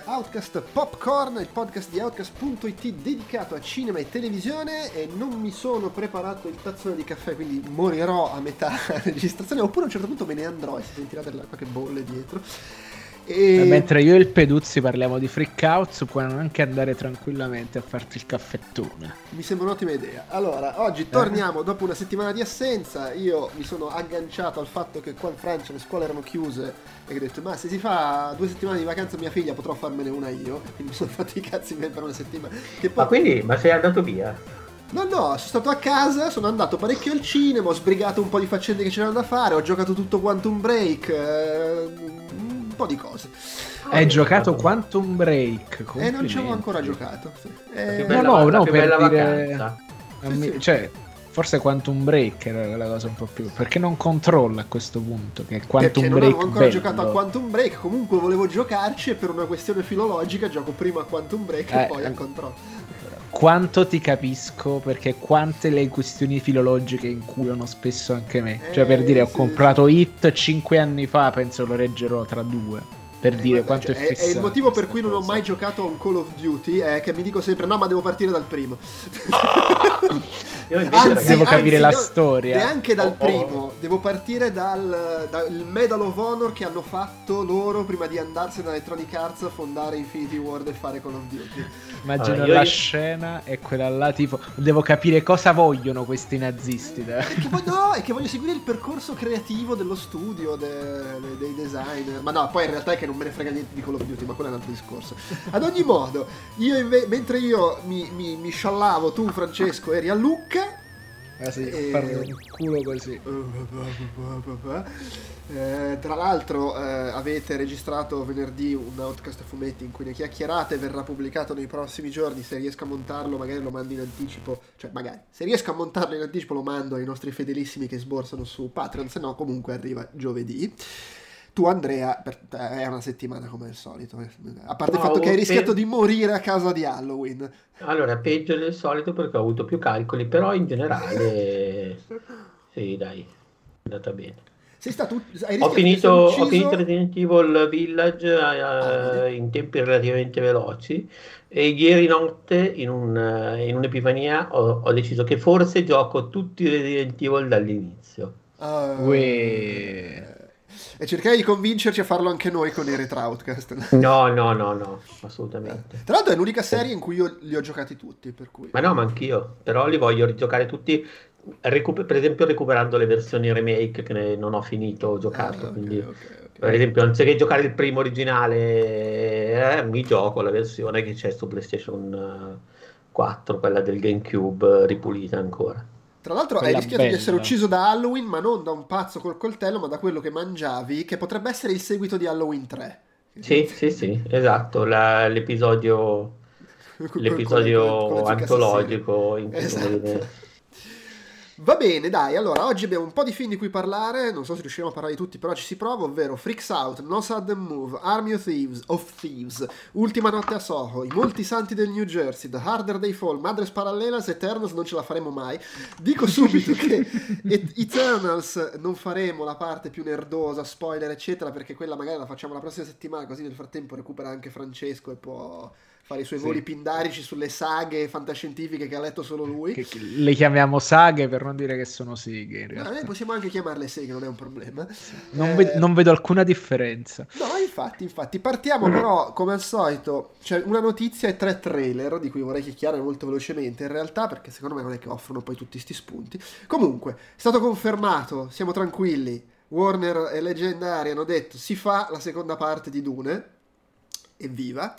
è Outcast Popcorn, il podcast di Outcast.it dedicato a cinema e televisione e non mi sono preparato il tazzone di caffè, quindi morirò a metà registrazione, oppure a un certo punto me ne andrò e si sentirà delle qualche bolle dietro. E... Mentre io e il Peduzzi parliamo di freak out, può anche andare tranquillamente a farti il caffettone. Mi sembra un'ottima idea. Allora, oggi torniamo eh? dopo una settimana di assenza. Io mi sono agganciato al fatto che qua in Francia le scuole erano chiuse e ho detto, ma se si fa due settimane di vacanza mia figlia potrò farmene una io. Quindi mi sono fatto i cazzi miei per una settimana. Che poi... Ma quindi, ma sei andato via? No, no, sono stato a casa, sono andato parecchio al cinema, ho sbrigato un po' di faccende che c'erano da fare, ho giocato tutto Quantum Break. Eh po' di cose. Hai giocato Quantum Break? Eh, non ci avevo ancora giocato. Sì. Eh, no, no, no, per dire... Sì, sì. Cioè, forse Quantum Break era la cosa un po' più perché non controlla a questo punto che Quantum perché Break non avevo ancora bello. giocato a Quantum Break comunque volevo giocarci e per una questione filologica gioco prima a Quantum Break eh, e poi a Control quanto ti capisco perché quante le questioni filologiche inculano spesso anche me. Cioè, per dire, ho eh, comprato Hit 5 anni fa, penso lo reggerò tra due per eh, dire quanto cioè, è fissato. È il motivo per cui non ho mai giocato a un Call of Duty, è che mi dico sempre no, ma devo partire dal primo. anzi, devo capire anzi, la no, storia. Neanche dal oh, oh. primo, devo partire dal, dal, Medal of Honor che hanno fatto loro prima di andarsene da Electronic Arts a fondare Infinity World e fare Call of Duty. Immagino allora, la io... scena e quella là tipo devo capire cosa vogliono questi nazisti. È che, voglio, no, è che voglio seguire il percorso creativo dello studio, de, de, dei designer. Ma no, poi in realtà è che non me ne frega niente di Call of Duty, ma quello è un altro discorso. Ad ogni modo, io inve- mentre io mi, mi, mi sciallavo, tu Francesco eri a Lucca. Ah sì, e... parlo il culo così. Eh, tra l'altro eh, avete registrato venerdì un outcast fumetti in cui ne chiacchierate, verrà pubblicato nei prossimi giorni, se riesco a montarlo magari lo mando in anticipo, cioè magari, se riesco a montarlo in anticipo lo mando ai nostri fedelissimi che sborsano su Patreon, se no comunque arriva giovedì. Tu Andrea, per te è una settimana come al solito, eh. a parte no, il fatto che hai rischiato pe... di morire a causa di Halloween. Allora, peggio del solito perché ho avuto più calcoli, però in generale... sì, dai, è andata bene. Sei stato, ho, finito, ho finito Resident Evil Village uh, ah, in tempi relativamente veloci e ieri notte in, un, in un'epifania ho, ho, deciso che forse gioco tutti i Resident Evil dall'inizio. Uh, e cercare di convincerci a farlo anche noi con i Retroutcast. No, no, no, no, assolutamente. Eh. Tra l'altro è l'unica serie in cui io li ho giocati tutti, per cui... Ma no, ma anch'io, però li voglio rigiocare tutti, recuper- per esempio recuperando le versioni remake che non ho finito giocato, ah, okay, quindi... Okay, okay. Per esempio, anziché giocare il primo originale, eh, mi gioco la versione che c'è su PlayStation 4, quella del GameCube ripulita ancora. Tra l'altro Quella hai rischiato bella. di essere ucciso da Halloween, ma non da un pazzo col coltello, ma da quello che mangiavi, che potrebbe essere il seguito di Halloween 3. Sì, sì, sì, esatto, la, l'episodio, l'episodio antologico in cui esatto. Va bene, dai, allora oggi abbiamo un po' di film di cui parlare, non so se riusciremo a parlare di tutti, però ci si prova, ovvero Freaks Out, No Sudden Move, Army of Thieves, of Thieves, Ultima Notte a Soho, I Molti Santi del New Jersey, The Harder They Fall, Madres Parallelas, Eternals non ce la faremo mai. Dico subito che Eternals non faremo la parte più nerdosa, spoiler eccetera, perché quella magari la facciamo la prossima settimana, così nel frattempo recupera anche Francesco e può fare i suoi sì. voli pindarici sulle saghe fantascientifiche che ha letto solo lui. Che, che le chiamiamo saghe per non dire che sono. In realtà. noi possiamo anche chiamarle seghe, non è un problema. Non, eh... vedo, non, vedo, alcuna differenza. No, infatti, infatti. Partiamo però, come al solito, c'è una notizia e tre trailer di cui vorrei chiacchierare molto velocemente, in realtà, perché secondo me non è che offrono poi tutti questi spunti. Comunque, è stato confermato, siamo tranquilli. Warner e Leggendari hanno detto si fa la seconda parte di Dune. Evviva!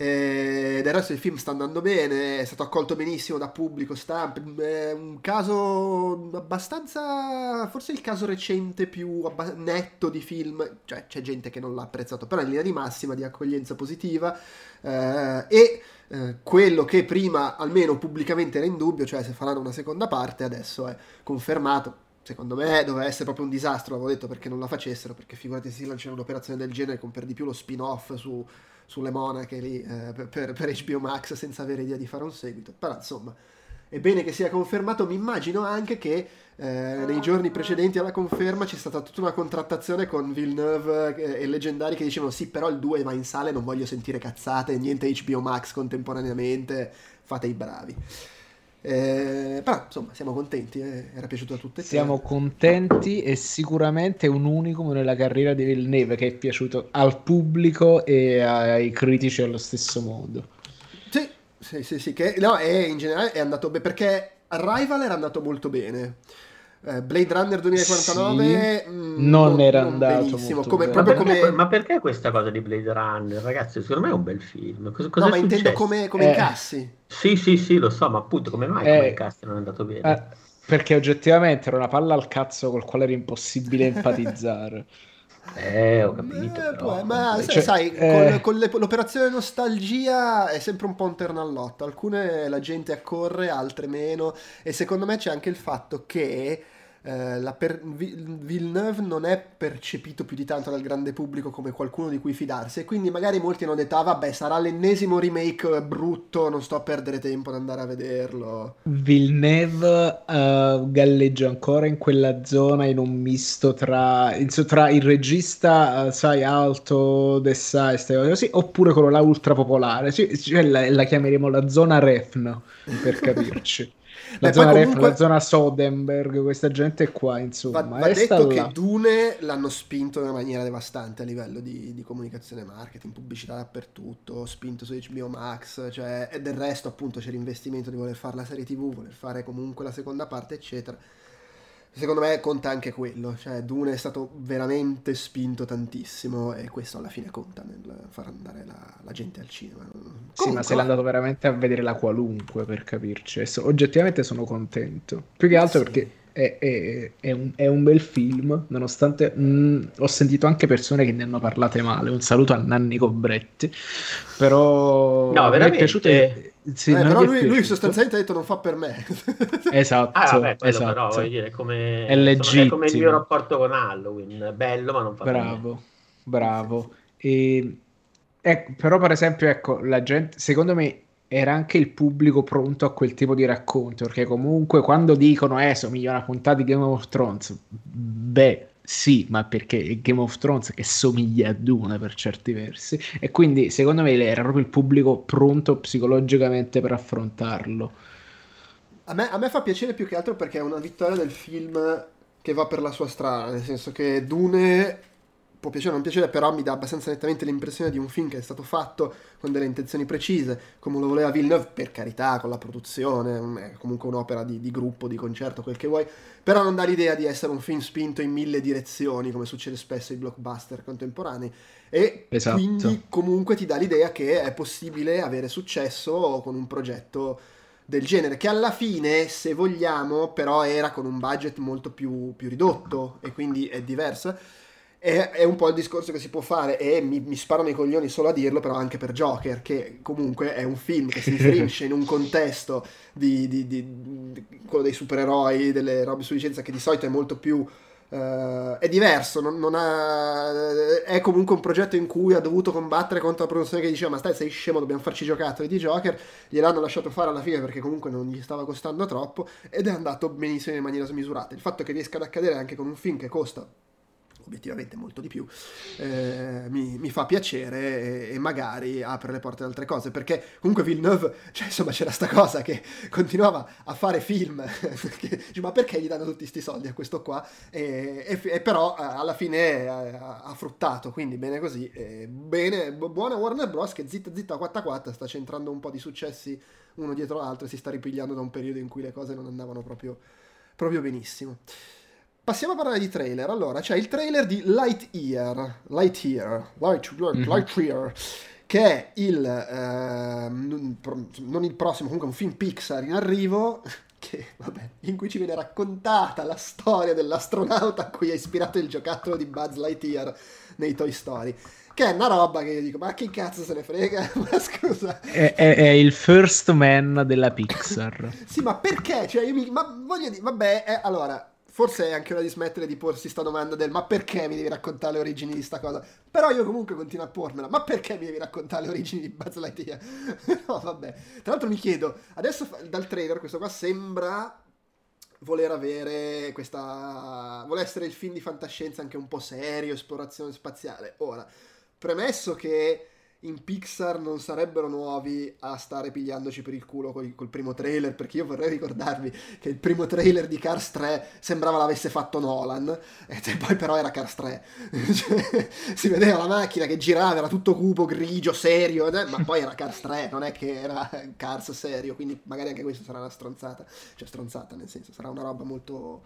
E del resto il film sta andando bene, è stato accolto benissimo da pubblico, stampa, è un caso abbastanza, forse il caso recente più abba- netto di film, cioè c'è gente che non l'ha apprezzato, però in linea di massima di accoglienza positiva eh, e eh, quello che prima almeno pubblicamente era in dubbio, cioè se faranno una seconda parte, adesso è confermato. Secondo me doveva essere proprio un disastro, l'avevo detto perché non la facessero, perché figurati se si lanciano un'operazione del genere con per di più lo spin-off su sulle monache lì eh, per, per, HBO Max senza avere idea di fare un seguito. Però insomma, è bene che sia confermato, mi immagino anche che eh, nei giorni precedenti alla conferma c'è stata tutta una contrattazione con Villeneuve eh, e Leggendari che dicevano sì però il 2 va in sale, non voglio sentire cazzate, niente HBO Max contemporaneamente, fate i bravi. Eh, però insomma siamo contenti, eh. era piaciuto a tutti. Siamo contenti e sicuramente un unicum nella carriera di Villeneuve che è piaciuto al pubblico e ai critici allo stesso modo. Sì, sì, sì, sì che no, è, in generale è andato bene perché Arrival era andato molto bene. Eh, Blade Runner 2049 sì, mh, mm, non, non, era non andato benissimo. Come, ma, perché, come... ma, perché, questa cosa di Blade Runner, ragazzi? Secondo me è un bel film. Cosa, cosa no, ma intendo come, come eh. incassi. Sì, sì, sì, lo so, ma appunto come mai eh, come incassi non è andato bene? Eh, perché oggettivamente era una palla al cazzo col quale era impossibile empatizzare. Eh, ho capito. Eh, però... ma cioè, sai, eh... con, con l'operazione nostalgia è sempre un po' un ternallotto. Alcune la gente accorre, altre meno. E secondo me c'è anche il fatto che eh, per- Villeneuve non è percepito più di tanto dal grande pubblico come qualcuno di cui fidarsi e quindi magari molti hanno detto ah vabbè sarà l'ennesimo remake brutto non sto a perdere tempo ad andare a vederlo. Villeneuve uh, galleggia ancora in quella zona in un misto tra, tra il regista uh, sai alto Dessai così oppure quello là ultra popolare. Sì, cioè la, la chiameremo la zona Refn per capirci la, zona comunque... Ref, la zona Sodenberg, questa gente qua, insomma. Va, va detto che Dune l'hanno spinto in una maniera devastante a livello di, di, comunicazione marketing, pubblicità dappertutto, spinto su HBO Max, cioè, e del resto appunto c'è l'investimento di voler fare la serie TV, voler fare comunque la seconda parte, eccetera secondo me conta anche quello, cioè Dune è stato veramente spinto tantissimo e questo alla fine conta nel far andare la, la gente al cinema. Comunque... Sì, ma se l'è andato veramente a vedere la qualunque per capirci, so, oggettivamente sono contento, più che altro sì. perché è, è, è, un, è, un, bel film, nonostante mh, mm, ho sentito anche persone che ne hanno parlate male. Un saluto a Nanni Cobretti, però no, veramente... mi è piaciuto. Sì, eh, però lui, lui, sostanzialmente ha detto non fa per me. esatto. Ah, vabbè, esatto. però voglio dire, come, è, insomma, è come il mio rapporto con Halloween, bello ma non fa bravo, per me. Bravo, e, ecco, però per esempio, ecco, la gente, secondo me era anche il pubblico pronto a quel tipo di racconto, perché comunque quando dicono eh somiglia a una puntata di Game of Thrones, beh sì, ma perché Game of Thrones che somiglia a Dune per certi versi, e quindi secondo me era proprio il pubblico pronto psicologicamente per affrontarlo. A me, a me fa piacere più che altro perché è una vittoria del film che va per la sua strada, nel senso che Dune può piacere o non piacere, però mi dà abbastanza nettamente l'impressione di un film che è stato fatto con delle intenzioni precise, come lo voleva Villeneuve, per carità, con la produzione, è comunque un'opera di, di, gruppo, di concerto, quel che vuoi, però non dà l'idea di essere un film spinto in mille direzioni, come succede spesso ai blockbuster contemporanei, e esatto. quindi comunque ti dà l'idea che è possibile avere successo con un progetto del genere, che alla fine, se vogliamo, però era con un budget molto più, più ridotto, e quindi è diverso è, è, un po' il discorso che si può fare e mi, mi sparano i coglioni solo a dirlo, però anche per Joker, che comunque è un film che si inserisce in un contesto di, di, di, di, quello dei supereroi, delle robe su licenza che di solito è molto più... Uh, è diverso, non, non ha, è comunque un progetto in cui ha dovuto combattere contro la produzione che diceva ma stai sei scemo dobbiamo farci giocattoli di Joker. Gliel'hanno lasciato fare alla fine perché comunque non gli stava costando troppo ed è andato benissimo in maniera smisurata. Il fatto che riesca ad accadere anche con un film che costa obiettivamente molto di più, eh, mi, mi, fa piacere e, e, magari apre le porte ad altre cose, perché comunque Villeneuve, cioè insomma c'era sta cosa che continuava a fare film, che, ma perché gli danno tutti questi soldi a questo qua? E, e, e però eh, alla fine ha, ha, fruttato, quindi bene così, bene, buona Warner Bros. che zitta zitta 4 sta centrando un po' di successi uno dietro l'altro e si sta ripigliando da un periodo in cui le cose non andavano proprio, proprio benissimo. Passiamo a parlare di trailer. Allora, c'è il trailer di Lightyear, Lightyear, Light, mm-hmm. Lightyear, che è il, eh, non il prossimo, comunque un film Pixar in arrivo, che, vabbè, in cui ci viene raccontata la storia dell'astronauta a cui ha ispirato il giocattolo di Buzz Lightyear nei Toy Story che è una roba che io dico, ma che cazzo se ne frega? ma scusa. È, è, è, il first man della Pixar. sì, ma perché? Cioè, io mi, ma voglio dire, vabbè, è, allora, forse è anche ora di smettere di porsi sta domanda del ma perché mi devi raccontare le origini di sta cosa? Però io comunque continuo a pormela, ma perché mi devi raccontare le origini di Buzz Lightyear? no, vabbè. Tra l'altro mi chiedo, adesso dal trailer questo qua sembra voler avere questa... vuole essere il film di fantascienza anche un po' serio, esplorazione spaziale. Ora, premesso che in Pixar non sarebbero nuovi a stare pigliandoci per il culo col, col, primo trailer, perché io vorrei ricordarvi che il primo trailer di Cars 3 sembrava l'avesse fatto Nolan, e poi però era Cars 3. cioè, si vedeva la macchina che girava, era tutto cupo, grigio, serio, eh, ma poi era Cars 3, non è che era Cars serio, quindi magari anche questa sarà una stronzata, cioè stronzata nel senso, sarà una roba molto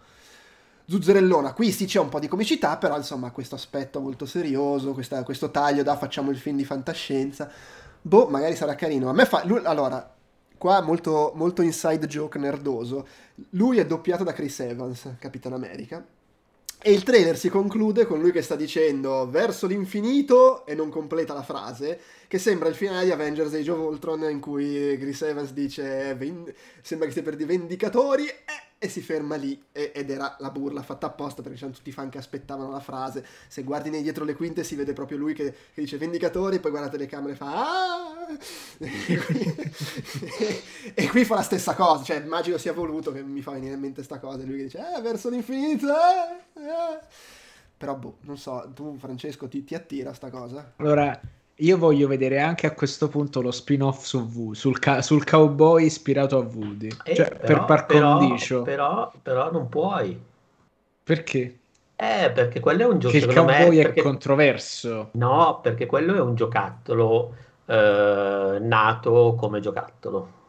zuzzerellona. Qui sì c'è un po' di comicità, però insomma questo aspetto molto serioso, questa, questo taglio da facciamo il film di fantascienza. Boh, magari sarà carino. A me fa... Lui, allora, qua molto, molto inside joke nerdoso. Lui è doppiato da Chris Evans, Capitan America. E il trailer si conclude con lui che sta dicendo verso l'infinito e non completa la frase, che sembra il finale di Avengers Age of Ultron in cui Chris Evans dice sembra che sia per dei vendicatori. Eh e si ferma lì ed era la burla fatta apposta perché c'erano tutti i fan che aspettavano la frase se guardi dietro le quinte si vede proprio lui che, che dice vendicatori poi guarda le camere e fa ah! e, qui, e, qui, fa la stessa cosa cioè immagino sia voluto che mi fa venire in mente sta cosa e lui che dice eh verso l'infinito eh, eh. però boh non so tu Francesco ti, ti attira sta cosa allora io voglio vedere anche a questo punto lo spin-off su v, sul, ca- sul cowboy ispirato a Woody. Eh, cioè, però, per par però, condicio. Però, però non puoi. Perché? Eh, perché quello è un gioco. Che il cowboy me, perché... è controverso. No, perché quello è un giocattolo eh, nato come giocattolo.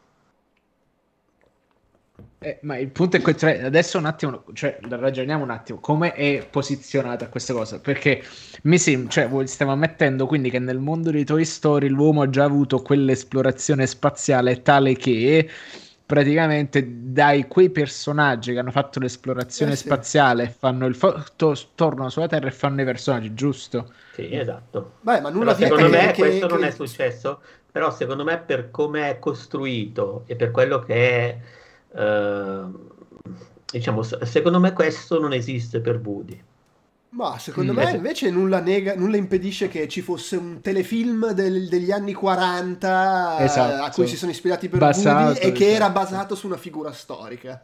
Eh, ma il punto è che cioè, adesso un attimo, cioè, ragioniamo un attimo, come è posizionata questa cosa? Perché mi sembra, cioè, voi stiamo ammettendo quindi che nel mondo di Toy Story l'uomo ha già avuto quell'esplorazione spaziale tale che praticamente dai quei personaggi che hanno fatto l'esplorazione eh sì. spaziale fanno il fo- tornano sulla Terra e fanno i personaggi, giusto? Sì, esatto. Beh, ma nulla secondo me che, questo che, non è successo, però secondo me per come è costruito e per quello che è Ehm, diciamo, secondo me questo non esiste per Woody. Ma secondo mm. me invece nulla, nega, nulla, impedisce che ci fosse un telefilm del, degli anni 40 esatto. a cui si sono ispirati per basato, Woody e che esatto. era basato su una figura storica.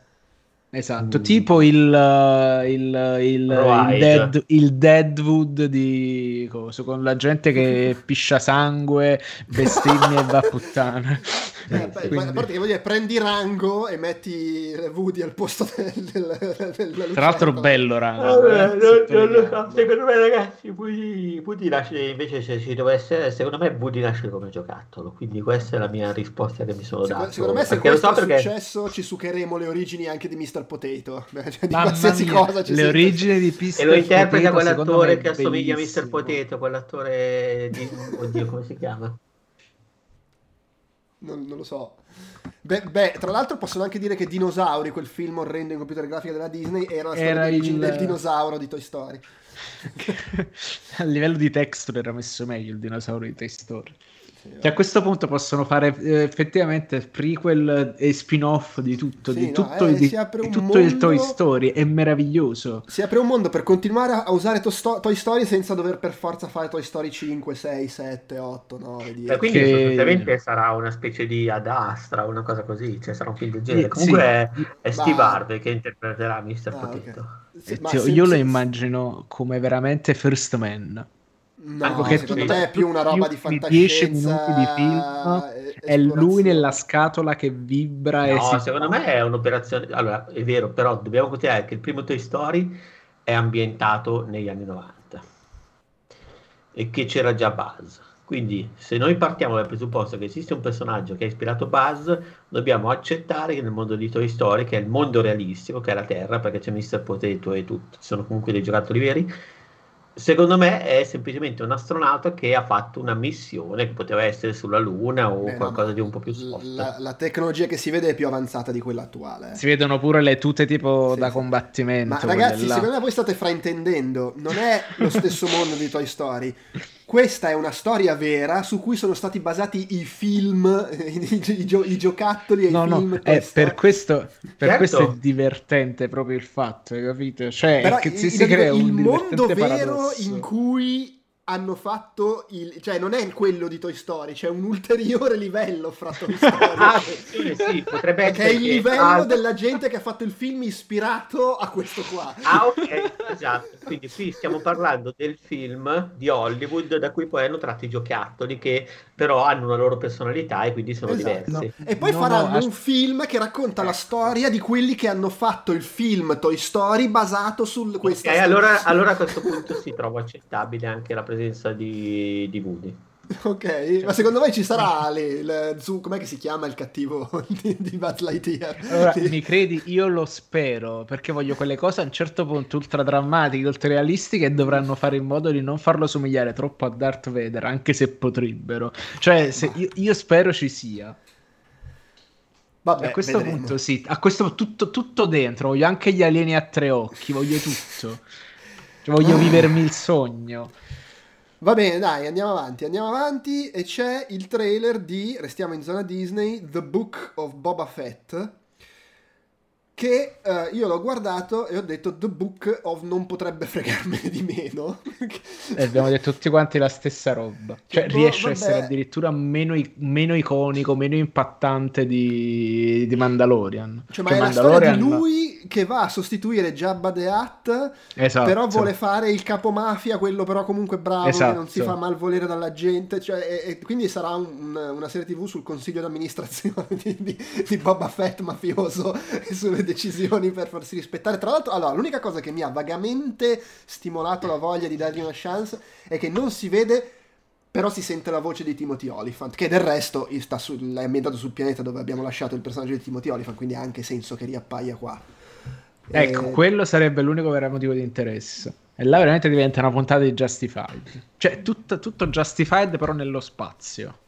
Esatto, mm. tipo il, il, il, il, dead, il, Deadwood di cosa, con la gente che piscia sangue, bestemmia e va a puttana. Eh, Quindi... A parte che voglio dire, prendi Rango e metti Woody al posto del, del, del Tra l'altro bello Rango. Vabbè, non, non lo so, secondo me ragazzi Woody, Woody nasce, invece se ci dovesse secondo me Woody nasce come giocattolo, quindi questa è la mia risposta che mi sono secondo, dato. Secondo me se questo so è perché... successo ci succheremo le origini anche di Mr. Potato, cioè, di qualsiasi mia, cosa ci Le origini di Mr. E lo interpreta quell'attore che assomiglia a Mr. Potato, quell'attore di... Oddio, come si chiama? Non, non lo so. Beh, beh, tra l'altro possono anche dire che Dinosauri, quel film orrendo in computer grafica della Disney, era la storia era il... del dinosauro di Toy Story. A livello di texture era messo meglio il dinosauro di Toy Story. Che a questo punto possono fare eh, effettivamente prequel e spin-off di tutto, sì, di no, tutto, eh, di, di tutto mondo, il Toy Story, è meraviglioso. Si apre un mondo per continuare a usare to- Toy Story senza dover per forza fare Toy Story 5, 6, 7, 8, 9, 10. Eh, quindi che... sostanzialmente sarà una specie di Ad Astra, una cosa così, cioè sarà un film del genere. Comunque sì. è, è Steve. Harvey che interpreterà Mr. Ah, Potato. Okay. Sì, io lo immagino come veramente First Man. No, che secondo me è più una roba di fantascienza. 10 minuti di film è lui nella scatola che vibra. No, e secondo fa... me è un'operazione. Allora, è vero, però dobbiamo considerare che il primo Toy Story è ambientato negli anni 90 e che c'era già Buzz. Quindi, se noi partiamo dal presupposto che esiste un personaggio che ha ispirato Buzz, dobbiamo accettare che nel mondo di Toy Story, che è il mondo realistico, che è la Terra, perché c'è Mr. Potato e tutti, sono comunque dei giocattoli veri Secondo me è semplicemente un astronauta che ha fatto una missione che poteva essere sulla Luna o Beh, qualcosa no, di un po' più soft. La, la, tecnologia che si vede è più avanzata di quella attuale. Si vedono pure le tute tipo sì, da sì. combattimento. Ma ragazzi, secondo me voi state fraintendendo. Non è lo stesso mondo di Toy Story. Questa è una storia vera su cui sono stati basati i film, i, i, gio- i giocattoli e no, i no, film. eh, per, questo, per certo. questo è divertente proprio il fatto, hai capito? Cioè, Però che si, si crea il un mondo vero paradosso. in cui hanno fatto il cioè non è quello di Toy Story c'è un ulteriore livello fra Toy Story. Ah, sì, potrebbe che è il livello ah, della gente che ha fatto il film ispirato a questo qua. Ah ok esatto. Quindi qui stiamo parlando del film di Hollywood da cui poi hanno tratto i giocattoli che però hanno una loro personalità e quindi sono Esatto. diversi. E poi No, faranno no, as- un film che racconta la storia di quelli che hanno fatto il film Toy Story basato su questa Ok, allora, allora a questo punto si trova accettabile anche la presenza di, di Woody. ok ma secondo me ci sarà le, il- su com'è che si chiama il cattivo di, di Buzz Lightyear Allora, Sì. mi credi? Io lo spero perché voglio quelle cose a un certo punto ultra drammatiche, ultra realistiche e dovranno fare in modo di non farlo somigliare troppo a Darth Vader, anche se potrebbero. Cioè, se- io, io spero ci sia. Vabbè, a questo vedremo. punto sì, a questo tutto, tutto dentro, voglio anche gli alieni a tre occhi, voglio tutto. Cioè, voglio vivermi il sogno. Va bene, dai, andiamo avanti, andiamo avanti e c'è il trailer di, restiamo in zona Disney, The Book of Boba Fett, che eh, io l'ho guardato e ho detto The Book of non potrebbe fregarmene di meno. E abbiamo detto tutti quanti la stessa roba. Cioè, Boh, riesce a vabbè. essere addirittura meno, meno iconico, meno impattante di, di Mandalorian. Cioè, ma è la storia Mandalorian- di lui che va a sostituire Jabba the Hutt, Esatto. però vuole fare il capomafia, quello però comunque bravo, Esatto. che non si fa malvolere dalla gente, cioè, e, e quindi sarà un- una serie tv sul consiglio d'amministrazione di, di, di Boba Fett mafioso e sulle decisioni per farsi rispettare. Tra l'altro, allora, l'unica cosa che mi ha vagamente stimolato la voglia di dargli una chance è che non si vede... Però si sente la voce di Timothy Olyphant, che del resto sta sul- è ambientato sul pianeta dove abbiamo lasciato il personaggio di Timothy Olyphant, quindi ha anche senso che riappaia qua. Ecco, Eh, quello sarebbe l'unico vero motivo di interesse. E là veramente diventa una puntata di Justified. Cioè, tutto, tutto Justified però nello spazio.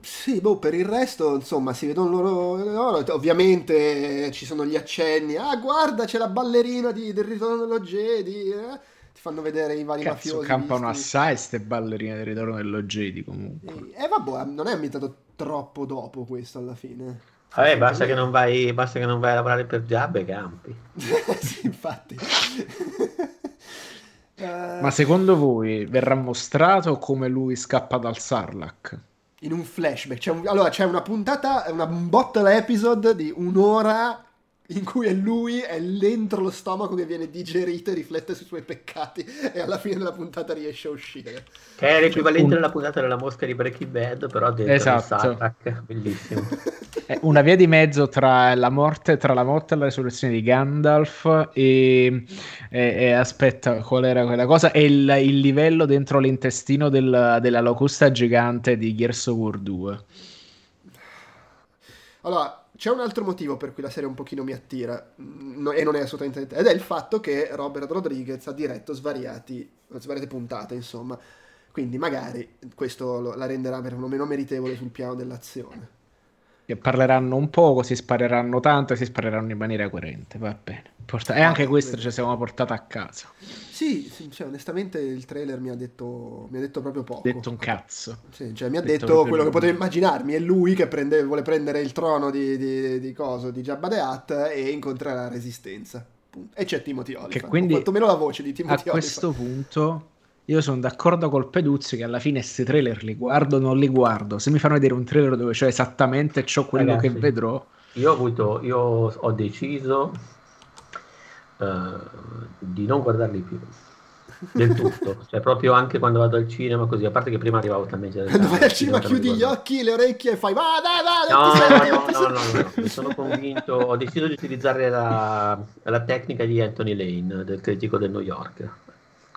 Sì, boh, per il resto, insomma, si vedono loro, loro- Ovviamente eh, ci sono gli accenni. Ah, guarda, c'è la ballerina di- del ritorno dello Jedi. eh. Ti fanno vedere i vari Cazzo, mafiosi. campano visti. assai ste ballerine del ritorno dello Jedi comunque. E vabbè, non è ambientato troppo dopo questo alla fine. Vabbè, basta che non vai, basta che non vai a lavorare per Jabba e campi. sì, infatti. Eh, Ma secondo voi verrà mostrato come lui scappa dal Sarlacc? In un flashback. C'è un- allora, c'è una puntata, una, un bottle episode di un'ora in cui è lui, è dentro lo stomaco che viene digerito e riflette sui suoi peccati e alla fine della puntata riesce a uscire. Che è l'equivalente della puntata della mosca di Breaking Bad, però dentro Esatto. Sarlacc. Bellissimo. È una via di mezzo tra la morte, tra la morte e la risurrezione di Gandalf e, e- e aspetta, qual era quella cosa? E il, il livello dentro l'intestino del- della locusta gigante di Gears of War 2. Allora, c'è un altro motivo per cui la serie un pochino mi attira mm, no- e non è assolutamente ed è il fatto che Robert Rodriguez ha diretto svariati, svariate puntate, insomma. Quindi magari questo lo- la renderà perlomeno meritevole sul piano dell'azione. Che parleranno un poco, si spareranno tanto e si spareranno in maniera coerente. Va bene. Porta- e anche Ah, questo bene. ci siamo portati a casa. Sì, sì, cioè, onestamente il trailer mi ha detto, mi ha detto proprio poco. Detto un cazzo. Sì, cioè, mi ha detto detto quello che potevo immaginarmi. È lui che prende- vuole prendere il trono di, di, di coso, di Jabba the Hutt e incontrerà la resistenza. Punto. E c'è Timothy Olyphant. Che quindi o quantomeno la voce di A Timothy questo Olyphant. punto io sono d'accordo col Peduzzi che alla fine questi trailer li guardo o non li guardo. Se mi fanno vedere un trailer dove c'è esattamente ciò quello Ragazzi. che vedrò, Io ho avuto, io ho deciso eh, di non guardarli più del tutto, cioè proprio anche quando vado al cinema così, a parte che prima arrivavo talmente Quando vai al cinema chiudi gli occhi, le orecchie e fai va dai vai, No, no, no, no, senti". no, no, mi sono convinto, ho deciso di utilizzare la, la tecnica di Anthony Lane, del critico del New York.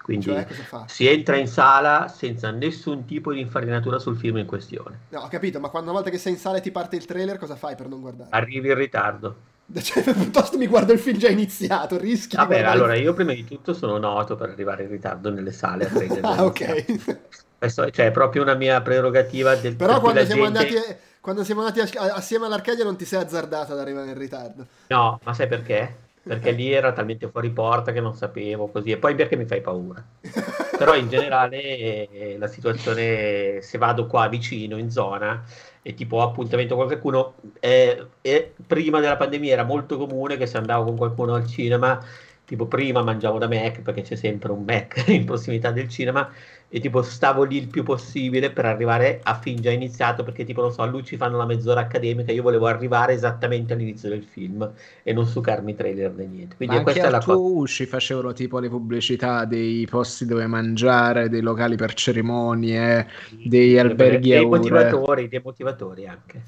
Quindi Cioè, si entra in sala senza nessun tipo di infarinatura sul film in questione. No, ho capito, ma quando una volta che sei in sala e ti parte il trailer, cosa fai per non guardare? Arrivi in ritardo. Cioè, piuttosto mi guardo il film già iniziato, rischi di Vabbè, allora io prima di tutto sono noto per arrivare in ritardo nelle sale a prendere Ah, ok. Questo cioè, è proprio una mia prerogativa del Però quando siamo, gente- andati, quando siamo andati assieme all'Arcadia non ti sei azzardato ad arrivare in ritardo. No, ma sai perché? Perché lì era talmente fuori porta che non sapevo così. E poi perché mi fai paura. Però in generale eh, la situazione, se vado qua vicino in zona e tipo ho appuntamento con qualcuno, eh, eh, prima della pandemia era molto comune che se andavo con qualcuno al cinema, tipo prima mangiavo da Mac perché c'è sempre un Mac in prossimità del cinema e tipo stavo lì il più possibile per arrivare a fin già iniziato perché tipo non so a lui ci fanno la mezz'ora accademica io volevo arrivare esattamente all'inizio del film e non succarmi trailer né niente. Quindi Ma questa anche è la cosa usci facevano tipo le pubblicità dei posti dove mangiare, dei locali per cerimonie, dei alberghi dei motivatori dei motivatori anche.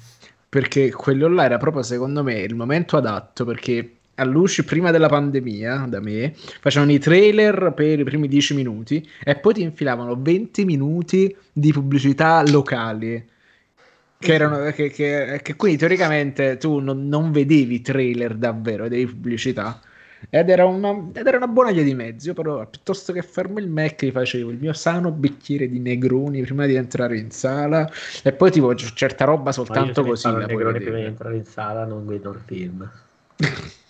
Perché quello là era proprio secondo me il momento adatto perché all'usci prima della pandemia, da me, facevano i trailer per i primi 10 minuti e poi ti infilavano 20 minuti di pubblicità locali. Che, erano, che, che, che quindi teoricamente tu non, non vedevi trailer davvero, vedevi pubblicità. Ed era, una, ed era una buona via di mezzo, però piuttosto che fermo il Mac mi facevo il mio sano bicchiere di negroni prima di entrare in sala e poi tipo certa roba ma io soltanto così fanno la il puoi negrone prima di entrare in sala non vedo il film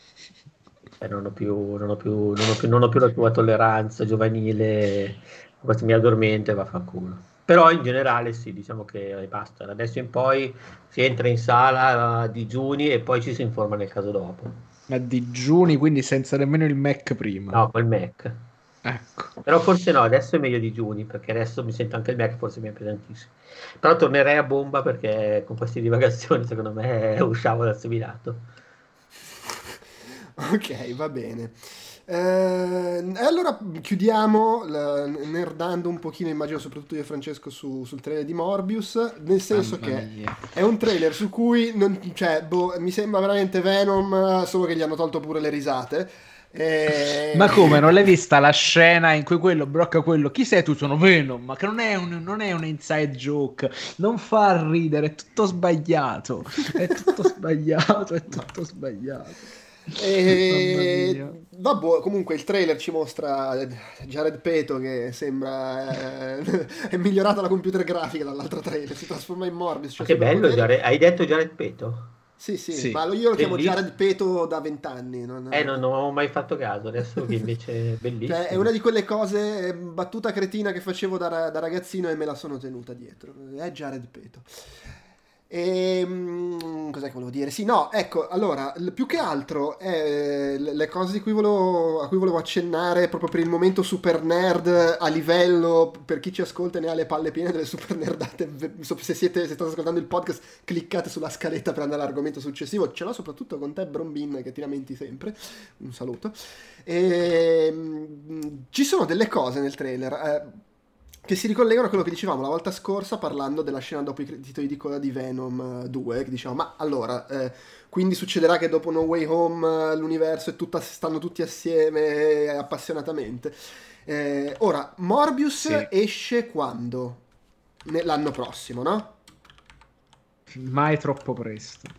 Cioè, non ho più, non ho più, non ho più, non ho più la tua tolleranza giovanile, questo mi addormenta e va a fa culo. Però in generale sì, diciamo che eh, basta, da adesso in poi si entra in sala a digiuni e poi ci si informa nel caso dopo. A digiuni, quindi senza nemmeno il Mac prima. No, col Mac. Ecco. Però forse no, adesso è meglio digiuni, perché adesso mi sento anche il Mac, forse mi è pesantissimo. Però tornerei a bomba perché con queste divagazioni secondo me usciamo dal seminato. Ok, va bene. Eh, e allora chiudiamo la- nerdando un pochino, immagino soprattutto io e Francesco, su- sul trailer di Morbius, nel senso Mamma che mia. è un trailer su cui non- cioè, boh, mi sembra veramente Venom, solo che gli hanno tolto pure le risate. E- Ma come, non l'hai vista la scena in cui quello brocca quello? Chi sei tu? Sono Venom, ma che non è un, non è un inside joke, non fa ridere, è tutto sbagliato, è tutto sbagliato, è tutto sbagliato. E... Mia. Vabbè, comunque il trailer ci mostra Jared Peto che sembra eh, è migliorata la computer grafica dall'altro trailer, si trasforma in Morbius. cioè che bello, Jared- hai detto Jared Peto? Sì, sì, Sì. ma lo- io lo chiamo Bellissimo. Jared Peto da vent'anni. non- Eh, non, non ho mai fatto caso, adesso che invece è bellissimo. Cioè, è una di quelle cose, eh, battuta cretina che facevo da, da ragazzino e me la sono tenuta dietro. È Jared Peto. E mm, cos'è che volevo dire? Sì, no, ecco, allora, più che altro eh, le cose cui volevo, a cui volevo accennare proprio per il momento super nerd a livello, per chi ci ascolta e ne ha le palle piene delle super nerdate, se siete, se state ascoltando il podcast, cliccate sulla scaletta per andare all'argomento successivo, ce l'ho soprattutto con te Brombin che ti lamenti sempre, un saluto. E, mm, ci sono delle cose nel trailer eh, che si ricollegano a quello che dicevamo la volta scorsa parlando della scena dopo i titoli di coda di Venom eh, 2, che dicevamo, ma allora, eh, quindi succederà che dopo No Way Home eh, l'universo è tutta, stanno tutti assieme eh, appassionatamente. Eh, ora, Morbius Sì. esce quando? L'anno prossimo, no? Mai troppo presto,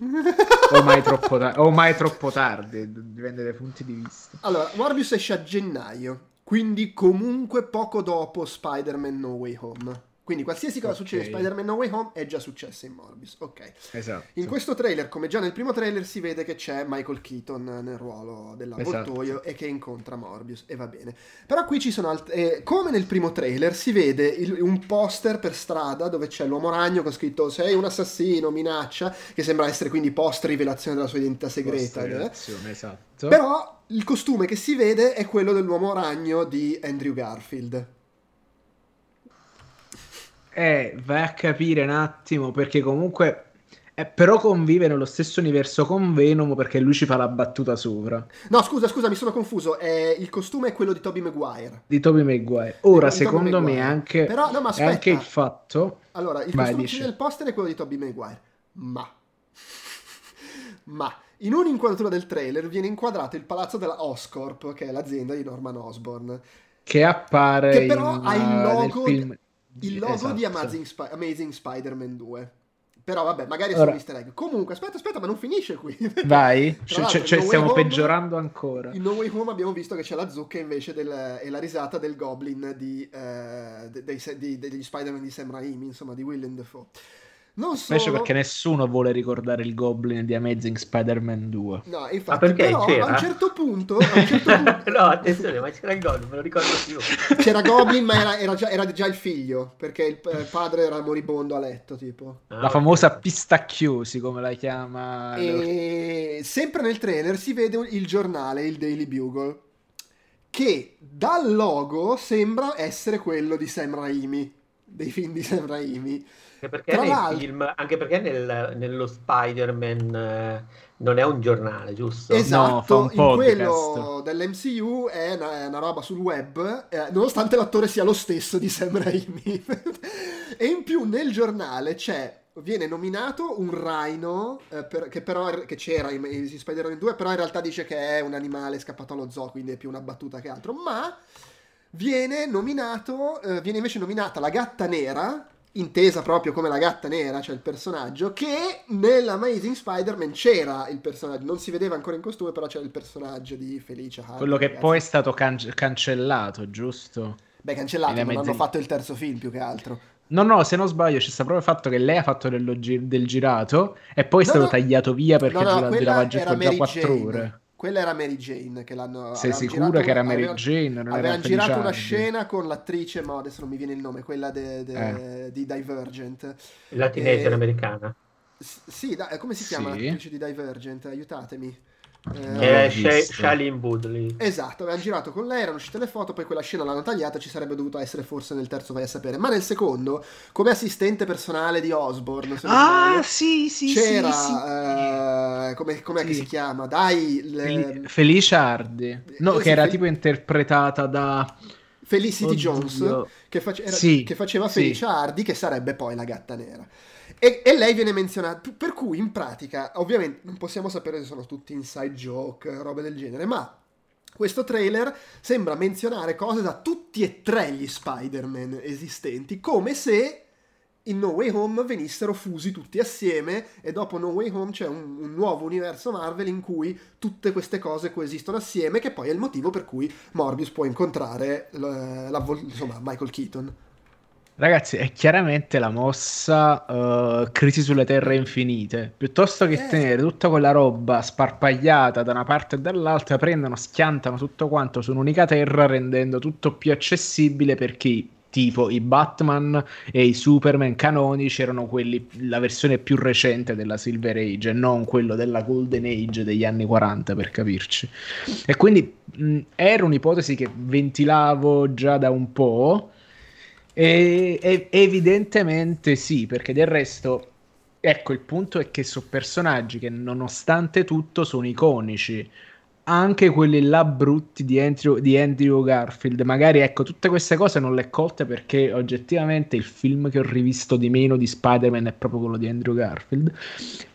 o mai troppo, ta- o mai troppo tardi, dipende dai punti di vista. Allora, Morbius esce a gennaio, quindi comunque poco dopo Spider-Man No Way Home. Quindi qualsiasi cosa Ok. succede in Spider-Man No Way Home è già successa in Morbius. Ok. Esatto. In questo trailer, come già nel primo trailer, si vede che c'è Michael Keaton nel ruolo dell'avvoltoio Esatto. e che incontra Morbius e va bene. Però qui ci sono alt- eh, come nel primo trailer si vede il- un poster per strada dove c'è l'uomo ragno con scritto sei un assassino, minaccia, che sembra essere quindi post rivelazione della sua identità segreta. eh. Post-reazione, esatto. Però il costume che si vede è quello dell'uomo ragno di Andrew Garfield. Eh, vai a capire un attimo perché comunque eh, però convive nello stesso universo con Venom perché lui ci fa la battuta sopra No, scusa, scusa, mi sono confuso. È- il costume è quello di Tobey Maguire. di Tobey Maguire. Ora, secondo me Maguire. anche Però, no, ma è anche il fatto Allora, il Vai, costume del poster è quello di Tobey Maguire, ma... ma in un'inquadratura del trailer viene inquadrato il palazzo della Oscorp, che è l'azienda di Norman Osborn, che appare che però in, ha il nel logo, il logo Esatto. di Amazing, Spi- Amazing Spider-Man 2. Però vabbè, magari è Ora- easter egg. Comunque, aspetta, aspetta, ma non finisce qui. Vai? Cioè, cioè, No stiamo Home- peggiorando ancora. In No Way Home abbiamo visto che c'è la zucca invece del, e la risata del Goblin di, eh, de- dei- di- degli Spider-Man di Sam Raimi, insomma, di Willem Dafoe. Non solo... Specie perché nessuno vuole ricordare il Goblin di Amazing Spider-Man 2. No, infatti, però c'era? a un certo punto... Un certo punto... no, attenzione, ma c'era il Goblin, me lo ricordo più. c'era Goblin, ma era, era, già, era, già, il figlio, perché il padre era moribondo a letto, tipo. Ah, la famosa pistacchiosi, come la chiama... E... Sempre nel trailer si vede il giornale, il Daily Bugle, che dal logo sembra essere quello di Sam Raimi, dei film di Sam Raimi. Anche perché, Tra nei film, anche perché nel, nello Spider-Man eh, non è un giornale, giusto? Esatto, no, in quello dell'MCU è una, è una, roba sul web, eh, nonostante l'attore sia lo stesso di Sam Raimi. e in più nel giornale c'è viene nominato un rhino eh, per, che però che c'era in, in Spider-Man 2 però in realtà dice che è un animale scappato allo zoo quindi è più una battuta che altro ma viene nominato eh, viene invece nominata la gatta nera intesa proprio come la gatta nera, cioè il personaggio, che nell'Amazing Spider-Man c'era il personaggio, non si vedeva ancora in costume, però c'era il personaggio di Felicia Hardy. Quello che ragazzi. poi è stato can- cancellato, giusto? Beh, cancellato, non Amazing... hanno fatto il terzo film più che altro. No, no, se non sbaglio c'è stato proprio il fatto che lei ha fatto dello, del girato e poi è no, stato no, tagliato via perché no, no, girava già 4 ore. Quella era Mary Jane che l'hanno... Sei sicura che era Mary aveva, Jane? Non avevano girato una scena con l'attrice, ma adesso non mi viene il nome, quella de, de, eh. di Divergent. La teenager e... americana. sì, da, come si chiama sì. l'attrice di Divergent? Aiutatemi. Eh, eh Shailene Woodley. Esatto, avevano girato con lei, erano uscite le foto, poi quella scena l'hanno tagliata, ci sarebbe dovuto essere forse nel terzo, vai a sapere. Ma nel secondo, come assistente personale di Osborne, ah, sbaglio, sì, sì, c'era, sì, sì. Uh, come, com'è sì. che si chiama? Dai, le... Felicia Hardy, no, eh, che era Fel... tipo interpretata da... Felicity Oddio. Jones, che, face... era... sì, che faceva Felicia Hardy, che sarebbe poi la gatta nera. E, e, lei viene menzionata, per cui in pratica, ovviamente non possiamo sapere se sono tutti inside joke, robe del genere, ma questo trailer sembra menzionare cose da tutti e tre gli Spider-Man esistenti, come se in No Way Home venissero fusi tutti assieme e dopo No Way Home c'è un, un, nuovo universo Marvel in cui tutte queste cose coesistono assieme, che poi è il motivo per cui Morbius può incontrare la, la, insomma, Michael Keaton. Ragazzi, è chiaramente la mossa uh, Crisi sulle terre infinite. Piuttosto che eh. tenere tutta quella roba sparpagliata da una parte e dall'altra, prendono, schiantano tutto quanto su un'unica terra, rendendo tutto più accessibile per chi tipo i Batman e i Superman canonici erano quelli la versione più recente della Silver Age e non quello della Golden Age degli anni 40 per capirci e quindi mh, era un'ipotesi che ventilavo già da un po' E, e, evidentemente sì, perché del resto, ecco, il punto è che sono personaggi che nonostante tutto sono iconici. Anche quelli là brutti di Andrew, di Andrew Garfield, magari ecco, tutte queste cose non le ho colte perché oggettivamente il film che ho rivisto di meno di Spider-Man è proprio quello di Andrew Garfield.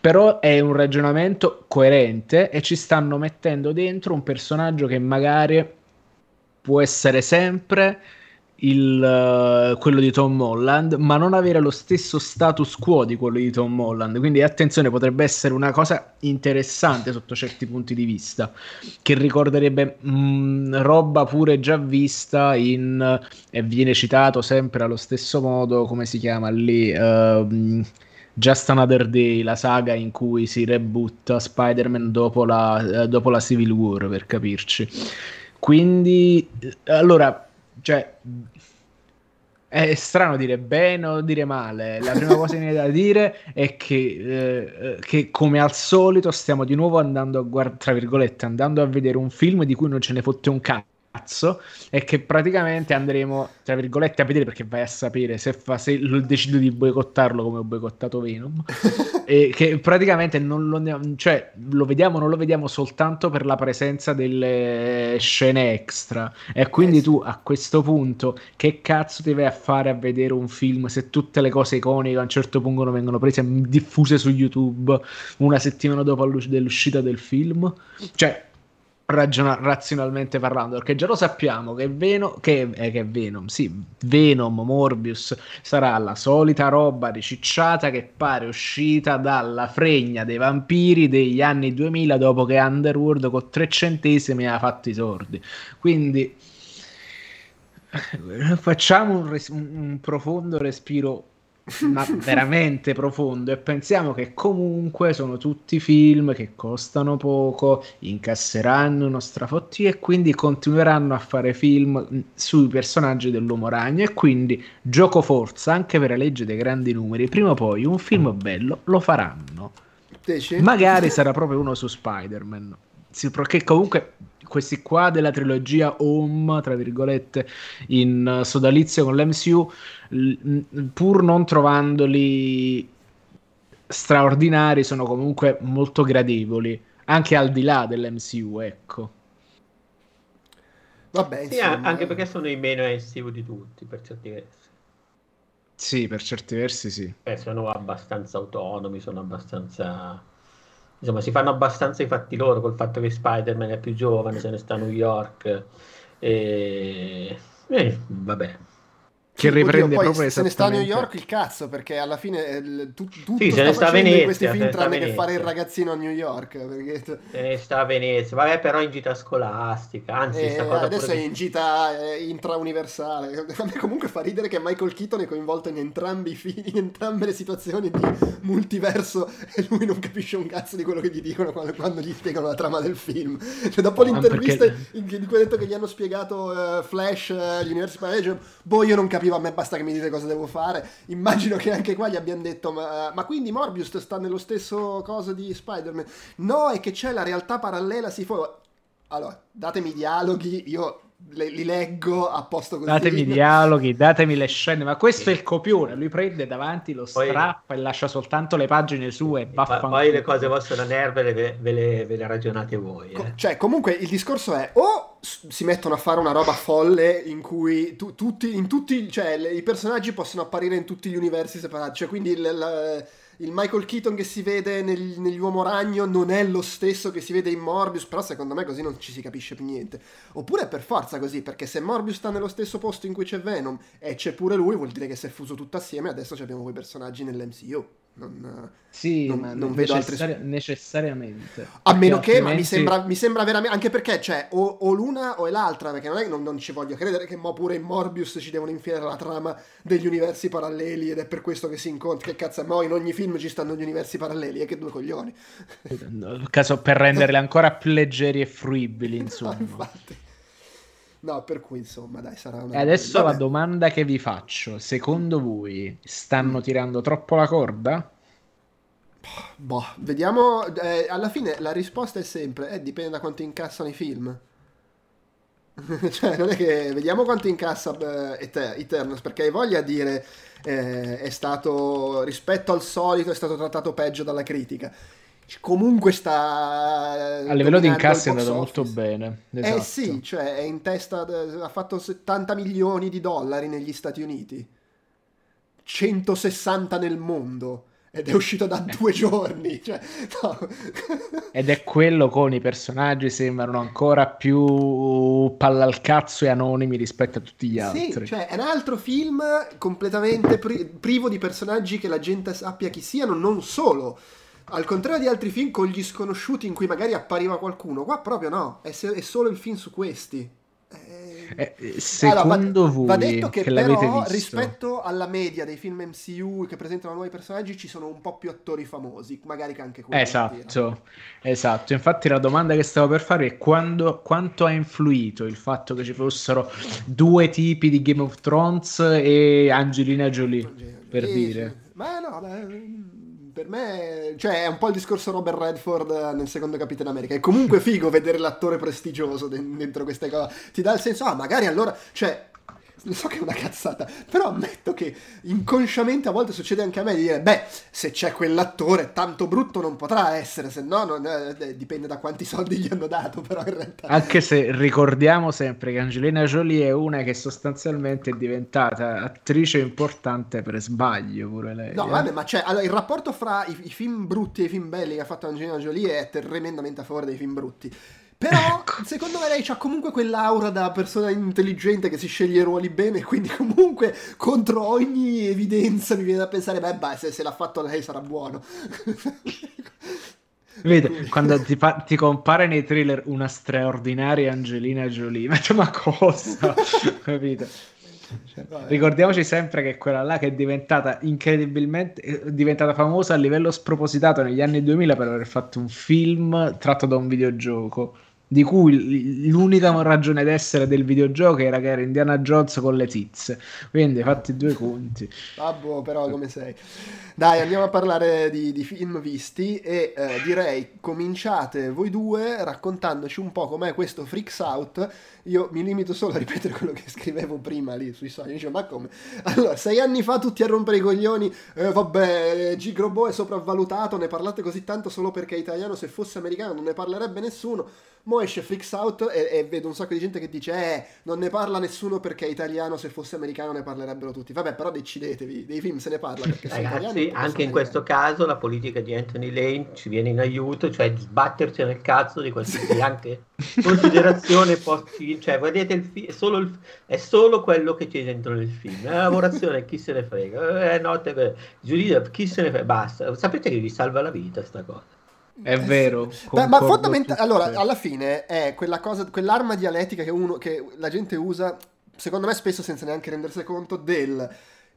Però è un ragionamento coerente e ci stanno mettendo dentro un personaggio che magari può essere sempre il, uh, quello di Tom Holland, ma non avere lo stesso status quo di quello di Tom Holland. Quindi attenzione, potrebbe essere una cosa interessante sotto certi punti di vista, che ricorderebbe mh, mm, roba pure già vista in e viene citato sempre allo stesso modo, come si chiama lì? Uh, Just Another Day, la saga in cui si rebutta Spider-Man dopo la, uh, dopo la Civil War, per capirci. Quindi, allora, cioè, è strano dire bene o dire male. La prima cosa che mi viene da dire è che, eh, che, come al solito, stiamo di nuovo andando a guardare, tra virgolette, andando a vedere un film di cui non ce ne fotte un cazzo cazzo e che praticamente andremo tra virgolette a vedere perché vai a sapere se, fa, se decido di boicottarlo come ho boicottato Venom. E che praticamente non lo, cioè, lo vediamo non lo vediamo soltanto per la presenza delle scene extra. E quindi eh tu a questo punto che cazzo ti vai a fare a vedere un film se tutte le cose iconiche a un certo punto non vengono prese e diffuse su YouTube una settimana dopo l'uscita del film? Cioè ragiona- razionalmente parlando, perché già lo sappiamo che, Venom, che, eh, che Venom, sì, Venom, Morbius sarà la solita roba ricicciata che pare uscita dalla fregna dei vampiri degli anni 2000 dopo che Underworld con tre centesimi ha fatto i sordi. Quindi facciamo un, res- un profondo respiro ma veramente profondo e pensiamo che comunque sono tutti film che costano poco, incasseranno uno strafotti e quindi continueranno a fare film sui personaggi dell'uomo ragno e quindi gioco forza anche per la legge dei grandi numeri, prima o poi un film bello lo faranno. Magari sarà proprio uno su Spider-Man. Perché comunque questi qua della trilogia Home, tra virgolette, in sodalizio con l'MCU, pur non trovandoli straordinari, sono comunque molto gradevoli, anche al di là dell'MCU, ecco. Vabbè, sì, anche perché sono i meno MCU di tutti, per certi versi. Sì, per certi versi sì. Eh, sono abbastanza autonomi, sono abbastanza insomma, si fanno abbastanza i fatti loro col fatto che Spider-Man è più giovane, se ne sta a New York. E, e vabbè, che riprende Oddio, proprio se ne sta a New York il cazzo perché alla fine eh, tu, tutto sì, se ne sta a Venezia, questi film tranne che fare il ragazzino a New York perché... se ne sta a Venezia. Vabbè però in gita scolastica anzi eh, adesso è in gita eh, intrauniversale. A me comunque fa ridere che Michael Keaton è coinvolto in entrambi i film in entrambe le situazioni di multiverso e lui non capisce un cazzo di quello che gli dicono quando, quando gli spiegano la trama del film. Cioè dopo l'intervista perché... in cui ha detto che gli hanno spiegato uh, Flash uh, gli universi paralleli boh io non capisco capivo, a me basta che mi dite cosa devo fare. Immagino che anche qua gli abbiano detto, ma, ma quindi Morbius sta nello stesso cosa di Spider-Man? No, è che c'è la realtà parallela, si fa... Allora, datemi dialoghi, io le, li leggo a posto così. Datemi i dialoghi, datemi le scene, ma questo sì. è il copione, lui prende davanti, lo strappa poi, e lascia soltanto le pagine sue. Ma, poi le cose vostre nerve ve, ve, le, ve le ragionate voi. Eh. Cioè, comunque il discorso è o si mettono a fare una roba folle in cui tu, tutti, in tutti, cioè, le, i personaggi possono apparire in tutti gli universi separati, cioè quindi... Le, le, il Michael Keaton che si vede nel, negli Uomo Ragno non è lo stesso che si vede in Morbius, però secondo me così non ci si capisce più niente. Oppure è per forza così, perché se Morbius sta nello stesso posto in cui c'è Venom e c'è pure lui, vuol dire che si è fuso tutto assieme e adesso abbiamo quei personaggi nell'MCU. Non, sì, non, non vedo necessari- altri... necessariamente. A meno che, altrimenti... ma mi sembra, mi sembra, veramente. Anche perché, cioè, o, o l'una o è l'altra. Perché non è che non, non, ci voglio credere che mo pure in Morbius ci devono infilare la trama degli universi paralleli. Ed è per questo che si incontra. Che cazzo, mo in ogni film ci stanno gli universi paralleli. E che due coglioni. No, caso per renderli ancora più leggeri e fruibili, insomma. No, infatti. No, per cui insomma, dai, sarà una. E adesso Vabbè. la domanda che vi faccio: secondo voi stanno tirando troppo la corda? Boh, vediamo. Eh, alla fine la risposta è sempre: eh, dipende da quanto incassano i film. cioè, non è che vediamo quanto incassa eh, Eternals, perché hai voglia di dire eh, è stato rispetto al solito, è stato trattato peggio dalla critica comunque sta a livello di incassi è andato molto bene eh esatto. eh sì cioè è in testa ha fatto 70 milioni di dollari negli Stati Uniti. 160 nel mondo. Ed è uscito da due giorni cioè, no. ed è quello con i personaggi sembrano ancora più palla al cazzo e anonimi rispetto a tutti gli altri. sì, cioè è un altro film completamente pri- privo di personaggi che la gente sappia chi siano non solo al contrario di altri film con gli sconosciuti in cui magari appariva qualcuno, qua proprio no, è, se- è solo il film su questi. Eh, eh secondo allora, va, voi va detto che, che però rispetto alla media dei film MCU che presentano nuovi personaggi ci sono un po' più attori famosi magari che anche quelli esatto esatto. Infatti la domanda che stavo per fare è quando, quanto ha influito il fatto che ci fossero due tipi di Game of Thrones e Angelina Jolie per sì, dire? Sì. ma no beh per me, cioè, è un po' il discorso Robert Redford nel secondo Capitan America. È comunque figo vedere l'attore prestigioso dentro queste cose. Ti dà il senso, ah, magari allora, cioè, lo so che è una cazzata, però ammetto che inconsciamente a volte succede anche a me di dire, beh, se c'è quell'attore, tanto brutto non potrà essere, se no non, eh, dipende da quanti soldi gli hanno dato, però in realtà... Anche se ricordiamo sempre che Angelina Jolie è una che sostanzialmente è diventata attrice importante per sbaglio pure lei. No, eh? vabbè, ma c'è, allora, il rapporto fra i, i film brutti e i film belli che ha fatto Angelina Jolie è tremendamente a favore dei film brutti. Però ecco. secondo me lei ha comunque quell'aura da persona intelligente che si sceglie i ruoli bene, quindi comunque contro ogni evidenza mi viene da pensare, beh, beh se, se l'ha fatto lei sarà buono. Vedi, quando ti, fa, ti, compare nei thriller una straordinaria Angelina Jolie, ma, ma cosa? Capito? Cioè, ricordiamoci sempre che quella là che è diventata incredibilmente è diventata famosa a livello spropositato negli anni 2000 per aver fatto un film tratto da un videogioco di cui l'unica ragione d'essere del videogioco era che era Indiana Jones con le tizze. Quindi fatti due conti. Vabbè, però come sei. Dai, andiamo a parlare di, di film visti e eh, direi cominciate voi due raccontandoci un po' com'è questo Freaks Out. Io mi limito solo a ripetere quello che scrivevo prima lì sui social. Dicevo, ma come? Allora, sei anni fa tutti a rompere i coglioni, eh, vabbè, Gigrobo è sopravvalutato, ne parlate così tanto solo perché è italiano, se fosse americano non ne parlerebbe nessuno. Mo esce Freaks Out e, e, vedo un sacco di gente che dice eh, non ne parla nessuno perché è italiano, se fosse americano ne parlerebbero tutti. Vabbè, però decidetevi, dei film se ne parla perché sono Ragazzi, anche in questo caso la politica di Anthony Lane ci viene in aiuto, cioè di sbatterci nel cazzo di qualsiasi anche considerazione post film, cioè vedete il film, è solo, il, è solo quello che c'è dentro nel film, la lavorazione chi se ne frega, eh, notte, giudizio, chi se ne frega, basta, sapete che vi salva la vita sta cosa. È vero. Beh, ma fondamentalmente, allora, alla fine è quella cosa, quell'arma dialettica che, uno, che la gente usa, secondo me spesso senza neanche rendersi conto, del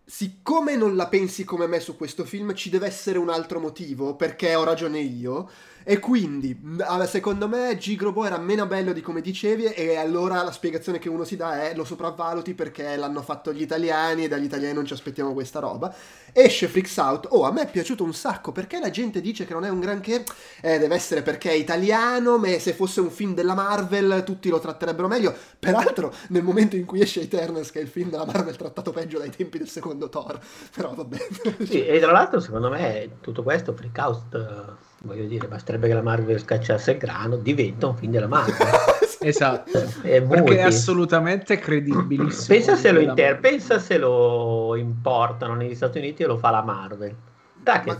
siccome non la pensi come me su questo film, ci deve essere un altro motivo, perché ho ragione io. E quindi, secondo me, Gigrobo era meno bello di come dicevi e allora la spiegazione che uno si dà è lo sopravvaluti perché l'hanno fatto gli italiani e dagli italiani non ci aspettiamo questa roba. Esce Freaks Out, oh a me è piaciuto un sacco, perché la gente dice che non è un granché? Eh, deve essere perché è italiano, ma se fosse un film della Marvel tutti lo tratterebbero meglio. Peraltro, nel momento in cui esce Eternals, che è il film della Marvel trattato peggio dai tempi del secondo Thor, però vabbè. Sì, e tra l'altro secondo me tutto questo, Freak Out voglio dire, basterebbe che la Marvel scacciasse il grano, diventa un film della Marvel. esatto, è perché è assolutamente credibilissimo. Pensa se, lo inter- pensa se lo importano negli Stati Uniti e lo fa la Marvel. Dai che ma,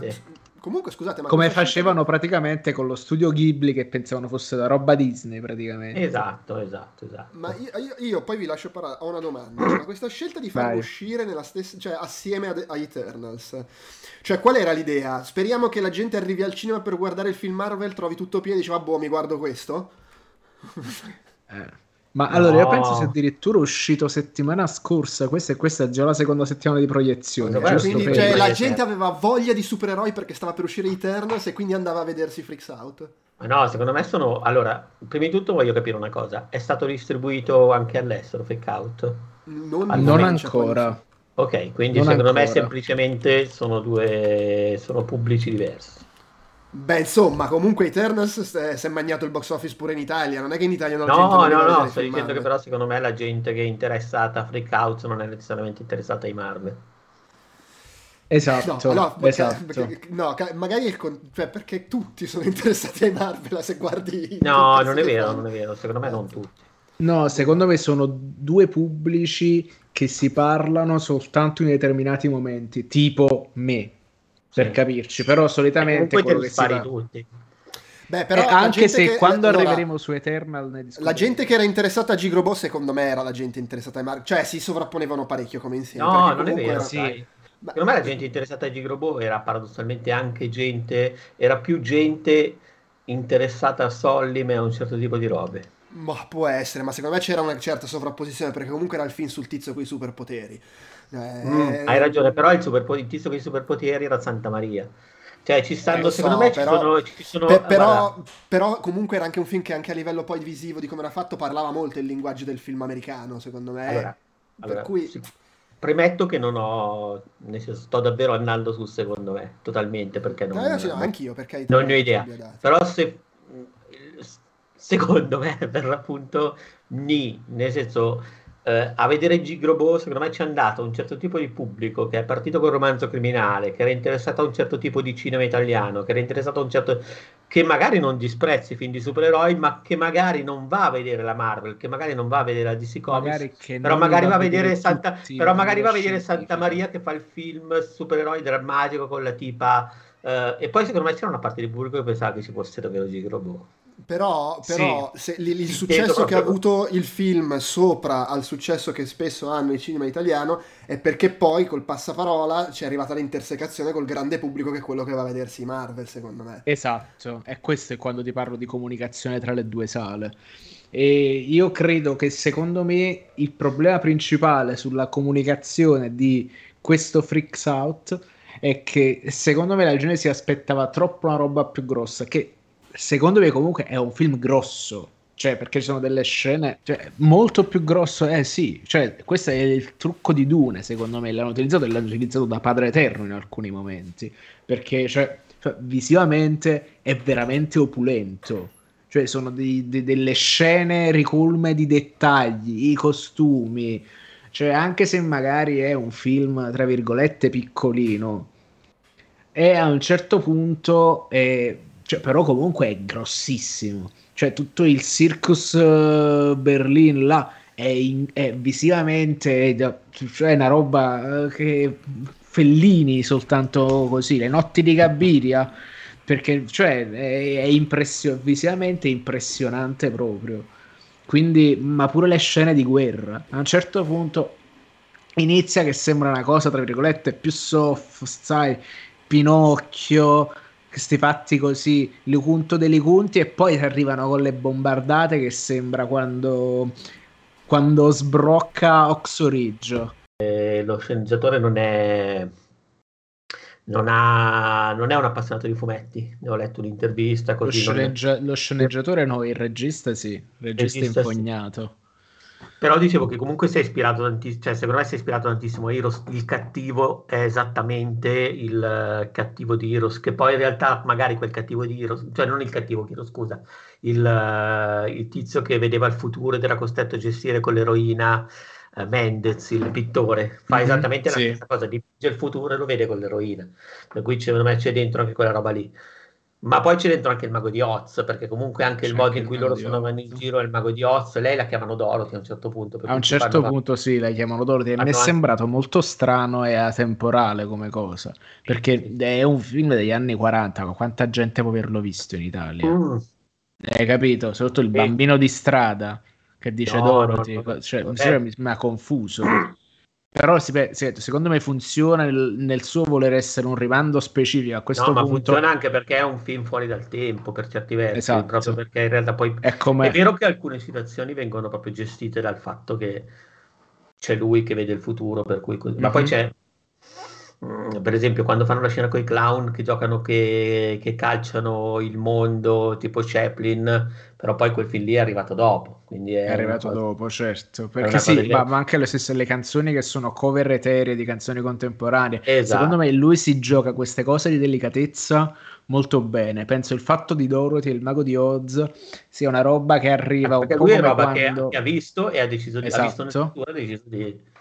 Comunque, scusate, ma come facevano praticamente con lo studio Ghibli che pensavano fosse la roba Disney, praticamente. Esatto, esatto, esatto. Ma io, io, io poi vi lascio parlare. Ho una domanda. ma questa scelta di farlo uscire nella stessa, cioè assieme a, a Eternals, cioè qual era l'idea? Speriamo che la gente arrivi al cinema per guardare il film Marvel, trovi tutto pieno e dici, vabbè, mi guardo questo. eh. Ma no. allora io penso sia addirittura uscito settimana scorsa, questa, questa è già la seconda settimana di proiezione. Quindi cioè, la gente aveva voglia di supereroi perché stava per uscire Eternals e quindi andava a vedersi Freaks Out. Ma no, secondo me sono... Allora, prima di tutto voglio capire una cosa. È stato distribuito anche all'estero Freak Out? Non, non ancora. Ok, quindi non secondo ancora. me semplicemente sono due... sono pubblici diversi. Beh, insomma, comunque Eternals si è magnato il box office pure in Italia. Non è che in Italia non No, no, no, no sto dicendo che però secondo me la gente che è interessata a Freak Out non è necessariamente interessata ai Marvel. Esatto, no, no, esatto. Perché, no magari il con... cioè, perché tutti sono interessati ai Marvel se guardi... No, non è vero, fanno. non è vero, secondo me non tutti. No, secondo me sono due pubblici che si parlano soltanto in determinati momenti, tipo me, per capirci, però solitamente quello che si va... tutti. Beh, però eh, anche se che, quando allora, arriveremo su Eternal ne La gente che era interessata a Gigrobo secondo me era la gente interessata ai Marvel, cioè si sovrapponevano parecchio come insieme. No, non è vero, sì. Ma... Secondo me la gente interessata a Gigrobo era paradossalmente anche gente, era più gente interessata a Sollim e a un certo tipo di robe. Ma può essere, ma secondo me c'era una certa sovrapposizione perché comunque era il film sul tizio con i superpoteri. Eh... Mm, hai ragione, però il, superpo- il tizio con i superpoteri era Santa Maria. Cioè, ci stanno, eh, secondo so, me però, ci sono, ci sono per, però, però, comunque era anche un film che anche a livello poi visivo di come era fatto parlava molto il linguaggio del film americano, secondo me. Allora, per allora, cui... Sì. Premetto che non ho, senso, sto davvero andando sul secondo me, totalmente, perché non... Eh, sì, no, anch'io, perché... Non ne ho idea. Però se... Secondo me, per l'appunto, ni, nel senso eh, a vedere Gigrobo, secondo me ci è andato un certo tipo di pubblico che è partito col romanzo criminale, che era interessato a un certo tipo di cinema italiano, che era interessato a un certo... che magari non disprezzi i film di supereroi, ma che magari non va a vedere la Marvel, che magari non va a vedere la DC Comics, magari però magari va a vedere Santa, però magari va a vedere Santa Maria che fa il film supereroi drammatico con la tipa... Uh, e poi secondo me c'era una parte di pubblico che pensava che ci fosse davvero Gigrobo. Però, però sì. se, il, il successo che ha avuto il film sopra al successo che spesso hanno il cinema italiano è perché poi col passaparola ci è arrivata l'intersecazione col grande pubblico che è quello che va a vedersi Marvel, secondo me. Esatto, e questo è quando ti parlo di comunicazione tra le due sale. E io credo che secondo me il problema principale sulla comunicazione di questo Freaks Out è che secondo me la gente si aspettava troppo una roba più grossa, che secondo me comunque è un film grosso, cioè perché ci sono delle scene cioè, molto più grosso, eh sì, cioè questo è il trucco di Dune secondo me, l'hanno utilizzato e l'hanno utilizzato da Padre Eterno in alcuni momenti, perché cioè, cioè, visivamente è veramente opulento, cioè sono di, di, delle scene ricolme di dettagli, i costumi, cioè anche se magari è un film tra virgolette piccolino, e a un certo punto, è, cioè, però comunque è grossissimo cioè tutto il Circus uh, Berlin là è, in, è visivamente cioè una roba uh, che Fellini soltanto così, le notti di Gabiria perché cioè è, è impressio- visivamente impressionante proprio. Quindi, ma pure le scene di guerra. A un certo punto inizia che sembra una cosa, tra virgolette, più soft, sai, Pinocchio, questi fatti così, Licunto dei Licunti, e poi arrivano con le bombardate che sembra quando, quando sbrocca Oxoridge. Eh, lo sceneggiatore non è, non, ha, non è un appassionato di fumetti, ne ho letto un'intervista così. Lo, sceneggia- è... lo sceneggiatore no, il regista sì, il regista, regista infognato. Sì. Però dicevo che comunque si è ispirato tantissimo, cioè secondo me si è ispirato tantissimo a Heroes, il cattivo è esattamente il uh, cattivo di Heroes, che poi in realtà magari quel cattivo di Heroes, cioè non il cattivo di Heroes, scusa, il, uh, il, tizio che vedeva il futuro ed era costretto a gestire con l'eroina uh, Mendez, il pittore, fa mm-hmm, esattamente sì. la stessa cosa, dipinge il futuro e lo vede con l'eroina, per cui secondo me c'è dentro anche quella roba lì. Ma poi c'è dentro anche il mago di Oz, perché comunque anche c'è il modo in cui loro sono andati in giro è il mago di Oz. Lei la chiamano Dorothy a un certo punto. A un certo punto da... sì, la chiamano Dorothy. Mi è sembrato molto strano e atemporale come cosa, perché è un film degli anni 40, quanta gente può averlo visto in Italia? Mm. Hai capito? Soprattutto il bambino di strada che dice no, Dorothy, no, no, cioè, eh. mi, mi ha confuso. Però secondo me funziona nel, nel, suo voler essere un rimando specifico a questo no, punto. ma funziona anche perché è un film fuori dal tempo per certi versi. Esatto. Proprio perché in realtà poi è, è vero che alcune situazioni vengono proprio gestite dal fatto che c'è lui che vede il futuro, per cui... Mm-hmm. ma poi mhm. c'è Mm, per esempio quando fanno la scena con i clown che giocano che, che, calciano il mondo tipo Chaplin però poi quel film lì è arrivato dopo quindi è, è arrivato cosa... dopo certo perché sì ma, ma, anche le stesse le canzoni che sono cover eteree di canzoni contemporanee esatto. secondo me lui si gioca queste cose di delicatezza molto bene penso il fatto di Dorothy il mago di Oz sia una roba che arriva perché un po' lui è roba quando... che, ha visto e ha deciso di esatto. ha visto esatto. ha deciso di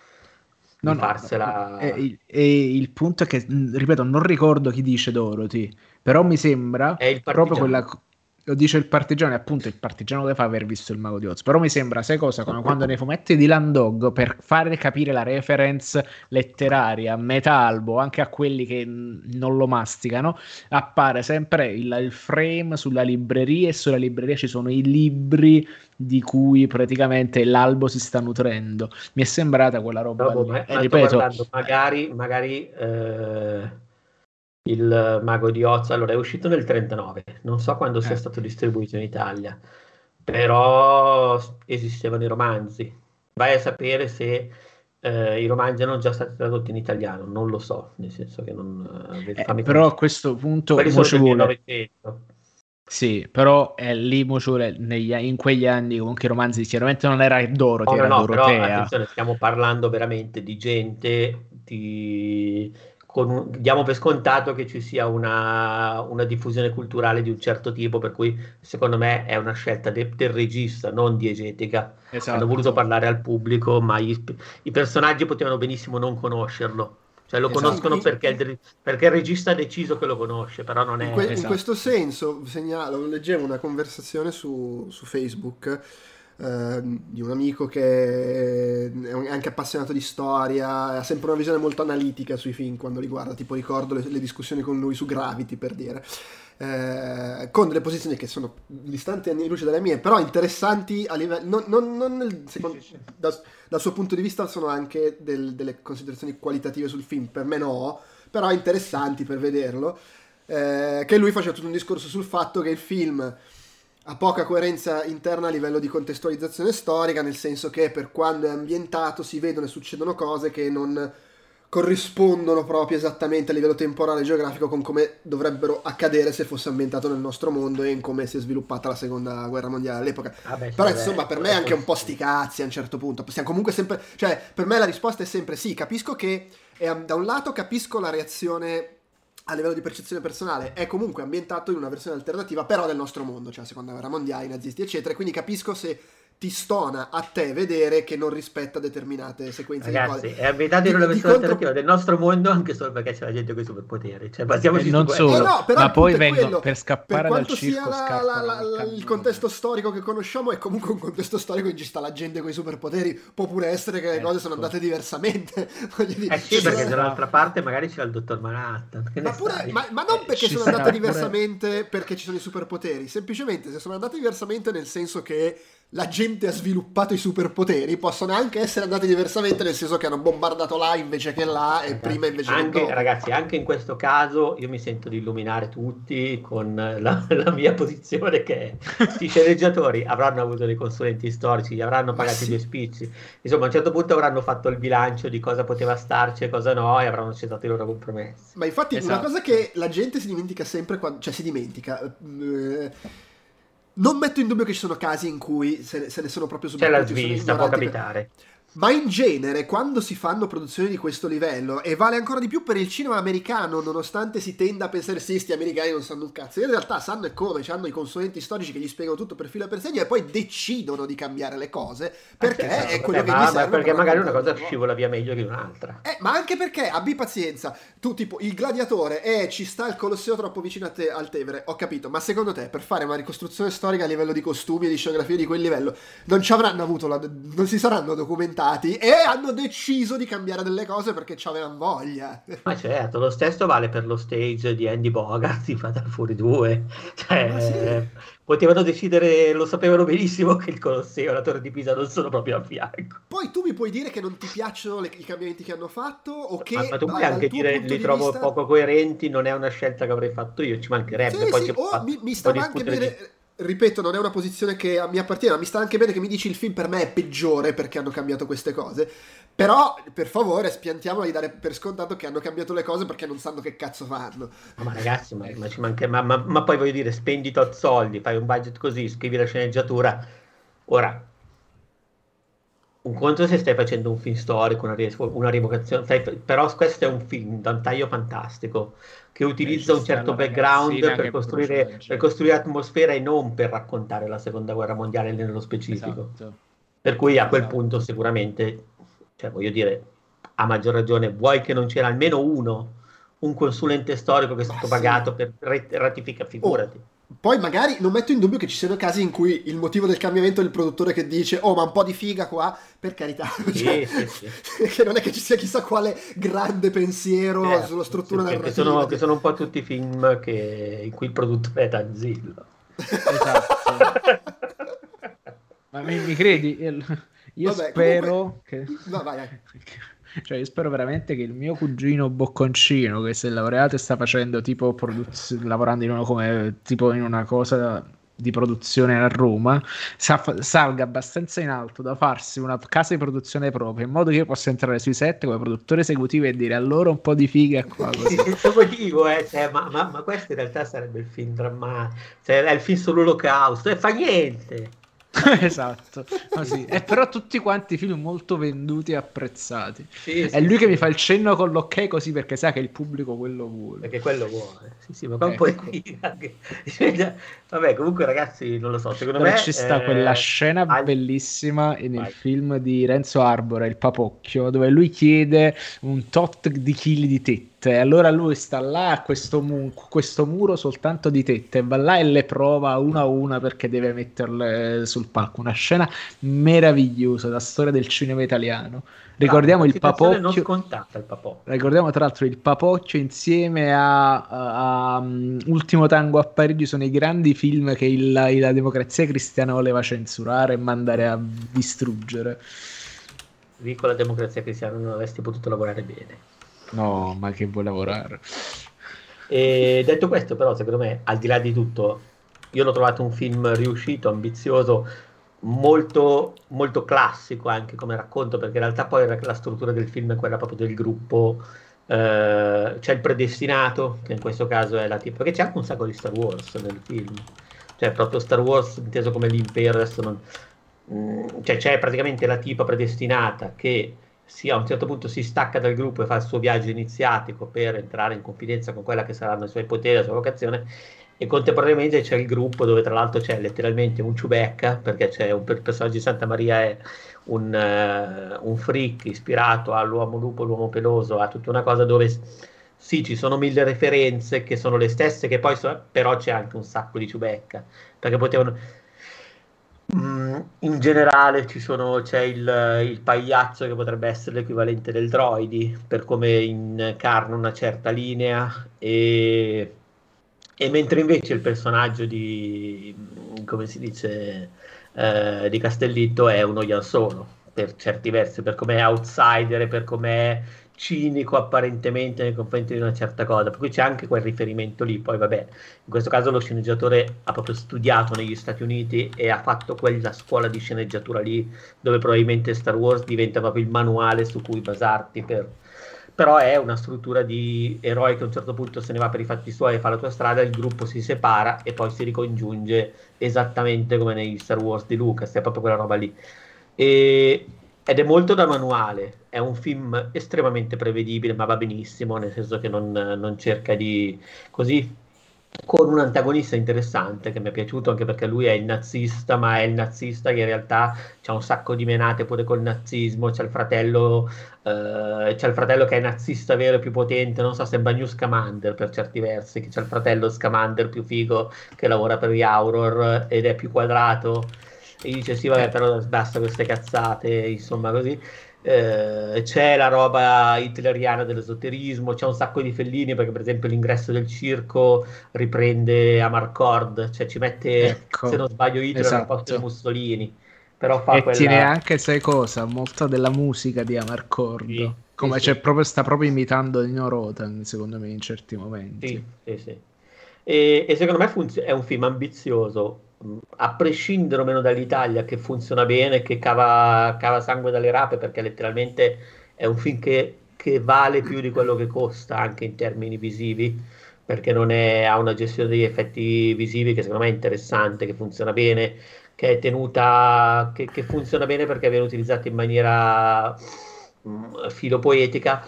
No, no, farsela. E, e, il punto è che, ripeto, non ricordo chi dice Dorothy, però mi sembra proprio quella lo dice il partigiano, e appunto il partigiano deve aver visto il mago di Oz. Però mi sembra, sai cosa? Come quando nei fumetti di Landog, per fare capire la reference letteraria a metà albo, anche a quelli che non lo masticano, appare sempre il, il frame sulla libreria e sulla libreria ci sono i libri di cui praticamente l'albo si sta nutrendo. Mi è sembrata quella roba. No, lì. Eh, ripeto, magari, magari eh il Mago di Oz, allora è uscito nel 39, non so quando eh. sia stato distribuito in Italia, però esistevano i romanzi. Vai a sapere se eh, i romanzi erano già stati tradotti in italiano, non lo so, nel senso che non... Eh, eh però a questo punto... Sì, però è lì negli, in quegli anni comunque i romanzi chiaramente non era Dorothy, no, era no, Dorotea. Però, attenzione, stiamo parlando veramente di gente di un, diamo per scontato che ci sia una, una, diffusione culturale di un certo tipo, per cui secondo me è una scelta de, del regista, non diegetica. Esatto. Hanno voluto parlare al pubblico, ma gli, i personaggi potevano benissimo non conoscerlo. Cioè lo esatto. conoscono perché il, perché il, regista ha deciso che lo conosce, però non è... In, que- esatto. in questo senso, segnalo, leggevo una conversazione su, su Facebook Ehm, di un amico che è anche appassionato di storia, ha sempre una visione molto analitica sui film quando li guarda, tipo ricordo le, le discussioni con lui su Gravity per dire. Eh, con delle posizioni che sono distanti anni luce dalle mie, però interessanti a livello. Non, non, non nel, secondo. Da, dal suo punto di vista sono anche del, delle considerazioni qualitative sul film, per me no, però interessanti per vederlo. Eh, che lui faceva tutto un discorso sul fatto che il film ha poca coerenza interna a livello di contestualizzazione storica, nel senso che per quando è ambientato si vedono e succedono cose che non corrispondono proprio esattamente a livello temporale e geografico con come dovrebbero accadere se fosse ambientato nel nostro mondo e in come si è sviluppata la seconda guerra mondiale all'epoca. Ah beh, Però insomma per me è anche un po' sti cazzi a un certo punto. Possiamo comunque sempre... Cioè per me la risposta è sempre sì, capisco che è, da un lato capisco la reazione a livello di percezione personale è comunque ambientato in una versione alternativa però del nostro mondo, cioè la seconda guerra mondiale, i nazisti eccetera, quindi capisco se ti stona a te vedere che non rispetta determinate sequenze Ragazzi, è ambientato in una versione contro... alternativa del nostro mondo anche solo perché c'è la gente con i superpoteri. Cioè, bastiamoci non solo, eh no, ma poi vengono per scappare per dal circo sia la, la, la, il contesto storico che conosciamo è comunque un contesto storico in cui ci sta la gente con i superpoteri. Può pure essere che le cose sono andate diversamente. dire, eh sì, perché dall'altra parte magari c'è il dottor Manhattan. Ma, pure, ma, ma, non perché ci sono andate pure... diversamente perché ci sono i superpoteri, semplicemente se sono andate diversamente nel senso che la gente ha sviluppato i superpoteri possono anche essere andati diversamente nel senso che hanno bombardato là invece che là e ragazzi, prima invece anche, che ragazzi anche in questo caso io mi sento di illuminare tutti con la, la mia posizione che i sceneggiatori avranno avuto dei consulenti storici gli avranno pagato sì. due spicci insomma a un certo punto avranno fatto il bilancio di cosa poteva starci e cosa no e avranno accettato i loro compromessi ma infatti esatto. una cosa che la gente si dimentica sempre quando, cioè si dimentica eh, non metto in dubbio che ci sono casi in cui se ne, se ne sono proprio subito. C'è la svista, può capitare. Ma in genere, quando si fanno produzioni di questo livello, e vale ancora di più per il cinema americano, nonostante si tenda a pensare sì, sti americani non sanno un cazzo, in realtà sanno e come, hanno i consulenti storici che gli spiegano tutto per filo e per segno e poi decidono di cambiare le cose perché certo, è quello che ma, gli serve. Ma perché magari una cosa scivola via meglio di un'altra. Eh, ma anche perché, abbi pazienza, tu tipo, il gladiatore, eh, ci sta il Colosseo troppo vicino a te, al Tevere, ho capito, ma secondo te, per fare una ricostruzione storica a livello di costumi e di scenografia di quel livello, non ci avranno avuto, la, non si saranno documentati e hanno deciso di cambiare delle cose perché ci avevano voglia. Ma certo, lo stesso vale per lo stage di Andy Bogart di Fatal Fury 2. Cioè, sì. potevano decidere, lo sapevano benissimo che il Colosseo e la Torre di Pisa non sono proprio a fianco. Poi tu mi puoi dire che non ti piacciono le, i cambiamenti che hanno fatto o che... Ma, ma tu puoi anche dire li trovo vista... poco coerenti, non è una scelta che avrei fatto io, ci mancherebbe. Sì, Poi sì, o mi, mi stava anche bene... Di ripeto, non è una posizione che mi appartiene, ma mi sta anche bene che mi dici il film per me è peggiore perché hanno cambiato queste cose. Però, per favore, spiantiamo di dare per scontato che hanno cambiato le cose perché non sanno che cazzo fanno. Ma ragazzi, ma, ma manca, ma, ma, poi voglio dire, spendi tot soldi, fai un budget così, scrivi la sceneggiatura. Ora, un conto se stai facendo un film storico, una, una rievocazione, però questo è un film da un taglio fantastico che utilizza un certo background per costruire, per costruire, atmosfera e non per raccontare la seconda guerra mondiale nello specifico. Esatto. Per cui a quel esatto. punto sicuramente, cioè voglio dire, a maggior ragione, vuoi che non c'era almeno uno, un consulente storico che è stato pagato sì. per ratificare, figurati. Oh poi magari non metto in dubbio che ci siano casi in cui il motivo del cambiamento è il produttore che dice oh ma un po' di figa qua, per carità. Sì, cioè, sì, sì. che non è che ci sia chissà quale grande pensiero eh, sulla struttura narrativa. Che sono, che sono un po' tutti i film che, in cui il produttore è Tanzillo. Esatto. ma mi, mi credi? Io Vabbè, spero comunque... che... No, vai, vai. Cioè, io spero veramente che il mio cugino Bocconcino, che si è laureato e sta facendo tipo produz- lavorando in come, tipo in una cosa di produzione a Roma sa- salga abbastanza in alto da farsi una casa di produzione propria in modo che io possa entrare sui set come produttore esecutivo e dire allora un po' di figa qua così. senza motivo eh, cioè, ma, ma, ma, questo in realtà sarebbe il film drammatico cioè, è il film sull'olocausto e fa niente esatto, così. E però tutti quanti film molto venduti e apprezzati. Sì, è sì, lui sì. che mi fa il cenno con l'ok così perché sa che il pubblico quello vuole. Perché quello vuole. Sì, sì, ma ecco. anche... Vabbè, comunque ragazzi, non lo so, secondo Dove me ci sta eh... quella scena bellissima nel Vai. film di Renzo Arbora, Il Papocchio, dove lui chiede un tot di chili di tette tette. Allora lui sta là a questo, mu- questo, muro soltanto di tette, va là e le prova una a una perché deve metterle sul palco. Una scena meravigliosa, la storia del cinema italiano. Ricordiamo il papocchio. Non scontata il papocchio. Ricordiamo tra l'altro il papocchio insieme a, a, a um, Ultimo Tango a Parigi sono i grandi film che il, la democrazia cristiana voleva censurare e mandare a distruggere. Dico la democrazia cristiana non avresti potuto lavorare bene. No, ma che vuoi lavorare? E detto questo, però, secondo me, al di là di tutto, io l'ho trovato un film riuscito, ambizioso, molto, molto classico anche come racconto, perché in realtà poi la struttura del film è quella proprio del gruppo. Uh, c'è il predestinato, che in questo caso è la tipo, perché c'è anche un sacco di Star Wars nel film, cioè proprio Star Wars inteso come l'impero, adesso non, mm, cioè c'è praticamente la tipa predestinata che si, a un certo punto si stacca dal gruppo e fa il suo viaggio iniziatico per entrare in confidenza con quella che saranno i suoi poteri, la sua vocazione, e contemporaneamente c'è il gruppo dove tra l'altro c'è letteralmente un ciubecca, perché c'è un il personaggio di Santa Maria è un, uh, un freak ispirato all'uomo lupo, l'uomo peloso, a tutta una cosa dove sì, ci sono mille referenze che sono le stesse, che poi so, però c'è anche un sacco di ciubecca, perché potevano Mm, in generale sono, c'è il, il, pagliaccio che potrebbe essere l'equivalente del droidi per come incarna una certa linea e, e mentre invece il personaggio di come si dice eh, di Castellitto è uno Ian Solo per certi versi per come è outsider e per come è cinico apparentemente nei confronti di una certa cosa, per cui c'è anche quel riferimento lì, poi vabbè, in questo caso lo sceneggiatore ha proprio studiato negli Stati Uniti e ha fatto quella scuola di sceneggiatura lì, dove probabilmente Star Wars diventa proprio il manuale su cui basarti per... Però è una struttura di eroi che a un certo punto se ne va per i fatti suoi e fa la tua strada, il gruppo si separa e poi si ricongiunge esattamente come negli Star Wars di Lucas, è proprio quella roba lì. E ed è molto da manuale, è un film estremamente prevedibile, ma va benissimo, nel senso che non, non cerca di così con un antagonista interessante che mi è piaciuto anche perché lui è il nazista, ma è il nazista che in realtà c'ha un sacco di menate pure col nazismo, c'è il fratello, eh, c'è il fratello che è nazista vero e più potente, non so, sembra New Scamander per certi versi, che c'è il fratello Scamander più figo che lavora per gli Auror ed è più quadrato e dice sì vabbè però basta queste cazzate insomma così eh, c'è la roba hitleriana dell'esoterismo c'è un sacco di fellini perché per esempio l'ingresso del circo riprende Amarcord cioè ci mette ecco, se non sbaglio Hitler esatto. al posto di Mussolini però fa e quella... tiene anche sai cosa molta della musica di Amarcord sì, come sì, sì. Proprio, sta proprio imitando Nino Rotan secondo me in certi momenti sì sì sì e, e secondo me funz- è un film ambizioso a prescindere o meno dall'Italia, che funziona bene, che cava, cava, sangue dalle rape, perché letteralmente è un film che, che, vale più di quello che costa anche in termini visivi, perché è, ha una gestione degli effetti visivi che secondo me è interessante, che funziona bene, che è tenuta, che, che funziona bene perché viene utilizzato in maniera mh, mm, filopoetica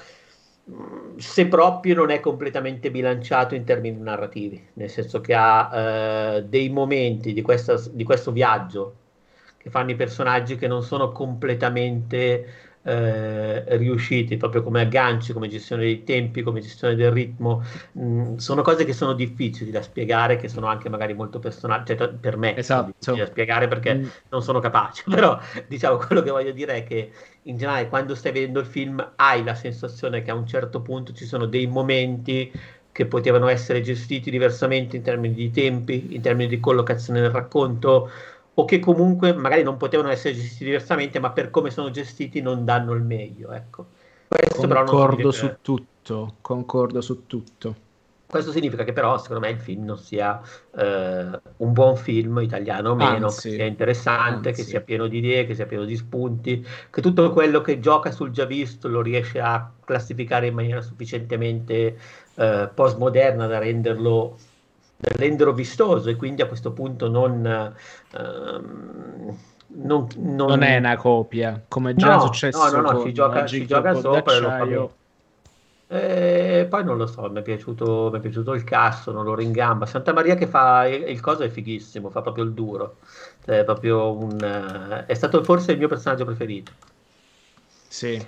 se proprio non è completamente bilanciato in termini narrativi, nel senso che ha eh, dei momenti di, questa, di, questo viaggio che fanno i personaggi che non sono completamente eh, riusciti, proprio come agganci, come gestione dei tempi, come gestione del ritmo. Mm, sono cose che sono difficili da spiegare, che sono anche magari molto personali, cioè per me esatto. da spiegare perché mm. non sono capace, però diciamo quello che voglio dire è che in generale quando stai vedendo il film hai la sensazione che a un certo punto ci sono dei momenti che potevano essere gestiti diversamente in termini di tempi, in termini di collocazione del racconto, o che comunque magari non potevano essere gestiti diversamente, ma per come sono gestiti non danno il meglio. Ecco. Questo concordo su tutto, concordo su tutto. Questo significa che però secondo me il film non sia eh, un buon film italiano o meno, anzi, che sia interessante, anzi. che sia pieno di idee, che sia pieno di spunti, che tutto quello che gioca sul già visto lo riesce a classificare in maniera sufficientemente eh, postmoderna da renderlo, renderlo vistoso e quindi a questo punto non... Ehm, non, non... non, è una copia, come già no, successo. No, no, no, ci gioca, ci gioca sopra e lo fa bene. E poi non lo so, mi è piaciuto, mi è piaciuto il cazzo, non lo ringamba. Santa Maria che fa il, il coso è fighissimo, fa proprio il duro. È, proprio un, è stato forse il mio personaggio preferito. Sì.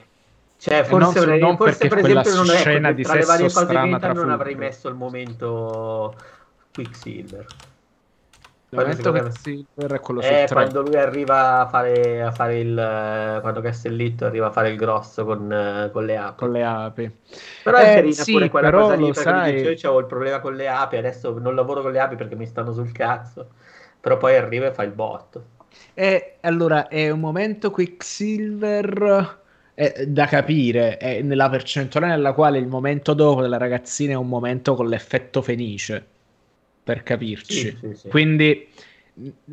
Cioè, forse, non, avrei, non forse per esempio non è ecco, tra le varie cose vita non avrei messo il momento Quicksilver. Momento Quicksilver è quello eh, quando lui arriva a fare, a fare il quando Castellitto arriva a fare il grosso con, con le api. Con le api. Però è eh, carina sì, pure quella cosa lì perché sai... dice, io ho il problema con le api adesso non lavoro con le api perché mi stanno sul cazzo. Però poi arriva e fa il botto. E allora è un momento Quicksilver è da capire è nella percentuale nella quale il momento dopo della ragazzina è un momento con l'effetto fenice per capirci. Sì, sì. Quindi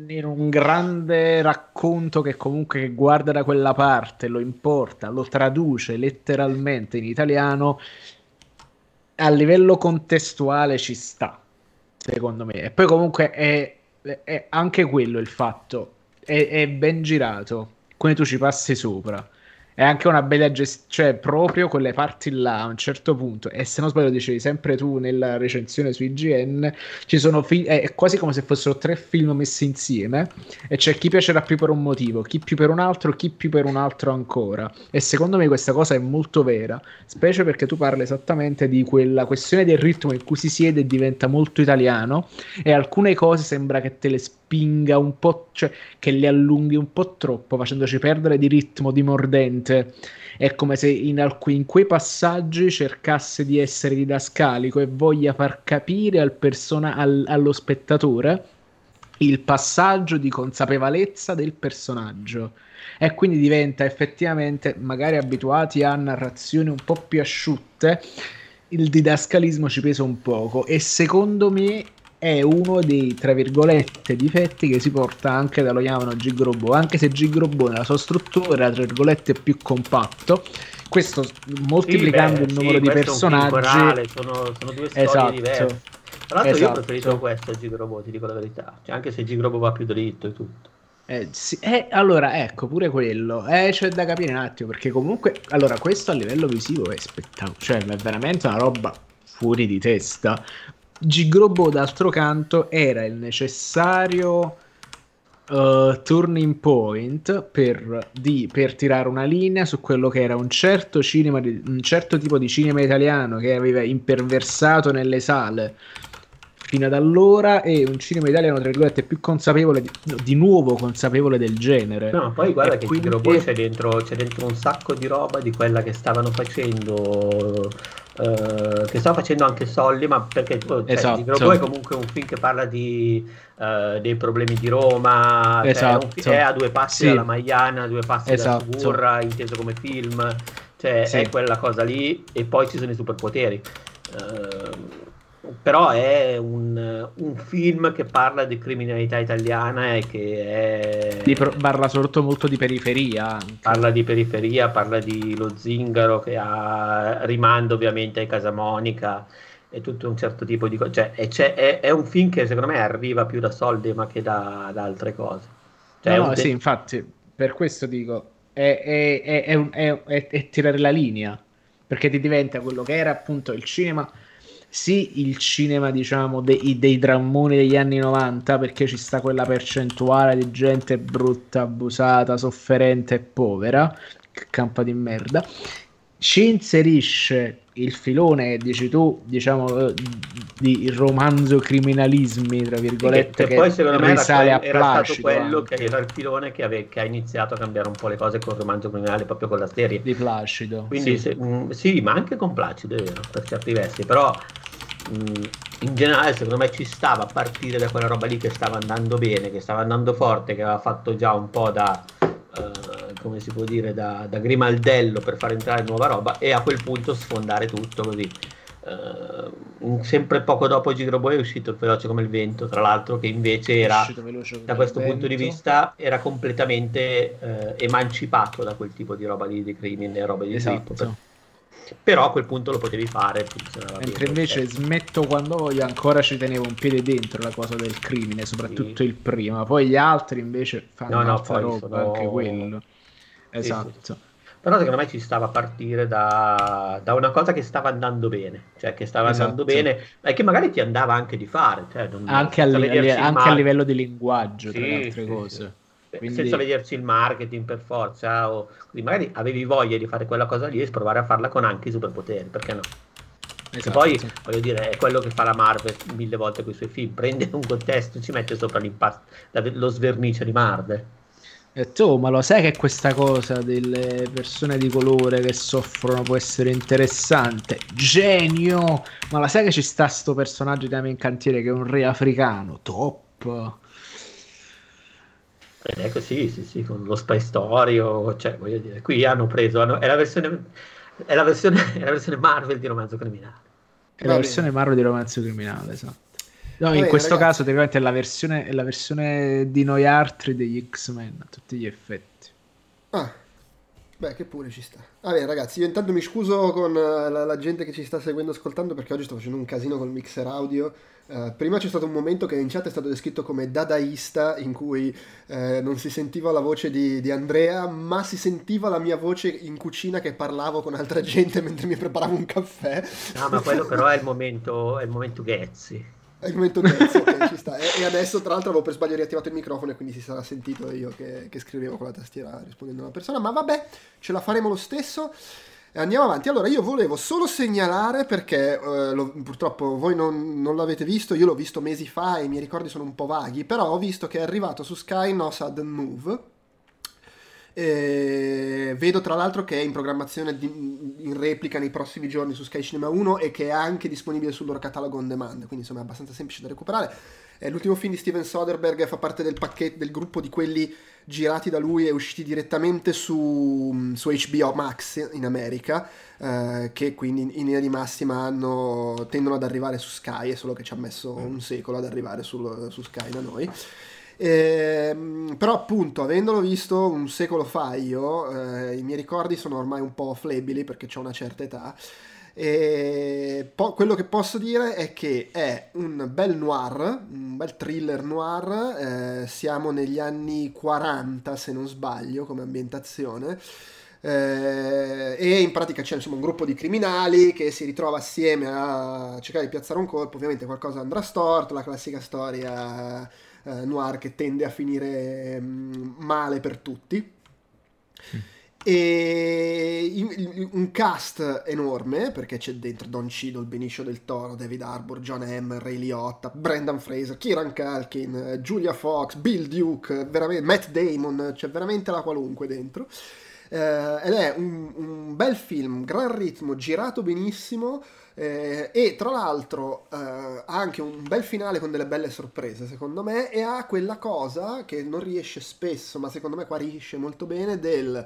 in un grande racconto che comunque guarda da quella parte, lo importa, lo traduce letteralmente in italiano, a livello contestuale ci sta, secondo me. E poi comunque è, è anche quello il fatto, è, è ben girato, come tu ci passi sopra è anche una bella gestione, cioè proprio quelle parti là a un certo punto, e se non sbaglio dicevi sempre tu nella recensione su IGN, ci sono fi- è quasi come se fossero tre film messi insieme e c'è chi piacerà più per un motivo, chi più per un altro, chi più per un altro ancora. E secondo me questa cosa è molto vera, specie perché tu parli esattamente di quella questione del ritmo in cui si siede e diventa molto italiano e alcune cose sembra che te le spieghi spinga un po', cioè che le allunghi un po' troppo, facendoci perdere di ritmo, di mordente. È come se in, alc- in quei passaggi cercasse di essere didascalico e voglia far capire al persona- al- allo spettatore il passaggio di consapevolezza del personaggio e quindi diventa effettivamente magari abituati a narrazioni un po' più asciutte il didascalismo ci pesa un poco e secondo me è uno dei tra virgolette difetti che si porta anche dallo Yamano Gigrobo anche se Gigrobo nella sua struttura tra virgolette è più compatto questo moltiplicando sì, beh, il numero sì, di personaggi sono, sono, due storie esatto. diverse tra l'altro esatto. io ho preferito questo a Gigrobo ti dico la verità cioè, anche se Gigrobo va più dritto e tutto eh, sì, eh, allora, ecco, pure quello. Eh, c'è da capire un attimo, perché comunque, allora, questo a livello visivo è spettacolare, cioè è veramente una roba fuori di testa. Gigrobo, d'altro canto, era il necessario uh, turning point per, di, per, tirare una linea su quello che era un certo, cinema un certo tipo di cinema italiano che aveva imperversato nelle sale fino ad allora e un cinema italiano tra virgolette più consapevole di, di nuovo consapevole del genere. No poi guarda e che quindi... c'è dentro, c'è dentro un sacco di roba di quella che stavano facendo Uh, che sta facendo anche Solli, ma perché cioè, esatto. Grobo è comunque un film che parla di, uh, dei problemi di Roma, esatto. cioè è, è, a due passi sì. dalla Maiana, a due passi esatto. dalla Suburra, inteso come film, cioè sì. è quella cosa lì e poi ci sono i superpoteri. Uh, però è un, un, film che parla di criminalità italiana e che è... Pro- parla soprattutto molto di periferia. Anche. Parla di periferia, parla di lo zingaro che ha rimando ovviamente ai Casamonica e tutto un certo tipo di cose. Cioè, è, è, è, un film che secondo me arriva più da soldi ma che da, da altre cose. Cioè, no, no de- sì, infatti, per questo dico, è, è tirare la linea, perché ti diventa quello che era appunto il cinema sì il cinema diciamo dei, dei drammoni degli anni 90 perché ci sta quella percentuale di gente brutta, abusata, sofferente e povera campa di merda ci inserisce il filone dici tu diciamo eh, di romanzo criminalismi tra virgolette che, che poi secondo me era, era stato quello anche. che era il filone che, ave, che, ha iniziato a cambiare un po' le cose con il romanzo criminale proprio con la serie di Placido quindi sì, se, mh, mm, sì ma anche con Placido è vero per certi versi però mh, in generale secondo me ci stava a partire da quella roba lì che stava andando bene che stava andando forte che aveva fatto già un po' da Uh, come si può dire, da, da, grimaldello per far entrare nuova roba e a quel punto sfondare tutto così. Uh, sempre poco dopo Gigroboy è uscito Veloce come il vento, tra l'altro che invece era, da questo punto di vista, era completamente uh, emancipato da quel tipo di roba lì, di crimine roba di esatto. Per, però a quel punto lo potevi fare. Mentre invece certo. smetto quando voglio, ancora ci tenevo un piede dentro la cosa del crimine, soprattutto sì. il prima. Poi gli altri invece fanno no, no, roba, sono... anche quello. Esatto. Sì, sì. Però secondo me ci stava a partire da, da, una cosa che stava andando bene, cioè che stava esatto. andando bene e che magari ti andava anche di fare. Cioè non, anche, a, li- anche a, livello di linguaggio, tra le altre cose. Quindi... senza vederci il marketing per forza, o magari avevi voglia di fare quella cosa lì e provare a farla con anche i superpoteri, perché no? Esatto. poi voglio dire, è quello che fa la Marvel mille volte con i suoi film: prende un contesto e ci mette sopra lo svernice di Marvel. E tu, ma lo sai che questa cosa delle persone di colore che soffrono può essere interessante? Genio! Ma la sai che ci sta sto personaggio di Ame in cantiere che è un re africano? Top! Ed ecco, sì, sì, sì, con lo Spy Story, o, cioè, voglio dire, qui hanno preso, hanno, è, la versione, è, la versione, è la versione Marvel di romanzo criminale. È la versione Marvel di romanzo criminale, esatto. No, in questo ragazzi. caso tecnicamente è la versione, è la versione di noi altri degli X-Men a tutti gli effetti. Ah, beh, che pure ci sta. Vabbè, ragazzi, io intanto mi scuso con la, la gente che ci sta seguendo ascoltando perché oggi sto facendo un casino col mixer audio Uh, prima c'è stato un momento che in chat è stato descritto come dadaista, in cui uh, non si sentiva la voce di, di, Andrea, ma si sentiva la mia voce in cucina che parlavo con altra gente mentre mi preparavo un caffè. No, ma quello però è il momento, è il momento Ghezzi. Momento Ghezzi, ok, ci sta. E, e, adesso, tra l'altro, avevo per sbaglio riattivato il microfono e quindi si sarà sentito io che, che scrivevo con la tastiera rispondendo a una persona. Ma vabbè, ce la faremo lo stesso. Andiamo avanti. Allora, io volevo solo segnalare perché eh, lo, purtroppo voi non, non, l'avete visto, io l'ho visto mesi fa e i miei ricordi sono un po' vaghi, però ho visto che è arrivato su Sky No Sudden Move. E vedo tra l'altro che è in programmazione di, in replica nei prossimi giorni su Sky Cinema 1 e che è anche disponibile sul loro catalogo on demand, quindi insomma è abbastanza semplice da recuperare. È l'ultimo film di Steven Soderbergh, fa parte del pacchetto del gruppo di quelli girati da lui e usciti direttamente su, su HBO Max in America, eh, che quindi in linea di massima hanno, tendono ad arrivare su Sky, è solo che ci ha messo un secolo ad arrivare sul, su Sky da noi. Eh, però appunto avendolo visto un secolo fa io eh, i miei ricordi sono ormai un po' flebili perché ho una certa età e po- quello che posso dire è che è un bel noir, un bel thriller noir, eh, siamo negli anni 40 se non sbaglio come ambientazione. Eh, e in pratica c'è insomma, un gruppo di criminali che si ritrova assieme a cercare di piazzare un colpo, ovviamente qualcosa andrà storto, la classica storia eh, noir che tende a finire mh, mm, male per tutti. E un cast enorme perché c'è dentro Don Cheadle, Benicio del Toro, David Harbour, John M, Ray Liotta, Brendan Fraser, Kieran Culkin, Julia Fox, Bill Duke, Matt Damon, c'è veramente la qualunque dentro. Eh, ed è un, un, bel film, gran ritmo, girato benissimo eh, e tra l'altro eh, ha anche un bel finale con delle belle sorprese secondo me e ha quella cosa che non riesce spesso ma secondo me qua riesce molto bene del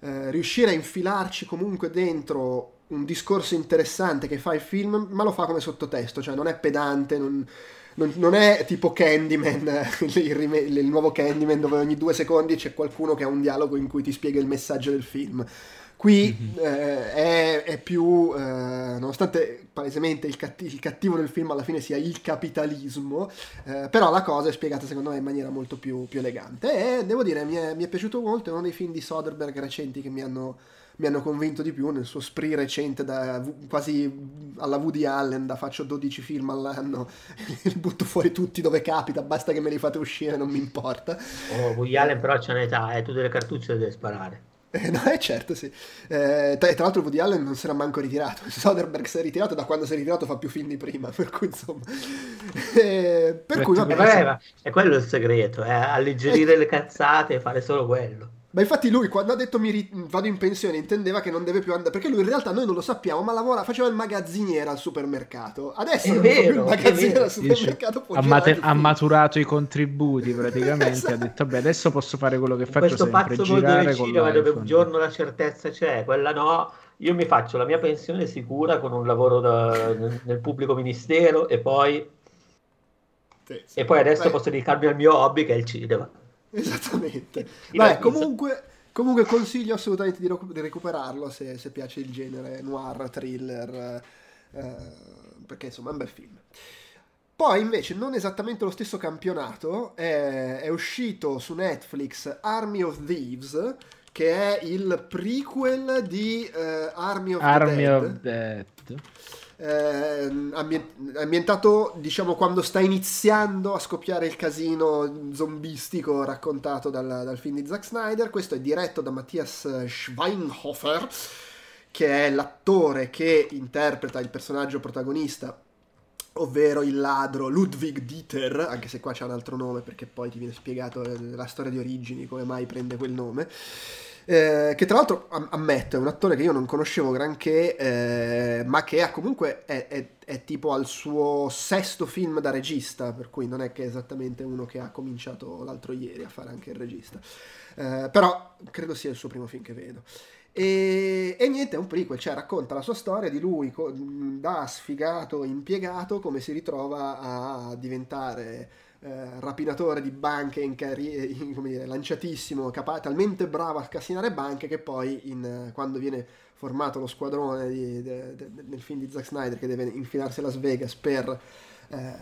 eh, riuscire a infilarci comunque dentro un discorso interessante che fa il film, ma lo fa come sottotesto, cioè non è pedante, non, non, non è tipo Candyman, il, rime- il, nuovo Candyman dove ogni due secondi c'è qualcuno che ha un dialogo in cui ti spiega il messaggio del film. Qui mm-hmm. eh, è, è, più, eh, nonostante palesemente il, catti- il, cattivo del film alla fine sia il capitalismo, eh, però la cosa è spiegata secondo me in maniera molto più, più elegante e devo dire mi è, mi è, piaciuto molto, è uno dei film di Soderbergh recenti che mi hanno, mi hanno convinto di più nel suo spree recente da, quasi alla Woody Allen, da faccio 12 film all'anno, li butto fuori tutti dove capita, basta che me li fate uscire, non mi importa. Oh, Woody Allen però c'è un'età, eh, tu delle cartucce le devi sparare. Eh, no, è certo, sì. Eh, tra, tra, l'altro Woody Allen non si era manco ritirato. Soderbergh si è ritirato da quando si è ritirato fa più film di prima, per cui insomma... Eh, per cui vabbè... È quello il segreto, è alleggerire le cazzate e fare solo quello. Ma infatti lui quando ha detto mi ri- vado in pensione intendeva che non deve più andare, perché lui in realtà noi non lo sappiamo, ma lavora, faceva il magazziniere al supermercato. Adesso è non vero, più il magazziniere al supermercato. Ha, mate- ha, maturato i contributi praticamente, esatto. ha detto vabbè adesso posso fare quello che faccio Questo sempre, pazzo girare del cinema dove un giorno la certezza c'è, quella no. Io mi faccio la mia pensione sicura con un lavoro da, nel pubblico ministero e poi, sì, sì. E poi adesso Beh. posso dedicarmi al mio hobby che è il cinema. Esattamente. Beh, comunque, comunque consiglio assolutamente di, recu- di recuperarlo se, se, piace il genere noir, thriller, eh, perché insomma è un bel film. Poi invece non esattamente lo stesso campionato, è, è uscito su Netflix Army of Thieves, che è il prequel di uh, Army of Army the Dead. Of Dead eh, ambientato diciamo quando sta iniziando a scoppiare il casino zombistico raccontato dal, dal film di Zack Snyder. Questo è diretto da Matthias Schweinhofer, che è l'attore che interpreta il personaggio protagonista ovvero il ladro Ludwig Dieter, anche se qua c'è un altro nome perché poi ti viene spiegato la storia di origini, come mai prende quel nome eh, che tra l'altro ammetto è un attore che io non conoscevo granché, eh, ma che ha comunque è, è, è, tipo al suo sesto film da regista, per cui non è che è esattamente uno che ha cominciato l'altro ieri a fare anche il regista. Eh, però credo sia il suo primo film che vedo. E, e, niente, è un prequel, cioè racconta la sua storia di lui da sfigato impiegato come si ritrova a diventare eh, rapinatore di banche in carri- in, come dire, lanciatissimo, capa- talmente bravo a cassinare banche che poi in, quando viene formato lo squadrone di, de, de, de, nel film di Zack Snyder che deve infilarsi a Las Vegas per eh,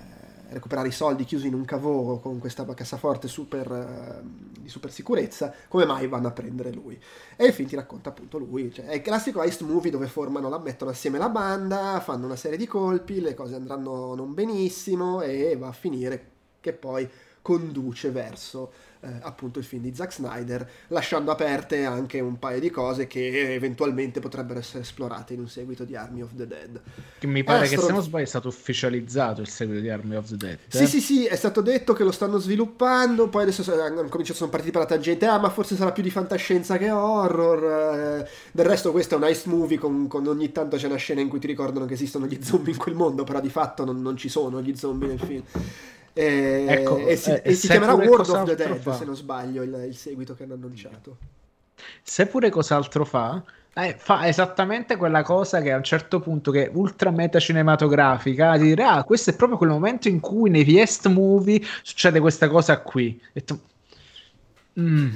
recuperare i soldi chiusi in un cavo con questa cassaforte super, uh, di super sicurezza, come mai vanno a prendere lui? E il film ti racconta appunto lui, cioè, è il classico heist movie dove formano, la, mettono assieme la banda, fanno una serie di colpi, le cose andranno non benissimo e va a finire che poi conduce verso eh, appunto il film di Zack Snyder, lasciando aperte anche un paio di cose che eventualmente potrebbero essere esplorate in un seguito di Army of the Dead. Mi pare Astro... che se non sbaglio è stato ufficializzato il seguito di Army of the Dead. Eh? Sì, sì, sì, è stato detto che lo stanno sviluppando, poi adesso hanno cominciato, sono partiti per la tangente, ah ma forse sarà più di fantascienza che horror. Eh. Del resto questo è un ice movie con, con, ogni tanto c'è una scena in cui ti ricordano che esistono gli zombie in quel mondo, però di fatto non, non ci sono gli zombie nel film. E, ecco, e si, eh, e si chiamerà World of the Dead, fa. se non sbaglio, il, il, seguito che hanno annunciato. Se pure cos'altro fa, eh, fa esattamente quella cosa che a un certo punto che è ultra meta cinematografica di dire ah questo è proprio quel momento in cui nei Viest movie succede questa cosa qui tu... mm.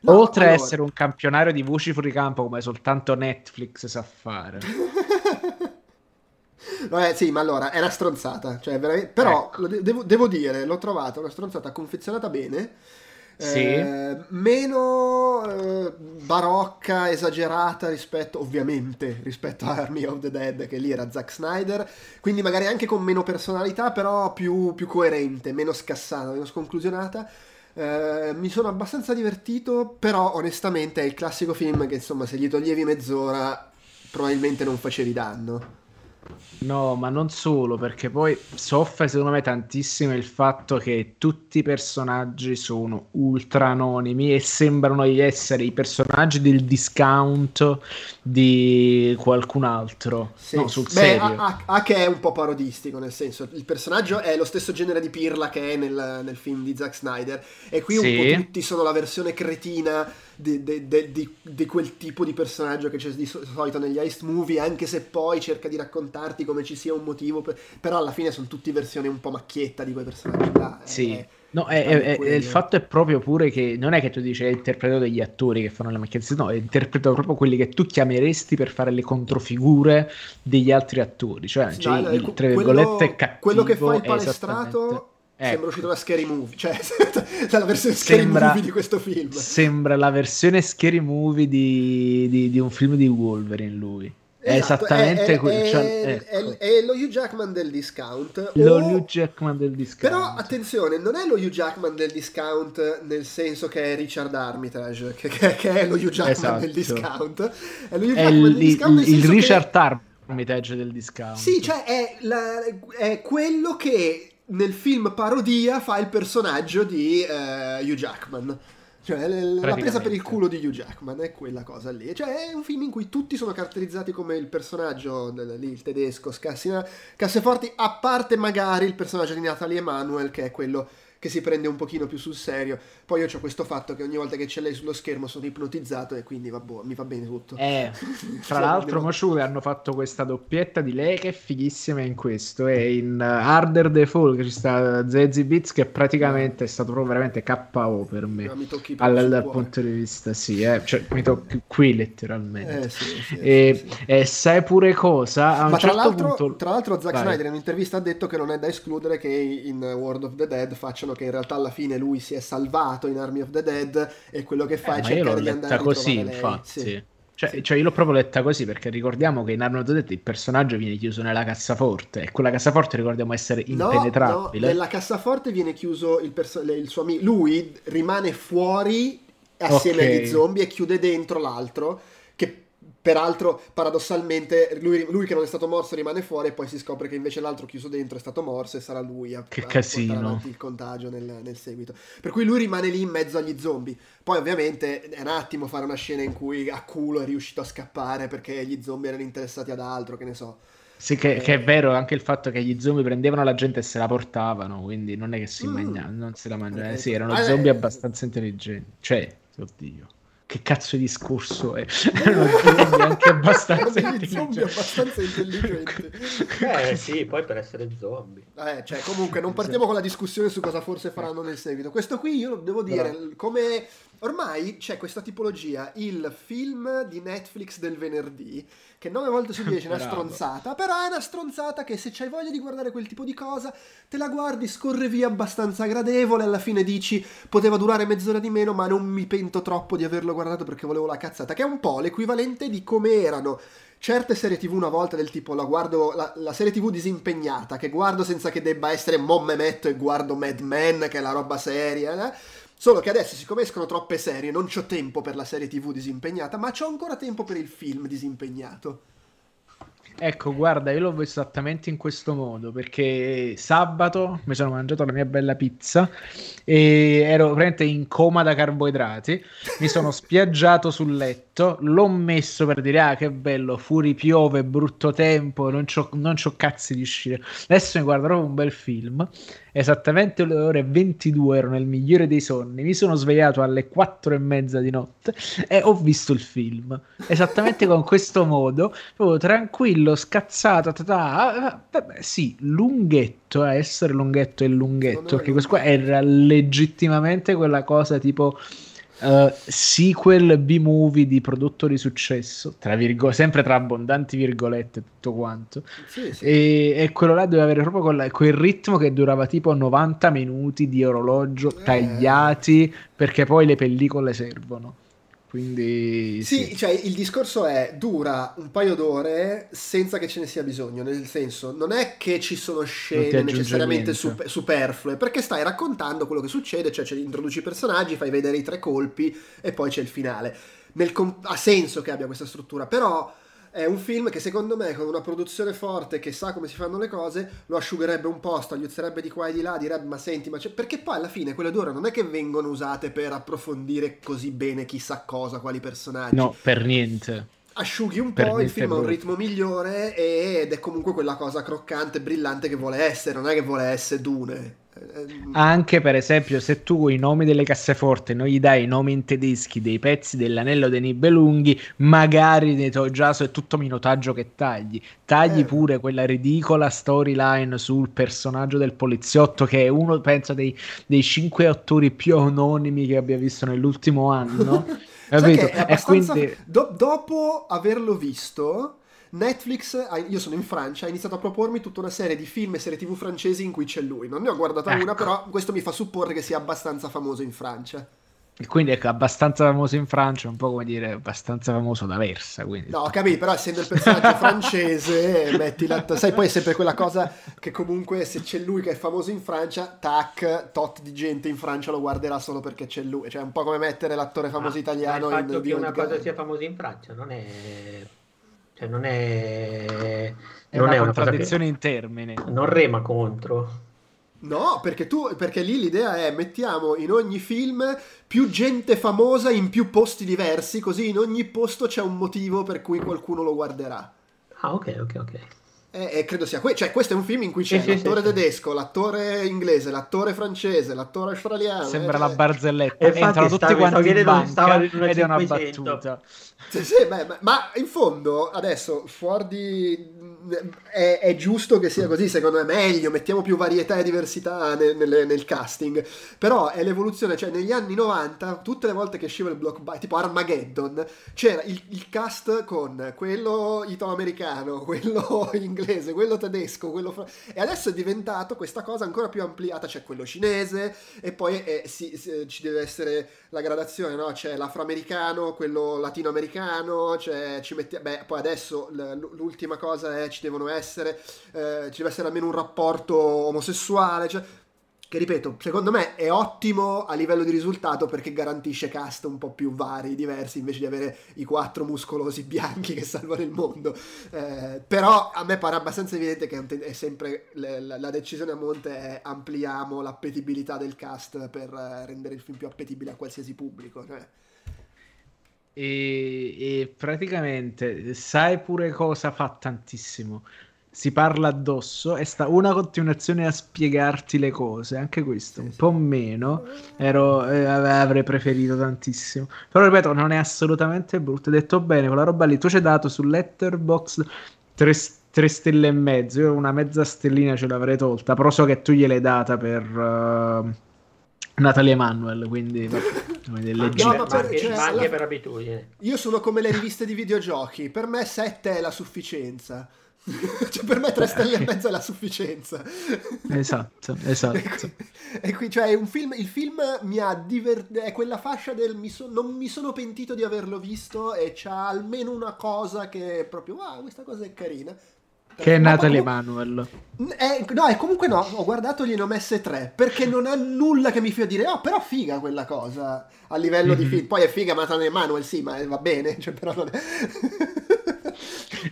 no, oltre allora... a essere un campionario di voci fuori campo come soltanto Netflix sa fare No, sì, ma allora è una stronzata. Cioè, però ecco. devo, devo, dire, l'ho trovata una stronzata confezionata bene. Sì. Eh, meno eh, barocca, esagerata rispetto, ovviamente, rispetto a Army of the Dead, che lì era Zack Snyder. Quindi magari anche con meno personalità, però più, più coerente, meno scassata, meno sconclusionata. Eh, mi sono abbastanza divertito, però onestamente è il classico film che insomma se gli toglievi mezz'ora probabilmente non facevi danno. No, ma non solo, perché poi soffre secondo me tantissimo il fatto che tutti i personaggi sono ultra anonimi e sembrano essere i personaggi del discount di qualcun altro. Sì. No, sul Beh, serio. A, a, a, che è un po' parodistico, nel senso, il personaggio è lo stesso genere di pirla che è nel, nel film di Zack Snyder e qui sì. un po' tutti sono la versione cretina di, di, di, di, quel tipo di personaggio che c'è di solito negli heist movie, anche se poi cerca di raccontarti come ci sia un motivo, per... però alla fine sono tutti versioni un po' macchietta di quei personaggi là. Sì. È, No, è, è, è, il fatto è proprio pure che non è che tu dici è interpretato dagli attori che fanno le macchiette, no, è interpretato proprio quelli che tu chiameresti per fare le controfigure degli altri attori, cioè, sì, cioè no, il, tra virgolette quello, quello che fa il palestrato Ecco. Sembra uscito da Scary Movie, cioè la versione Scary sembra, Movie di questo film. Sembra la versione Scary Movie di, di, di un film di Wolverine lui. Esatto, è esattamente è, è, cioè, ecco. è, lo Hugh Jackman del discount. Lo o... Hugh Jackman del discount. Però attenzione, non è lo Hugh Jackman del discount nel senso che è Richard Armitage, che, che, che è lo Hugh Jackman esatto. del discount. È lo Hugh Jackman il, del discount. Il, il Richard che... Armitage del discount. Sì, cioè è, la, è quello che nel film parodia fa il personaggio di uh, Hugh Jackman. Cioè, la presa per il culo di Hugh Jackman è quella cosa lì. Cioè, è un film in cui tutti sono caratterizzati come il personaggio lì, il tedesco, scassina casseforti, a parte magari il personaggio di Natalie Emanuel, che è quello che si prende un pochino più sul serio. Poi io ho questo fatto che ogni volta che c'è lei sullo schermo sono ipnotizzato e quindi vabbè, mi va bene tutto. Eh, tra l'altro Mosciure hanno fatto questa doppietta di lei che è fighissima in questo e in uh, Harder the Fall che ci sta Zezzy Beats che praticamente è stato proprio veramente KO per me. No, All, dal punto di vista, sì, eh, cioè, mi tocchi qui letteralmente. Eh, sì, sì, e, sì, e, sai pure cosa? A Ma tra, certo l'altro, punto... tra l'altro Zack Vai. Snyder in un'intervista ha detto che non è da escludere che in World of the Dead facciano che in realtà alla fine lui si è salvato in Army of the Dead e quello che fa eh, è cercare di andare così, infatti. Sì. Cioè, sì. cioè, io l'ho proprio letta così perché ricordiamo che in Army of the Dead il personaggio viene chiuso nella cassaforte e quella cassaforte ricordiamo essere impenetrabile. No, no, nella cassaforte viene chiuso il, perso- il suo amico, lui rimane fuori assieme okay. agli zombie e chiude dentro l'altro Peraltro, paradossalmente, lui, lui, che non è stato morso rimane fuori e poi si scopre che invece l'altro chiuso dentro è stato morso e sarà lui a, che a portare avanti il contagio nel, nel, seguito. Per cui lui rimane lì in mezzo agli zombie. Poi ovviamente è un attimo fare una scena in cui a culo è riuscito a scappare perché gli zombie erano interessati ad altro, che ne so. Sì, che, eh, che, è vero anche il fatto che gli zombie prendevano la gente e se la portavano, quindi non è che si mm, mangiavano, non se la mangiavano. Eh, sì, erano eh, zombie abbastanza intelligenti. Cioè, oddio. Che cazzo di discorso è? È anche abbastanza zombie abbastanza intelligenti. Eh sì, poi per essere zombie. Eh, cioè, comunque non partiamo con la discussione su cosa forse faranno nel seguito. Questo qui io devo dire, Però... come ormai c'è questa tipologia, il film di Netflix del venerdì che nove volte su dieci è una stronzata, però è una stronzata che se c'hai voglia di guardare quel tipo di cosa, te la guardi, scorre via abbastanza gradevole, alla fine dici poteva durare mezz'ora di meno, ma non mi pento troppo di averlo guardato perché volevo la cazzata, che è un po' l'equivalente di come erano certe serie tv una volta del tipo la guardo la, la, serie tv disimpegnata che guardo senza che debba essere momme metto e guardo Mad Men che è la roba seria eh? Solo che adesso, siccome escono troppe serie, non ho tempo per la serie TV disimpegnata, ma ho ancora tempo per il film disimpegnato. Ecco, guarda, io l'ho visto esattamente in questo modo perché sabato mi sono mangiato la mia bella pizza e ero veramente in coma da carboidrati. Mi sono spiaggiato sul letto, l'ho messo per dire: Ah, che bello, fuori piove, brutto tempo, non c'ho, non c'ho cazzi di uscire. Adesso mi guarderò un bel film. Esattamente le ore 22 ero nel migliore dei sonni, mi sono svegliato alle 4 e mezza di notte e ho visto il film, esattamente con questo modo, proprio tranquillo, scazzato, tata, vabbè sì, lunghetto, a eh, essere lunghetto e lunghetto, perché questo qua era legittimamente quella cosa tipo uh, sequel B-movie di prodotto di successo, tra virgo- sempre tra abbondanti virgolette, tutto quanto. Sì, sì. E, e, quello là doveva avere proprio quella, quel ritmo che durava tipo 90 minuti di orologio eh. tagliati perché poi le pellicole servono. Quindi sì, sì, cioè il discorso è dura un paio d'ore senza che ce ne sia bisogno, nel senso non è che ci sono scene necessariamente super, superflue, perché stai raccontando quello che succede, cioè, cioè introduci i personaggi, fai vedere i tre colpi e poi c'è il finale. Nel, ha senso che abbia questa struttura, però è un film che secondo me con una produzione forte che sa come si fanno le cose lo asciugherebbe un po', stagliuzzerebbe di qua e di là, direbbe ma senti, ma c'è... perché poi alla fine quelle d'ora non è che vengono usate per approfondire così bene chissà cosa, quali personaggi. No, per niente. Asciughi un per po', il film ha un ritmo migliore ed è comunque quella cosa croccante, brillante che vuole essere, non è che vuole essere Dune. Anche per esempio, se tu i nomi delle casseforti non gli dai i nomi in tedeschi dei pezzi dell'anello dei Nibelunghi, magari nei tuoi già è tutto minotaggio che tagli. Tagli eh. pure quella ridicola storyline sul personaggio del poliziotto, che è uno, penso, dei, dei cinque attori più anonimi che abbia visto nell'ultimo anno. Capito? E quindi... Do- dopo averlo visto Netflix, io sono in Francia, ha iniziato a propormi tutta una serie di film e serie tv francesi in cui c'è lui. Non ne ho guardata ecco. una, però questo mi fa supporre che sia abbastanza famoso in Francia. E quindi ecco, abbastanza famoso in Francia, un po' come dire abbastanza famoso da Versa. Quindi. No, capito, però essendo il personaggio francese, metti la... sai, poi è sempre quella cosa che comunque se c'è lui che è famoso in Francia, tac, tot di gente in Francia lo guarderà solo perché c'è lui. Cioè, è un po' come mettere l'attore famoso ah, italiano ma il fatto in che una cosa sia famosa in Francia non è cioè non è... È non una è una contraddizione che... in termini. Non rema contro. No, perché tu perché lì l'idea è mettiamo in ogni film più gente famosa in più posti diversi, così in ogni posto c'è un motivo per cui qualcuno lo guarderà. Ah, ok, ok, ok. E, e credo sia que- cioè, questo è un film in cui c'è sì, l'attore sì, tedesco, sì. l'attore inglese, l'attore francese, l'attore australiano. Sembra eh, la barzelletta. Entrano tutti quanti in banca ed è una battuta. Sì, sì, beh, ma in fondo adesso fuori di... È, è, giusto che sia così, secondo me è meglio, mettiamo più varietà e diversità nel, nel, nel, casting, però è l'evoluzione, cioè negli anni 90, tutte le volte che usciva il blockbuster, tipo Armageddon, c'era il, il cast con quello italo-americano, quello inglese, quello tedesco, quello... Fra... e adesso è diventato questa cosa ancora più ampliata, c'è quello cinese e poi eh, si, si, ci deve essere la gradazione, no? c'è l'afroamericano, quello latinoamericano, cioè ci metti... Beh, poi adesso l'ultima cosa è ci devono essere, eh, ci deve essere almeno un rapporto omosessuale, cioè che ripeto, secondo me è ottimo a livello di risultato perché garantisce cast un po' più vari, diversi, invece di avere i quattro muscolosi bianchi che salvano il mondo. Eh, però a me pare abbastanza evidente che è sempre la, la decisione a monte è ampliamo l'appetibilità del cast per eh, rendere il film più appetibile a qualsiasi pubblico. Cioè. E, e praticamente sai pure cosa fa tantissimo si parla addosso e sta una continuazione a spiegarti le cose, anche questo un po' meno, ero, eh, avrei preferito tantissimo. Però ripeto, non è assolutamente brutto, hai detto bene, quella roba lì tu ci hai dato su Letterboxd 3, 3 stelle e mezzo, io una mezza stellina ce l'avrei tolta, però so che tu gliel'hai data per... Uh, Natalie Emanuel, quindi delle no, ma per, cioè, alla... per abitudine. Io sono come le riviste di videogiochi, per me 7 è la sufficienza. cioè, per me tre stelle e mezzo è la sufficienza. esatto, esatto. e qui, cioè, un film, il film mi ha divertito, è quella fascia del mi so, non mi sono pentito di averlo visto e c'ha almeno una cosa che è proprio, wow, questa cosa è carina. Che è Natalie Emanuel. Eh, no, e comunque no, ho guardato gliene ho messe tre, perché non ha nulla che mi fia dire, oh, però figa quella cosa, a livello mm-hmm. di mhm. film. Poi è figa Natalie Emanuel, sì, ma va bene, cioè, però non è...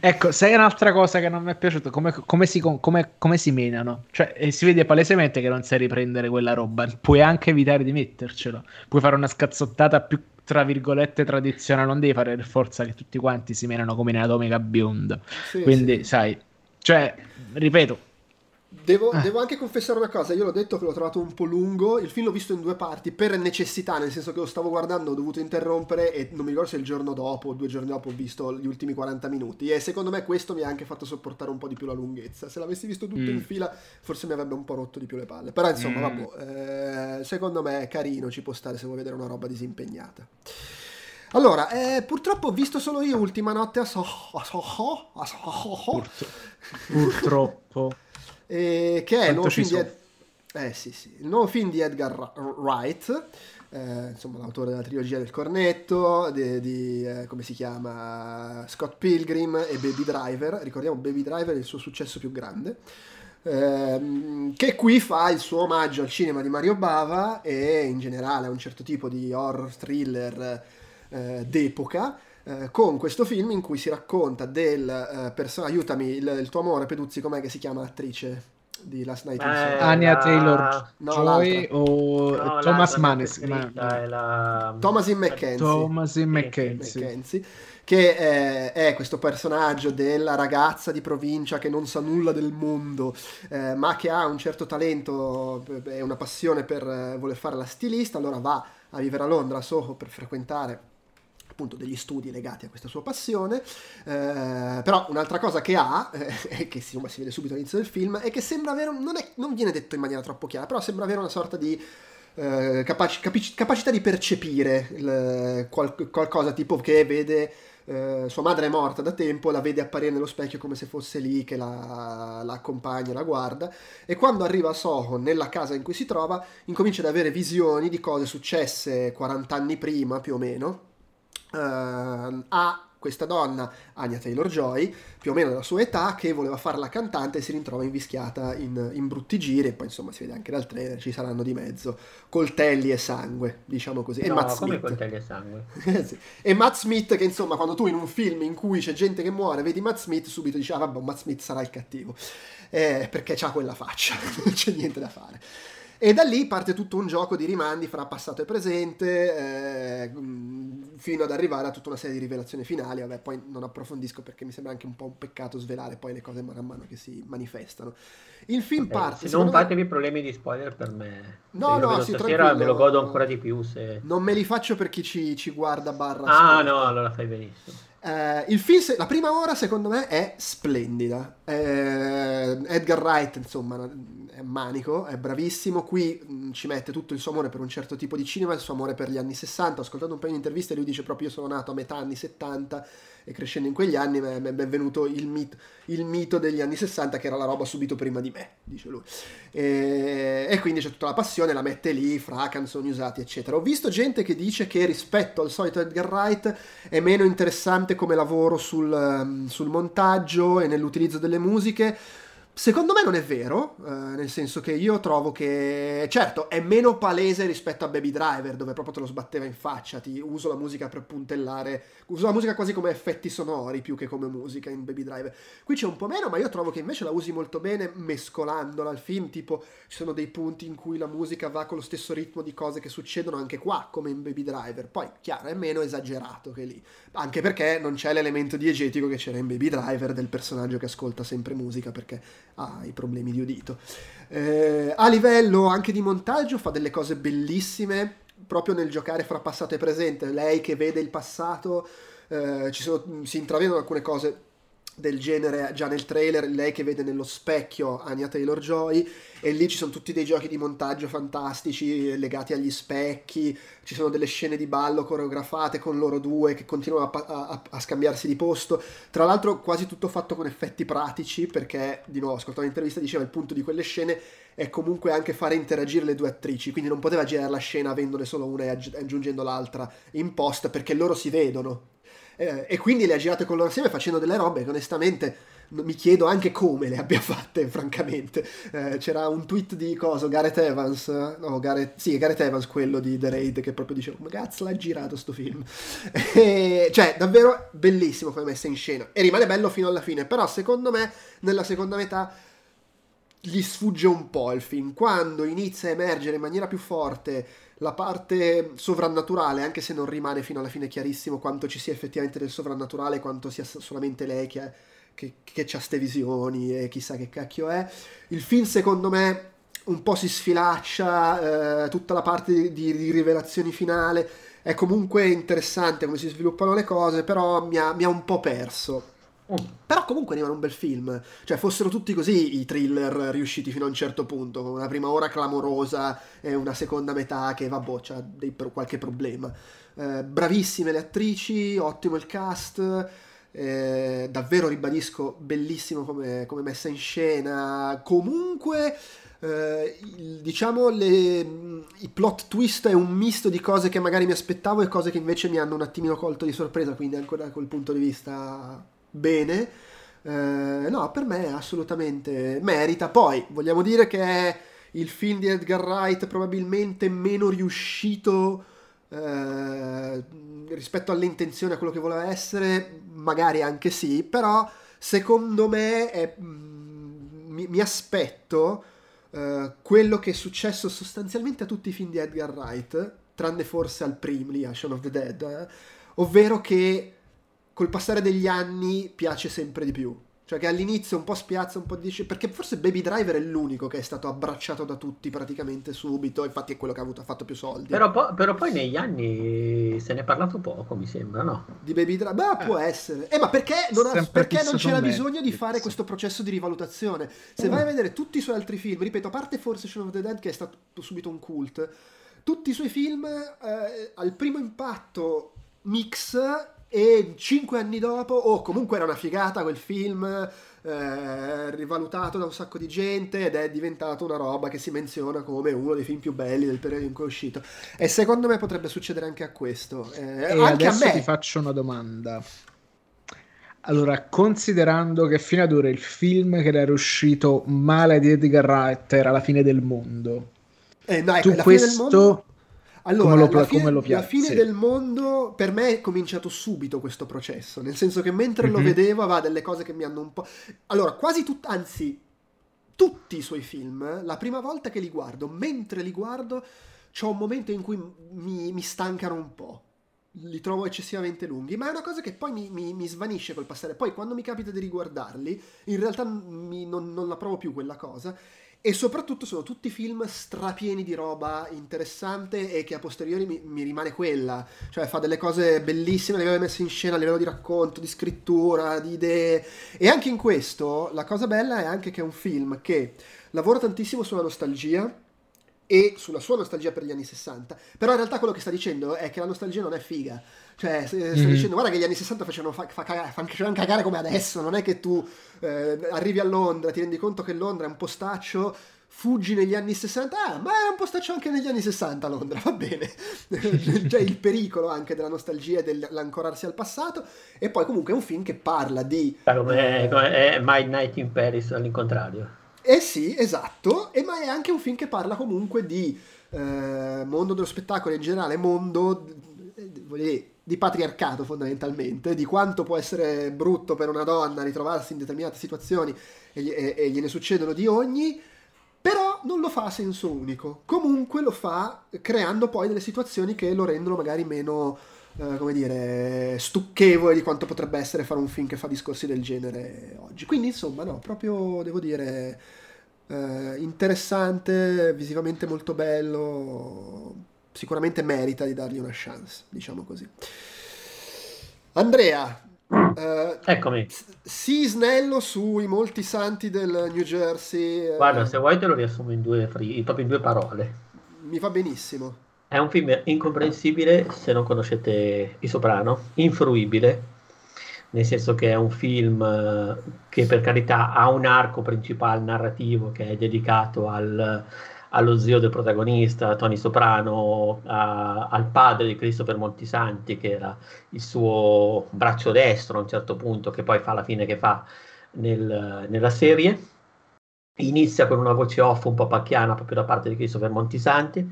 Ecco, sai un'altra cosa che non mi è piaciuto, come, come, si, come, come si, menano. Cioè, eh, si vede palesemente che non sai riprendere quella roba. Puoi anche evitare di mettercelo. Puoi fare una scazzottata più, tra virgolette, tradizionale. Non devi fare per forza che tutti quanti si menano come in Atomica Beyond. Sì, Quindi, sì. sai, cioè, ripeto, Devo, eh. devo, anche confessare una cosa, io l'ho detto che l'ho trovato un po' lungo, il film l'ho visto in due parti per necessità, nel senso che lo stavo guardando, ho dovuto interrompere e non mi ricordo se il giorno dopo o due giorni dopo ho visto gli ultimi 40 minuti e secondo me questo mi ha anche fatto sopportare un po' di più la lunghezza, se l'avessi visto tutto mm. in fila forse mi avrebbe un po' rotto di più le palle, però insomma mm. vabbè, eh, secondo me è carino, ci può stare se vuoi vedere una roba disimpegnata. Allora, eh, purtroppo ho visto solo io Ultima Notte a Soho. A Soho? A Soho? Purtroppo eh, che è il nuovo, film di Ed... eh, sì, sì. il nuovo film di Edgar Wright, eh, insomma l'autore della trilogia del cornetto, di, di eh, come si chiama, Scott Pilgrim e Baby Driver, ricordiamo Baby Driver è il suo successo più grande. Ehm, che qui fa il suo omaggio al cinema di Mario Bava e in generale a un certo tipo di horror thriller eh, d'epoca eh, con questo film in cui si racconta del eh, personaggio, aiutami, il, il, tuo amore Peduzzi, com'è che si chiama l'attrice? Di Last Night in eh, Anya Taylor no, Joy o no, Thomas Manes la... Thomasin McKenzie Thomasin McKenzie. McKenzie che è, è, questo personaggio della ragazza di provincia che non sa nulla del mondo, eh, ma che ha un certo talento e una passione per eh, voler fare la stilista, allora va a vivere a Londra, a Soho, per frequentare appunto degli studi legati a questa sua passione, eh, però un'altra cosa che ha, eh, che si, si, vede subito all'inizio del film, è che sembra avere, non, è, non viene detto in maniera troppo chiara, però sembra avere una sorta di eh, capaci, capic, capacità di percepire il, qual, qualcosa tipo che vede... Uh, sua madre è morta da tempo, la vede apparire nello specchio come se fosse lì che la, la accompagna, la guarda e quando arriva a Soho, nella casa in cui si trova, incomincia ad avere visioni di cose successe 40 anni prima più o meno uh, a questa donna, Anya Taylor-Joy, più o meno della sua età, che voleva fare la cantante e si ritrova invischiata in, in, brutti giri, e poi insomma si vede anche dal trailer, ci saranno di mezzo coltelli e sangue, diciamo così. No, e Matt come Smith. coltelli e sangue? sì. E Matt Smith, che insomma quando tu in un film in cui c'è gente che muore, vedi Matt Smith, subito dici, ah vabbè, Matt Smith sarà il cattivo, eh, perché ha quella faccia, non c'è niente da fare. E da lì parte tutto un gioco di rimandi fra passato e presente, eh, fino ad arrivare a tutta una serie di rivelazioni finali. Vabbè, poi non approfondisco perché mi sembra anche un po' un peccato svelare poi le cose man mano che si manifestano. Il film Vabbè, parte. Se non fatevi me... problemi di spoiler per me. No, no, sì, stasera me lo godo ancora di più. Se... Non me li faccio per chi ci, ci guarda barra. Ah, no, allora fai benissimo. Uh, il film, la prima ora secondo me è splendida. Uh, Edgar Wright, insomma, è manico, è bravissimo. Qui mh, mm, ci mette tutto il suo amore per un certo tipo di cinema, il suo amore per gli anni 60. Ho ascoltato un paio di interviste lui dice proprio: Io sono nato a metà anni 70 e crescendo in quegli anni mi è venuto il, mit, il, mito degli anni 60 che era la roba subito prima di me, dice lui. E, e, quindi c'è tutta la passione, la mette lì, fra canzoni usate, eccetera. Ho visto gente che dice che rispetto al solito Edgar Wright è meno interessante come lavoro sul, sul montaggio e nell'utilizzo delle musiche Secondo me non è vero, eh, nel senso che io trovo che, certo, è meno palese rispetto a Baby Driver, dove proprio te lo sbatteva in faccia, ti uso la musica per puntellare, uso la musica quasi come effetti sonori più che come musica in Baby Driver. Qui c'è un po' meno, ma io trovo che invece la usi molto bene mescolandola al film, tipo ci sono dei punti in cui la musica va con lo stesso ritmo di cose che succedono anche qua, come in Baby Driver. Poi, chiaro, è meno esagerato che lì, anche perché non c'è l'elemento diegetico che c'era in Baby Driver del personaggio che ascolta sempre musica perché ha i problemi di udito. Eh, a livello anche di montaggio fa delle cose bellissime, proprio nel giocare fra passato e presente. Lei che vede il passato, eh, sono, si intravedono alcune cose del genere già nel trailer, lei che vede nello specchio Anya Taylor Joy e lì ci sono tutti dei giochi di montaggio fantastici legati agli specchi, ci sono delle scene di ballo coreografate con loro due che continuano a, a, a scambiarsi di posto, tra l'altro quasi tutto fatto con effetti pratici perché di nuovo ascoltando l'intervista diceva il punto di quelle scene è comunque anche fare interagire le due attrici, quindi non poteva girare la scena avendone solo una e aggiungendo l'altra in post perché loro si vedono eh, e quindi le ha girate con loro assieme facendo delle robe che onestamente mi chiedo anche come le abbia fatte, francamente. Eh, c'era un tweet di cosa, Gareth Evans, no, Gareth, sì, Gareth Evans, quello di The Raid, che proprio diceva, come cazzo l'ha girato sto film? e, cioè, davvero bellissimo come messa in scena. E rimane bello fino alla fine, però secondo me, nella seconda metà, gli sfugge un po' il film. Quando inizia a emergere in maniera più forte la parte sovrannaturale, anche se non rimane fino alla fine chiarissimo quanto ci sia effettivamente del sovrannaturale, quanto sia solamente lei che, che, che ha queste visioni e chissà che cacchio è. Il film secondo me un po' si sfilaccia, eh, tutta la parte di, di, di, rivelazioni finale è comunque interessante come si sviluppano le cose, però mi ha, mi ha un po' perso. Mm. Però comunque rimane un bel film. Cioè, fossero tutti così i thriller riusciti fino a un certo punto, con una prima ora clamorosa e una seconda metà che, vabbè, c'ha dei, qualche problema. Eh, bravissime le attrici, ottimo il cast. Eh, davvero ribadisco, bellissimo come, come messa in scena. Comunque. Eh, diciamo le, i plot twist è un misto di cose che magari mi aspettavo e cose che invece mi hanno un attimino colto di sorpresa quindi ancora da quel punto di vista bene. Eh, no, per me assolutamente merita. Poi vogliamo dire che è il film di Edgar Wright probabilmente meno riuscito eh, rispetto alle intenzioni, a quello che voleva essere, magari anche sì, però secondo me è, mm, mi, mi, aspetto eh, quello che è successo sostanzialmente a tutti i film di Edgar Wright, tranne forse al primo, lì, a Shaun of the Dead, eh, ovvero che col passare degli anni piace sempre di più. Cioè che all'inizio un po' spiazza, un po' dice... Perché forse Baby Driver è l'unico che è stato abbracciato da tutti praticamente subito, infatti è quello che ha, avuto, ha fatto più soldi. Però, po- però, poi negli anni se ne è parlato poco, mi sembra, no? Di Baby Driver? Beh, eh. può essere. Eh, ma perché non, ha, perché non c'era bisogno di fare questo processo di rivalutazione? Se mm. vai a vedere tutti i suoi altri film, ripeto, a parte forse Shaun of the Dead che è stato subito un cult, tutti i suoi film eh, al primo impatto mix e cinque anni dopo, o oh, comunque era una figata quel film, eh, rivalutato da un sacco di gente ed è diventato una roba che si menziona come uno dei film più belli del periodo in cui è uscito. E secondo me potrebbe succedere anche a questo. Eh, e anche adesso a me. ti faccio una domanda. Allora, considerando che fino ad ora il film che era uscito male di Edgar Wright era La fine del mondo, eh, no, ecco, tu questo allora, come lo, la, fine, lo la fine sì. del mondo per me è cominciato subito questo processo, nel senso che mentre mm-hmm. lo mhm. vedevo aveva delle cose che mi hanno un po'... Allora, quasi tutti, anzi, tutti i suoi film, la prima volta che li guardo, mentre li guardo, c'è un momento in cui mi, mi, stancano un po'. Li trovo eccessivamente lunghi, ma è una cosa che poi mi, mi, mi svanisce col passare. Poi quando mi capita di riguardarli, in realtà non, non la provo più quella cosa e soprattutto sono tutti film strapieni di roba interessante e che a posteriori mi, mi rimane quella. Cioè fa delle cose bellissime a livello messe in scena, a livello di racconto, di scrittura, di idee. E anche in questo la cosa bella è anche che è un film che lavora tantissimo sulla nostalgia e sulla sua nostalgia per gli anni 60. Però in realtà quello che sta dicendo è che la nostalgia non è figa. Cioè, sta mm-hmm. dicendo, guarda che gli anni 60 facevano, fa, fa cagare, facevano cagare come adesso, non è che tu eh, arrivi a Londra, ti rendi conto che Londra è un postaccio, fuggi negli anni 60, ah, ma era un postaccio anche negli anni 60 a Londra, va bene. C'è il pericolo anche della nostalgia e dell'ancorarsi al passato. E poi comunque è un film che parla di... Come, come è My Night in Paris all'incontrario. Eh sì, esatto, e, ma è anche un film che parla comunque di eh, mondo dello spettacolo in generale, mondo dire, di patriarcato fondamentalmente, di quanto può essere brutto per una donna ritrovarsi in determinate situazioni e, e, e gliene succedono di ogni però non lo fa a senso unico. Comunque lo fa creando poi delle situazioni che lo rendono magari meno, eh, come dire, stucchevole di quanto potrebbe essere fare un film che fa discorsi del genere oggi. Quindi, insomma, no, proprio devo dire eh, interessante, visivamente molto bello. Sicuramente merita di dargli una chance, diciamo così. Andrea, Uh, Eccomi. Sii snello sui molti santi del New Jersey. Eh. Guarda, se vuoi te lo riassumo in due, proprio in due parole. Mi va benissimo. È un film incomprensibile se non conoscete I Soprano, infruibile, nel senso che è un film eh, che per carità ha un arco principale narrativo che è dedicato al allo zio del protagonista, Tony Soprano, a, al padre di Christopher Montisanti, che era il suo braccio destro a un certo punto, che poi fa la fine che fa nel, nella serie. Inizia con una voce off un po' pacchiana proprio da parte di Christopher Montisanti,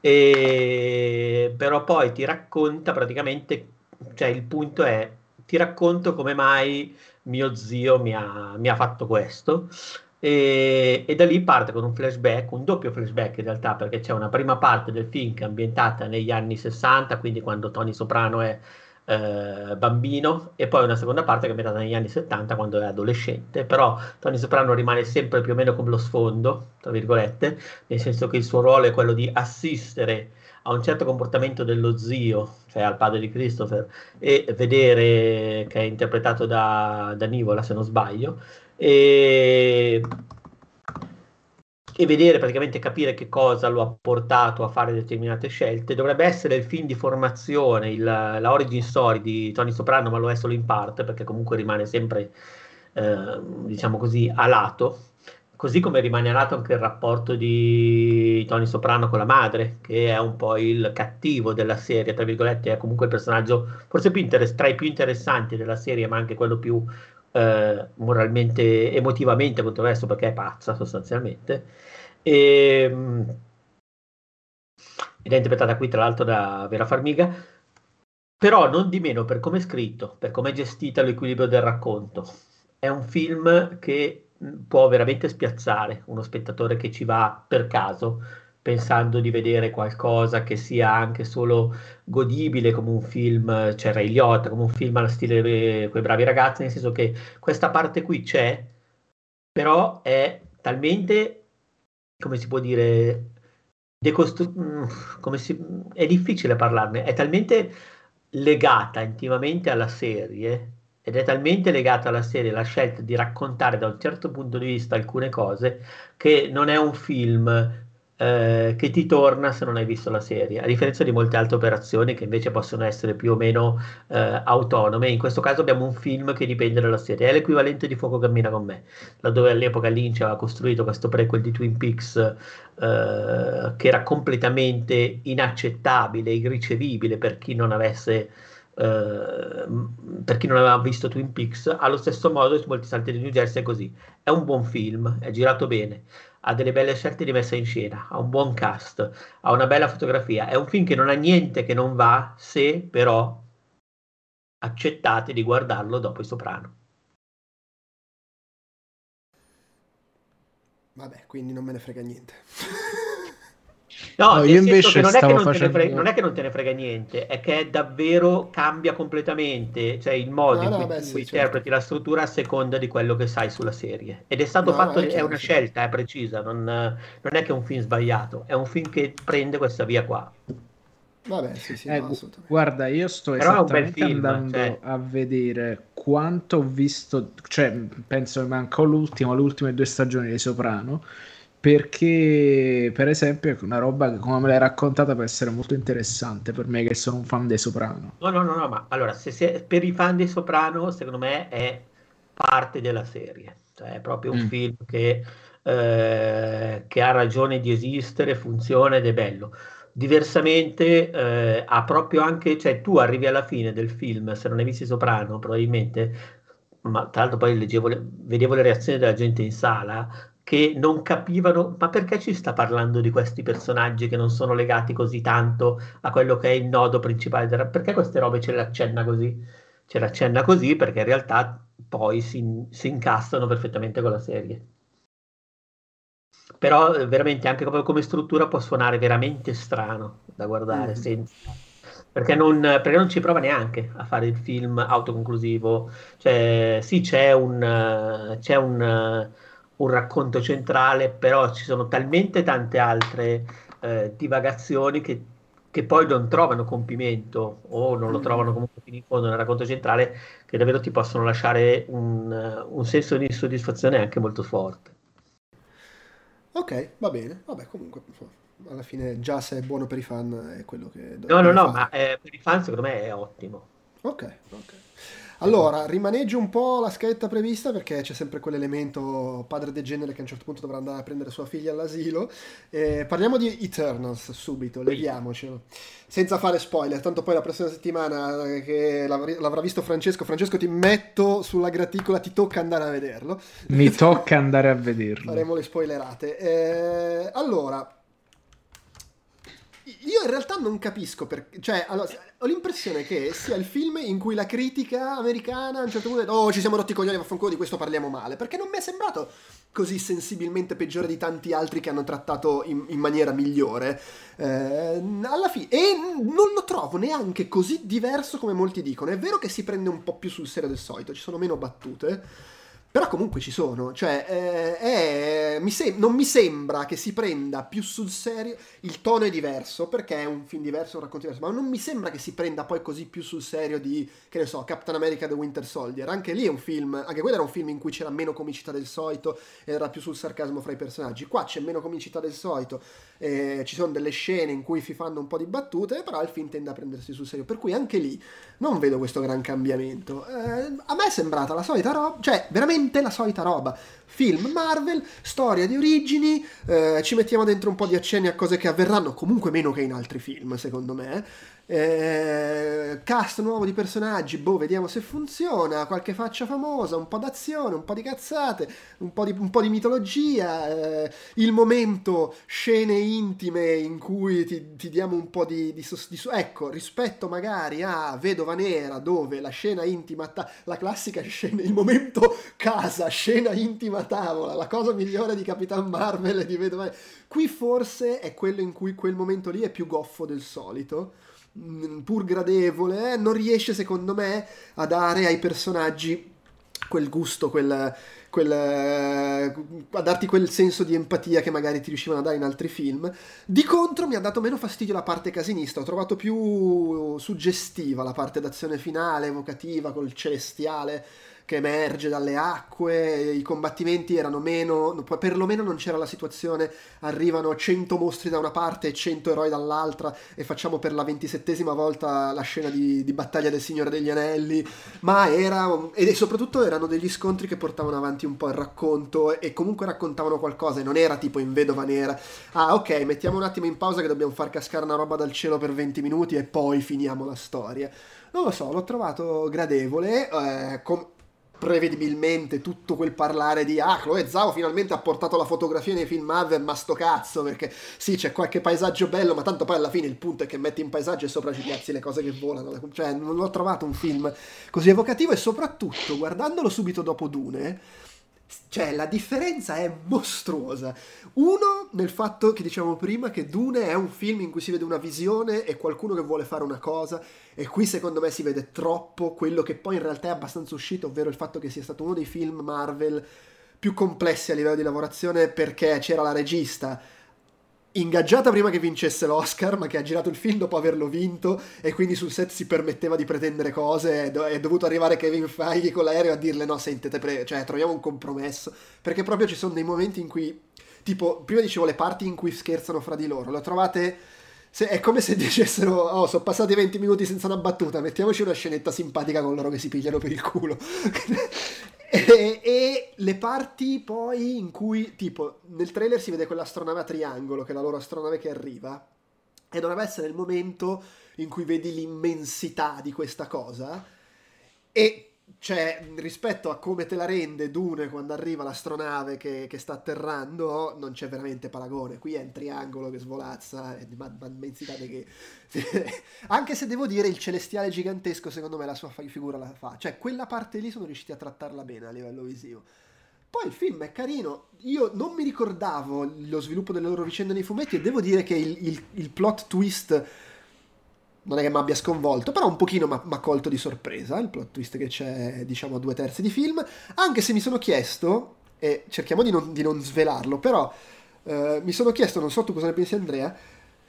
e, però poi ti racconta praticamente, cioè il punto è, ti racconto come mai mio zio mi ha, mi ha fatto questo e, e, da lì parte con un flashback, un doppio flashback in realtà, perché c'è una prima parte del film che è ambientata negli anni 60, quindi quando Tony Soprano è eh, bambino, e poi una seconda parte che è ambientata negli anni 70, quando è adolescente. Però Tony Soprano rimane sempre più o meno come lo sfondo, tra virgolette, nel senso che il suo ruolo è quello di assistere a un certo comportamento dello zio, cioè al padre di Christopher, e vedere che è interpretato da, da Nivola, se non sbaglio e, e vedere praticamente capire che cosa lo ha portato a fare determinate scelte. Dovrebbe essere il film di formazione, il, la origin story di Tony Soprano, ma lo è solo in parte perché comunque rimane sempre, eh, diciamo così, a lato. Così come rimane a lato anche il rapporto di Tony Soprano con la madre, che è un po' il cattivo della serie, tra virgolette, è comunque il personaggio forse più interess- tra i più interessanti della serie, ma anche quello più eh, moralmente, emotivamente controverso perché è pazza sostanzialmente. E, ehm, ed è interpretata qui tra l'altro da Vera Farmiga, però non di meno per come è scritto, per come è gestita l'equilibrio del racconto. È un film che può veramente spiazzare uno spettatore che ci va per caso, pensando di vedere qualcosa che sia anche solo godibile come un film, cioè Ray Liotta, come un film allo stile quei bravi ragazzi, nel senso che questa parte qui c'è, però è talmente, come si può dire, decostru- mm, si, è difficile parlarne, è talmente legata intimamente alla serie ed è talmente legata alla serie la scelta di raccontare da un certo punto di vista alcune cose che non è un film eh, che ti torna se non hai visto la serie, a differenza di molte altre operazioni che invece possono essere più o meno eh, autonome. In questo caso abbiamo un film che dipende dalla serie, è l'equivalente di Fuoco cammina con me, laddove all'epoca Lynch aveva costruito questo prequel di Twin Peaks eh, che era completamente inaccettabile, irricevibile per chi non avesse Uh, per chi non aveva visto Twin Peaks, allo stesso modo su molti salti di New Jersey è così. È un buon film, è girato bene, ha delle belle scelte di messa in scena, ha un buon cast, ha una bella fotografia. È un film che non ha niente che non va se però accettate di guardarlo dopo il soprano. Vabbè, quindi non me ne frega niente. No, no io invece non, stavo è facendo... frega, non è che non te ne frega niente, è che davvero cambia completamente, cioè il modo no, in cui beh, sì, interpreti certo. la struttura a seconda di quello che sai sulla serie. Ed è stato no, fatto, è, è, una scelta, è precisa, non, non, è che è un film sbagliato, è un film che prende questa via qua. Vabbè, sì, sì, eh, guarda, io sto Però esattamente film, andando cioè... a vedere quanto ho visto, cioè penso che mancò l'ultimo, le ultime due stagioni di Soprano perché per esempio una roba che come me l'hai raccontata può essere molto interessante per me che sono un fan dei Soprano no no no, no ma allora se, se, per i fan dei Soprano secondo me è parte della serie cioè è proprio un mm. film che eh, che ha ragione di esistere, funziona ed è bello. Diversamente eh, ha proprio anche, cioè tu arrivi alla fine del film, se non hai visto Soprano, probabilmente, ma tra l'altro poi leggevo, vedevo le reazioni della gente in sala, che non capivano ma perché ci sta parlando di questi personaggi che non sono legati così tanto a quello che è il nodo principale della... perché queste robe ce le accenna così? Ce le accenna così perché in realtà poi si, si incastrano perfettamente con la serie. Però veramente anche come, come, struttura può suonare veramente strano da guardare mm. senza, perché, non, perché non ci prova neanche a fare il film autoconclusivo. Cioè sì c'è un c'è un un racconto centrale, però ci sono talmente tante altre eh, divagazioni che, che, poi non trovano compimento o non lo mm. trovano comunque fino in fondo nel racconto centrale, che davvero ti possono lasciare un, un senso di insoddisfazione anche molto forte. Ok, va bene. Vabbè, comunque alla fine già se è buono per i fan è quello che... No, no, no, fare. ma eh, per i fan secondo me è ottimo. Ok, ok. Allora, rimaneggio un po' la scaletta prevista perché c'è sempre quell'elemento padre degenere che a un certo punto dovrà andare a prendere sua figlia all'asilo. Eh, parliamo di Eternals subito, leviamocelo. Senza fare spoiler, tanto poi la prossima settimana eh, che l'avrà visto Francesco, Francesco ti metto sulla graticola, ti tocca andare a vederlo. Mi tocca andare a vederlo. Faremo le spoilerate. Eh, allora, io in realtà non capisco perché, cioè, allora, ho l'impressione che sia il film in cui la critica americana a un certo punto ha detto oh ci siamo rotti i coglioni, vaffanculo, di questo parliamo male, perché non mi è sembrato così sensibilmente peggiore di tanti altri che hanno trattato in, in maniera migliore. Eh, alla fine, e non lo trovo neanche così diverso come molti dicono. È vero che si prende un po' più sul serio del solito, ci sono meno battute però comunque ci sono, cioè eh, è, mi sem- non mi sembra che si prenda più sul serio, il tono è diverso perché è un film diverso, un racconto diverso, ma non mi sembra che si prenda poi così più sul serio di, che ne so, Captain America The Winter Soldier, anche lì è un film, anche quello era un film in cui c'era meno comicità del solito, era più sul sarcasmo fra i personaggi, qua c'è meno comicità del solito, eh, ci sono delle scene in cui si fanno un po' di battute, però il film tende a prendersi sul serio, per cui anche lì non vedo questo gran cambiamento. Eh, a me è sembrata la solita roba, cioè veramente la solita roba. Film Marvel, storia di origini, eh, ci mettiamo dentro un po' di accenni a cose che avverranno, comunque meno che in altri film, secondo me. Eh, cast nuovo di personaggi, boh, vediamo se funziona. Qualche faccia famosa, un po' d'azione, un po' di cazzate, un po' di, un po di mitologia. Eh, il momento, scene intime in cui ti, ti diamo un po' di, di, di, Ecco, rispetto magari a Vedova Nera, dove la scena intima, ta- la classica scena, il momento casa, scena intima tavola, la cosa migliore di Capitan Marvel e di Vedova. Qui forse è quello in cui quel momento lì è più goffo del solito Mm, pur gradevole, eh, non riesce secondo me a dare ai personaggi quel gusto, quel, quel, eh, a darti quel senso di empatia che magari ti riuscivano a dare in altri film. Di contro mi ha dato meno fastidio la parte casinista, ho trovato più suggestiva la parte d'azione finale, evocativa, col celestiale che emerge dalle acque, i combattimenti erano meno, perlomeno non c'era la situazione, arrivano 100 mostri da una parte e 100 eroi dall'altra e facciamo per la ventisettesima volta la scena di, di battaglia del Signore degli Anelli, ma era, e soprattutto erano degli scontri che portavano avanti un po' il racconto e comunque raccontavano qualcosa e non era tipo in vedova nera, ah ok, mettiamo un attimo in pausa che dobbiamo far cascare una roba dal cielo per 20 minuti e poi finiamo la storia. Non lo so, l'ho trovato gradevole, eh, com- prevedibilmente tutto quel parlare di ah Chloe Zhao finalmente ha portato la fotografia nei film Marvel ma sto cazzo perché sì c'è qualche paesaggio bello ma tanto poi alla fine il punto è che metti in paesaggio e sopra ci piazzi le cose che volano cioè non ho trovato un film così evocativo e soprattutto guardandolo subito dopo Dune cioè, la differenza è mostruosa. Uno, nel fatto che dicevamo prima che Dune è un film in cui si vede una visione e qualcuno che vuole fare una cosa, e qui secondo me si vede troppo quello che poi in realtà è abbastanza uscito, ovvero il fatto che sia stato uno dei film Marvel più complessi a livello di lavorazione perché c'era la regista ingaggiata prima che vincesse l'Oscar, ma che ha girato il film dopo averlo vinto e quindi sul set si permetteva di pretendere cose. È, è dovuto arrivare Kevin Feige con l'aereo a dirle: No, sentite, pre- cioè, troviamo un compromesso. Perché proprio ci sono dei momenti in cui, tipo, prima dicevo le parti in cui scherzano fra di loro, le trovate. Se, è come se dicessero: Oh, sono passati 20 minuti senza una battuta, mettiamoci una scenetta simpatica con loro che si pigliano per il culo. E, e, le parti poi in cui, tipo, nel trailer si vede quell'astronave a triangolo, che è la loro astronave che arriva, e dovrebbe essere il momento in cui vedi l'immensità di questa cosa, e cioè, rispetto a come te la rende Dune quando arriva l'astronave che, che, sta atterrando, non c'è veramente paragone. Qui è un triangolo che svolazza, è di immensità che... Anche se devo dire, il celestiale gigantesco, secondo me, la sua figura la fa. Cioè, quella parte lì sono riusciti a trattarla bene a livello visivo. Poi il film è carino, io non mi ricordavo lo sviluppo delle loro vicende nei fumetti e devo dire che il, il, il plot twist non è che mi abbia sconvolto, però un pochino mi ha colto di sorpresa il plot twist che c'è, diciamo, a due terzi di film, anche se mi sono chiesto, e cerchiamo di non, di non svelarlo, però eh, mi sono chiesto, non so tu cosa ne pensi Andrea,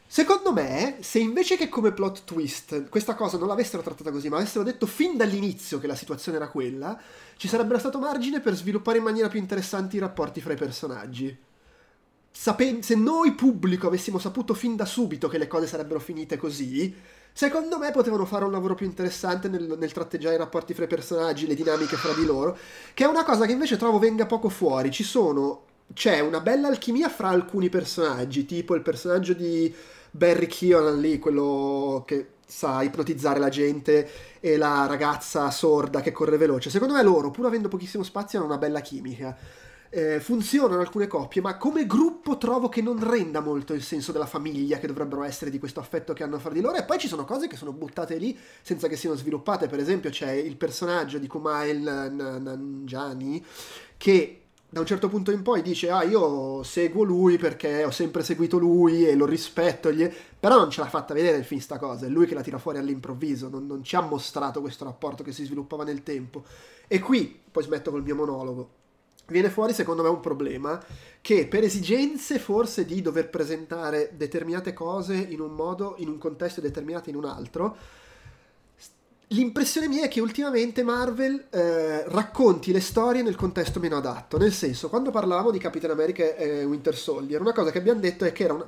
secondo me, se invece che come plot twist questa cosa non l'avessero trattata così, ma avessero detto fin dall'inizio che la situazione era quella, ci sarebbe stato margine per sviluppare in maniera più interessante i rapporti fra i personaggi. Se noi pubblico avessimo saputo fin da subito che le cose sarebbero finite così, Secondo me potevano fare un lavoro più interessante nel, nel, tratteggiare i rapporti fra i personaggi, le dinamiche fra di loro, che è una cosa che invece trovo venga poco fuori. Ci sono. C'è una bella alchimia fra alcuni personaggi, tipo il personaggio di Barry Keoghan lì, quello che sa ipnotizzare la gente, e la ragazza sorda che corre veloce. Secondo me loro, pur avendo pochissimo spazio, hanno una bella chimica eh, funzionano alcune coppie, ma come gruppo trovo che non renda molto il senso della famiglia che dovrebbero essere di questo affetto che hanno fra di loro. E poi ci sono cose che sono buttate lì senza che siano sviluppate. Per esempio, c'è il personaggio di Kumail Nanjani che da un certo punto in poi dice ah io seguo lui perché ho sempre seguito lui e lo rispetto gli... però non ce l'ha fatta vedere il film sta cosa è lui che la tira fuori all'improvviso non, non ci ha mostrato questo rapporto che si sviluppava nel tempo e qui poi smetto col mio monologo viene fuori secondo me un problema che per esigenze forse di dover presentare determinate cose in un modo, in un contesto determinate in un altro, l'impressione mia è che ultimamente Marvel eh, racconti le storie nel contesto meno adatto, nel senso quando parlavamo di Capitan America e Winter Soldier, una cosa che abbiamo detto è che una...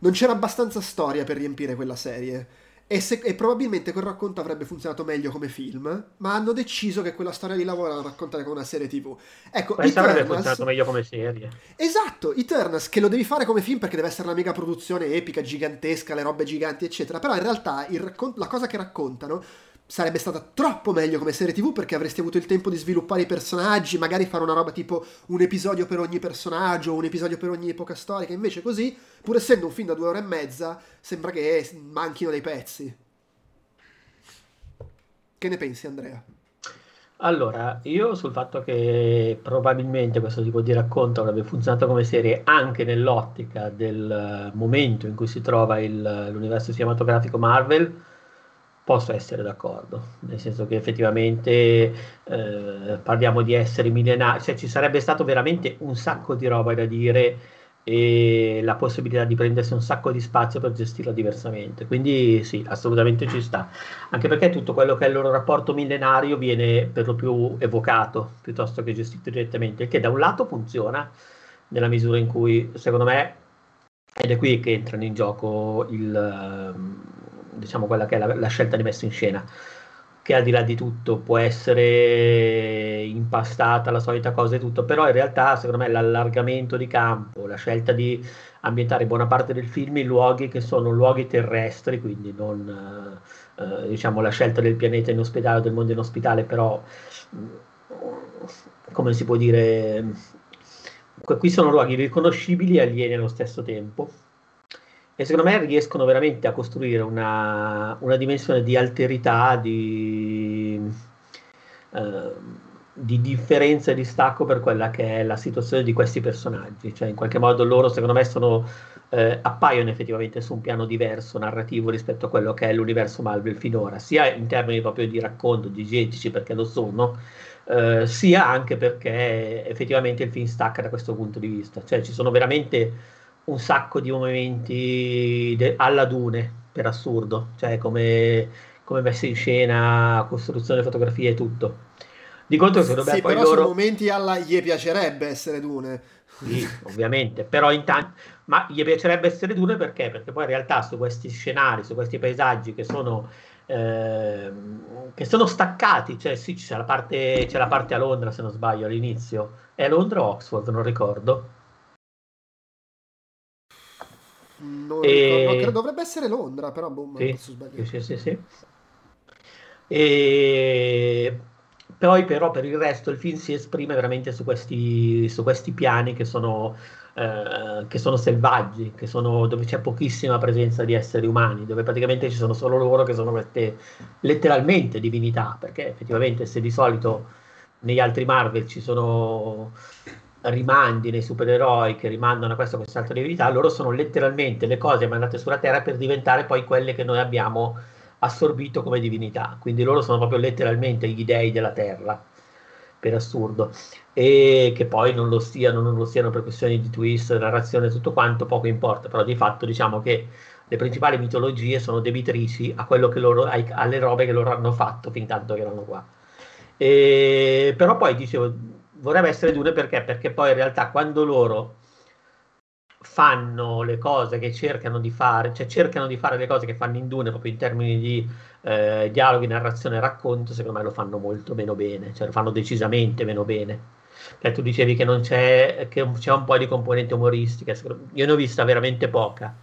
non c'era abbastanza storia per riempire quella serie e, se, e, probabilmente quel racconto avrebbe funzionato meglio come film, ma hanno deciso che quella storia lì la volevano raccontare come una serie TV. Ecco, Questa avrebbe funzionato meglio come serie. Esatto, Eternals, che lo devi fare come film perché deve essere una mega produzione epica, gigantesca, le robe giganti, eccetera. Però in realtà raccon- la cosa che raccontano sarebbe stata troppo meglio come serie TV perché avresti avuto il tempo di sviluppare i personaggi, magari fare una roba tipo un episodio per ogni personaggio, un episodio per ogni epoca storica. Invece così, pur essendo un film da due ore e mezza, sembra che manchino dei pezzi. Che ne pensi, Andrea? Allora, io sul fatto che probabilmente questo tipo di racconto avrebbe funzionato come serie anche nell'ottica del momento in cui si trova il, l'universo cinematografico Marvel, posso essere d'accordo, nel senso che effettivamente eh, parliamo di esseri millenari, cioè ci sarebbe stato veramente un sacco di roba da dire e la possibilità di prendersi un sacco di spazio per gestirla diversamente. Quindi sì, assolutamente ci sta. Anche perché tutto quello che è il loro rapporto millenario viene per lo più evocato piuttosto che gestito direttamente, che da un lato funziona nella misura in cui, secondo me, ed è qui che entrano in gioco il diciamo quella che è la, la scelta di messa in scena che al di là di tutto può essere impastata la solita cosa e tutto, però in realtà secondo me l'allargamento di campo, la scelta di ambientare buona parte del film in luoghi che sono luoghi terrestri, quindi non eh, diciamo la scelta del pianeta in ospedale o del mondo in ospitale, però come si può dire, qui sono luoghi riconoscibili e alieni allo stesso tempo e secondo me riescono veramente a costruire una, una dimensione di alterità, di, eh, di differenza e distacco per quella che è la situazione di questi personaggi. Cioè, in qualche modo loro, secondo me, sono, eh, appaiono effettivamente su un piano diverso, narrativo, rispetto a quello che è l'universo Marvel finora, sia in termini proprio di racconto, diegetici, perché lo sono, eh, sia anche perché effettivamente il film stacca da questo punto di vista. Cioè, ci sono veramente un sacco di momenti de- alla Dune, per assurdo, cioè come, come messa in scena, costruzione, fotografia e tutto. Di contro, me, sì, poi però loro... sono momenti alla gli piacerebbe essere dune. Sì, ovviamente, però intanto... Ma gli piacerebbe essere dune perché? Perché poi in realtà su questi scenari, su questi paesaggi che sono, eh, che sono staccati, cioè sì, c'è la, parte, c'è la parte a Londra se non sbaglio all'inizio, è Londra o Oxford, non ricordo. Non e... ricordo, dovrebbe essere Londra, però boh, sì, posso sbagliare. Sì, sì, sì. E poi però per il resto il film si esprime veramente su questi, su questi piani che sono, eh, che sono selvaggi, che sono, dove c'è pochissima presenza di esseri umani, dove praticamente ci sono solo loro che sono queste letteralmente divinità, perché effettivamente se di solito negli altri Marvel ci sono rimandi nei supereroi che rimandano a questa o quest'altra divinità, loro sono letteralmente le cose mandate sulla Terra per diventare poi quelle che noi abbiamo assorbito come divinità, quindi loro sono proprio letteralmente gli dei della terra, per assurdo, e che poi non lo siano, non lo siano per questioni di twist, narrazione, tutto quanto, poco importa, però di fatto diciamo che le principali mitologie sono debitrici a quello che loro, ai, alle robe che loro hanno fatto fin tanto che erano qua. E, però poi dicevo, vorrebbe essere dure perché? Perché poi in realtà quando loro fanno le cose che cercano di fare, cioè cercano di fare le cose che fanno in Dune proprio in termini di eh, dialoghi, narrazione e racconto, secondo me lo fanno molto meno bene, cioè lo fanno decisamente meno bene. Cioè, tu dicevi che non c'è, che c'è un po' di componente umoristica, io ne ho vista veramente poca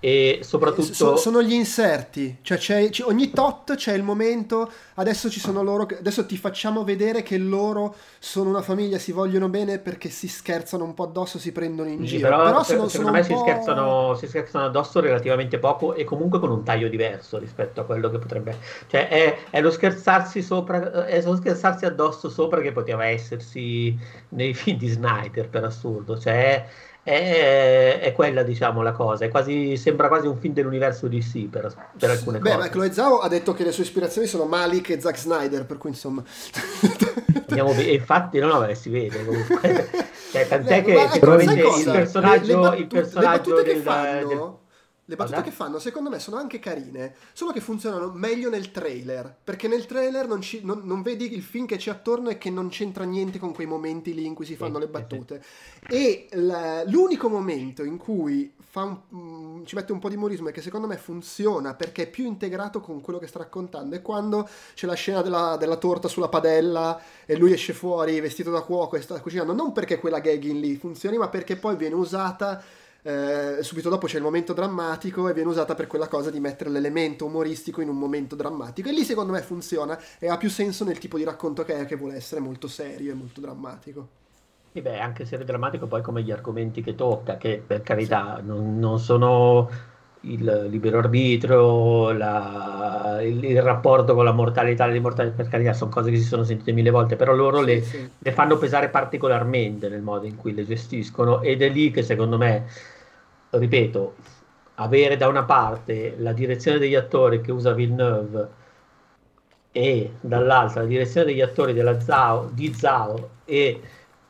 e soprattutto so, sono gli inserti cioè c'è, c'è, ogni tot c'è il momento adesso ci sono loro adesso ti facciamo vedere che loro sono una famiglia si vogliono bene perché si scherzano un po' addosso si prendono in sì, giro. però, però sono, secondo me si, scherzano, si, scherzano, addosso relativamente poco e comunque con un taglio diverso rispetto a quello che potrebbe cioè è, è lo scherzarsi sopra è lo scherzarsi addosso sopra che poteva essersi nei film di Snyder per assurdo cioè è, è, quella diciamo la cosa, quasi, sembra quasi un film dell'universo DC per, per alcune Beh, cose. Beh, Chloe Zhao ha detto che le sue ispirazioni sono Malik e Zack Snyder, per cui insomma... Andiamo, e infatti no, no, beh, si vede comunque. cioè, tant'è Beh, che sicuramente il personaggio, le, le, battu- il personaggio del, del le battute Cosa? che fanno, secondo me, sono anche carine, solo che funzionano meglio nel trailer. Perché nel trailer non, ci, non, non vedi il film che c'è attorno e che non c'entra niente con quei momenti lì in cui si fanno le battute. E la, l'unico momento in cui un, mm, ci mette un po' di umorismo e che secondo me funziona perché è più integrato con quello che sta raccontando è quando c'è la scena della, della torta sulla padella e lui esce fuori vestito da cuoco e sta cucinando. Non perché quella gagging lì funzioni, ma perché poi viene usata eh, subito dopo c'è il momento drammatico e viene usata per quella cosa di mettere l'elemento umoristico in un momento drammatico e lì secondo me funziona e ha più senso nel tipo di racconto che è che vuole essere molto serio e molto drammatico. E beh, anche se è drammatico poi come gli argomenti che tocca, che per carità sì. non, non, sono il libero arbitrio, la, il, il, rapporto con la mortalità e l'immortalità, per carità sono cose che si sono sentite mille volte, però loro sì, le, sì. le, fanno pesare particolarmente nel modo in cui le gestiscono ed è lì che secondo me ripeto, avere da una parte la direzione degli attori che usa Villeneuve e dall'altra la direzione degli attori Zao, di Zao e